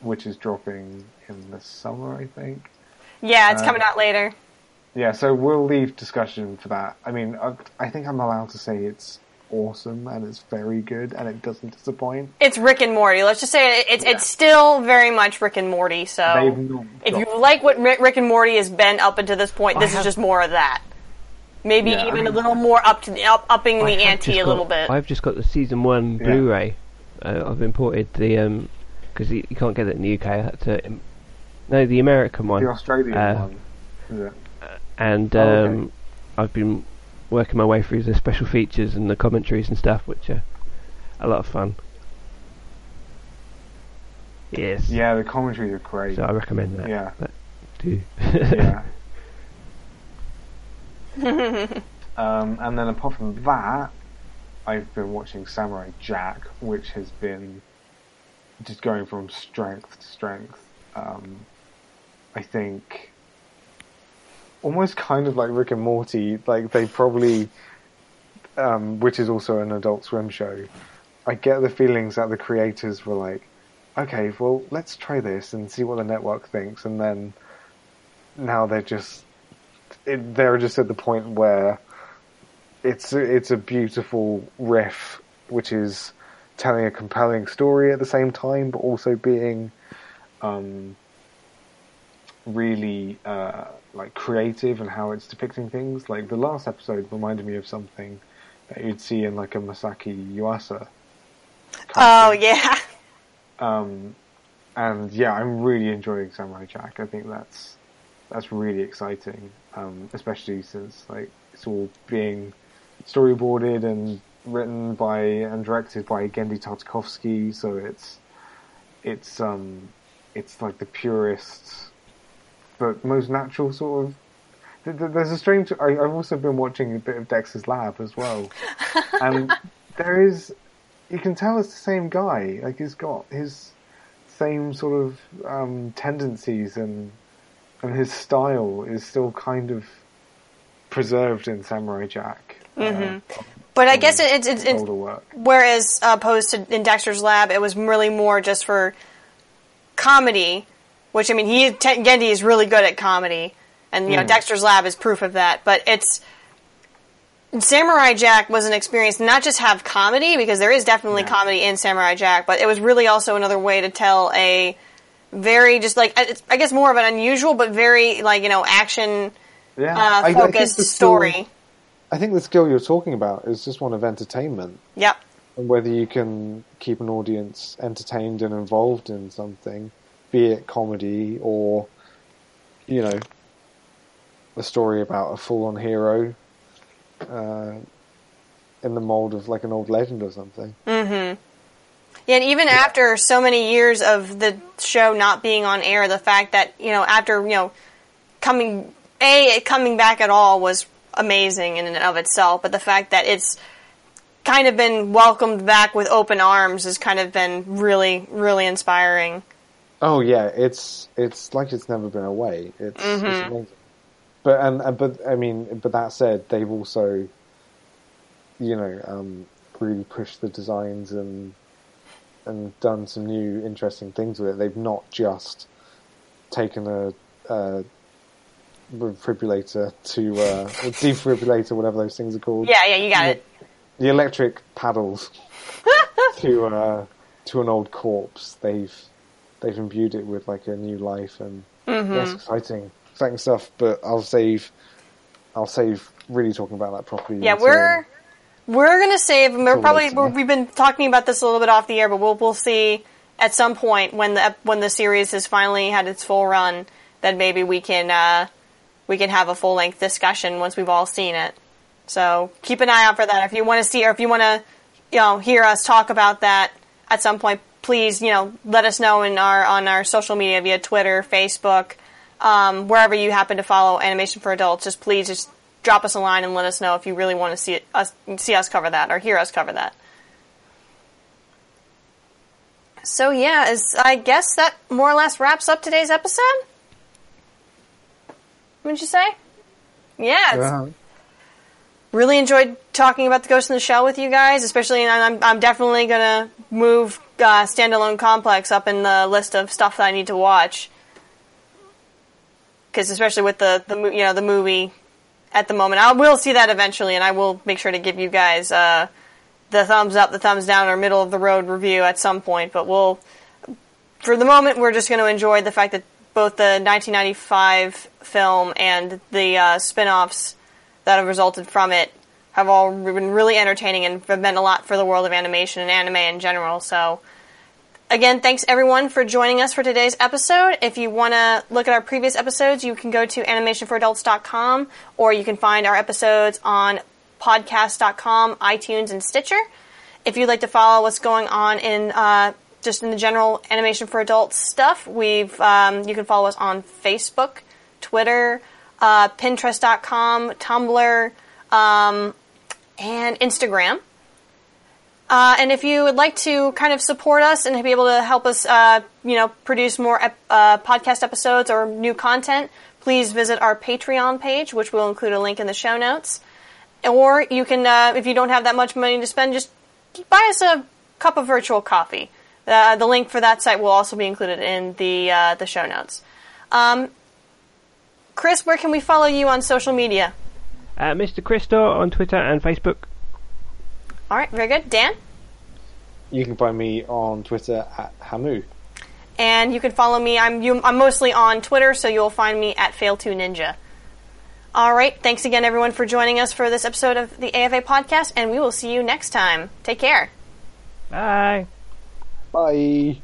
which is dropping in the summer, I think. Yeah, it's Uh, coming out later. Yeah, so we'll leave discussion for that. I mean, I, I think I'm allowed to say it's awesome and it's very good and it doesn't disappoint. It's Rick and Morty. Let's just say it, it's it's still very much Rick and Morty. So if you like what Rick, Rick and Morty has been up until this point, I this have- is just more of that. Maybe Yeah, I even a little more up to the up, upping I the ante just a little bit. I've just got the season one Yeah. Blu-ray. Uh, I've imported the um because you, you can't get it in the UK. I had to no the American one, the Australian uh, one. And Oh, okay. um I've been working my way through the special features and the commentaries and stuff, which are a lot of fun. Yes. Yeah, the commentaries are great. So I recommend that. Yeah. Too. yeah. um, and then apart from that, I've been watching Samurai Jack, which has been just going from strength to strength. Um, I think almost kind of like Rick and Morty. Like they probably, um, which is also an Adult Swim show. I get the feelings that the creators were like, okay, well, let's try this and see what the network thinks, and then now they're just it, they're just at the point where it's it's a beautiful riff, which is telling a compelling story at the same time, but also being um, really uh, like creative and how it's depicting things. Like the last episode reminded me of something that you'd see in like a Masaaki Yuasa. oh yeah, Um, and yeah, I'm really enjoying Samurai Jack. I think that's that's really exciting, um, especially since like it's all being storyboarded and written by and directed by Genndy Tartakovsky. So it's it's um it's like the purest but most natural sort of. th- th- There's a strange. I, I've also been watching a bit of Dexter's Lab as well, and there is. You can tell it's the same guy. Like he's got his same sort of um, tendencies and and his style is still kind of preserved in Samurai Jack. uh, But I guess it's it's it's older work. whereas uh, opposed to in Dexter's Lab, it was really more just for comedy. Which I mean, he Te- Genndy is really good at comedy, and you know Dexter's Lab is proof of that. But it's Samurai Jack was an experience to not just have comedy because there is definitely comedy in Samurai Jack, but it was really also another way to tell a very just like it's, I guess more of an unusual but very like you know action Yeah, uh, I- I think focused skill- story. I think the skill you're talking about is just one of entertainment. Yep. and whether you can keep an audience entertained and involved in something, be it comedy or, you know, a story about a full-on hero uh, in the mold of like an old legend or something. Mm-hmm. Yeah, and even after so many years of the show not being on air, the fact that you know after you know coming a it coming back at all was amazing in and of itself, but the fact that it's kind of been welcomed back with open arms has kind of been really really inspiring. Oh yeah, it's it's like it's never been away. It's, it's amazing. But and, and but I mean, but that said, they've also, you know, um, really pushed the designs and and done some new interesting things with it. They've not just taken a, a defibrillator to uh, defibrillator, whatever those things are called. Yeah, yeah, you got it. The electric paddles to uh, to an old corpse. They've they've imbued it with like a new life and Mm-hmm. exciting, exciting stuff. But I'll save I'll save really talking about that properly. Yeah, until- we're we're gonna save. We're probably later. we're, we've been talking about this a little bit off the air, but we'll we'll see at some point when the when the series has finally had its full run Then maybe we can uh, we can have a full length discussion once we've all seen it. So keep an eye out for that. If you want to see or if you want to you know hear us talk about that at some point, please you know let us know in our on our social media via Twitter, Facebook, um, wherever you happen to follow Animation for Adults. Just please just drop us a line and let us know if you really want to see it, us see us cover that or hear us cover that. So yeah, is I guess that more or less wraps up today's episode. Wouldn't you say? Yeah, Yeah. really enjoyed talking about the Ghost in the Shell with you guys, especially, and I'm, I'm definitely gonna move uh, Standalone Complex up in the list of stuff that I need to watch. Because especially with the, the you know the movie at the moment, I will see that eventually, and I will make sure to give you guys uh, the thumbs up, the thumbs down, or middle of the road review at some point. But we'll, for the moment, we're just going to enjoy the fact that both the 1995 film and the uh, spin-offs that have resulted from it have all been really entertaining and have meant a lot for the world of animation and anime in general. So, again, thanks everyone for joining us for today's episode. If you want to look at our previous episodes, you can go to animationforadults.com or you can find our episodes on podcast.com, iTunes, and Stitcher. If you'd like to follow what's going on in uh, just in the general animation for adults stuff, we've um, you can follow us on Facebook, Twitter, uh, Pinterest.com, Tumblr, um, and Instagram. Uh, and if you would like to kind of support us and be able to help us, uh, you know, produce more ep- uh, podcast episodes or new content, please visit our Patreon page, which we'll include a link in the show notes. Or you can, uh, if you don't have that much money to spend, just buy us a cup of virtual coffee. Uh, the link for that site will also be included in the uh, the show notes. Um, Chris, where can we follow you on social media? Uh, Mr. Christor on Twitter and Facebook. All right, very good. Dan? You can find me on Twitter at Hamu. And you can follow me. I'm you, I'm mostly on Twitter, so you'll find me at Fail2Ninja. All right, thanks again, everyone, for joining us for this episode of the AFA podcast, and we will see you next time. Take care. Bye. Bye.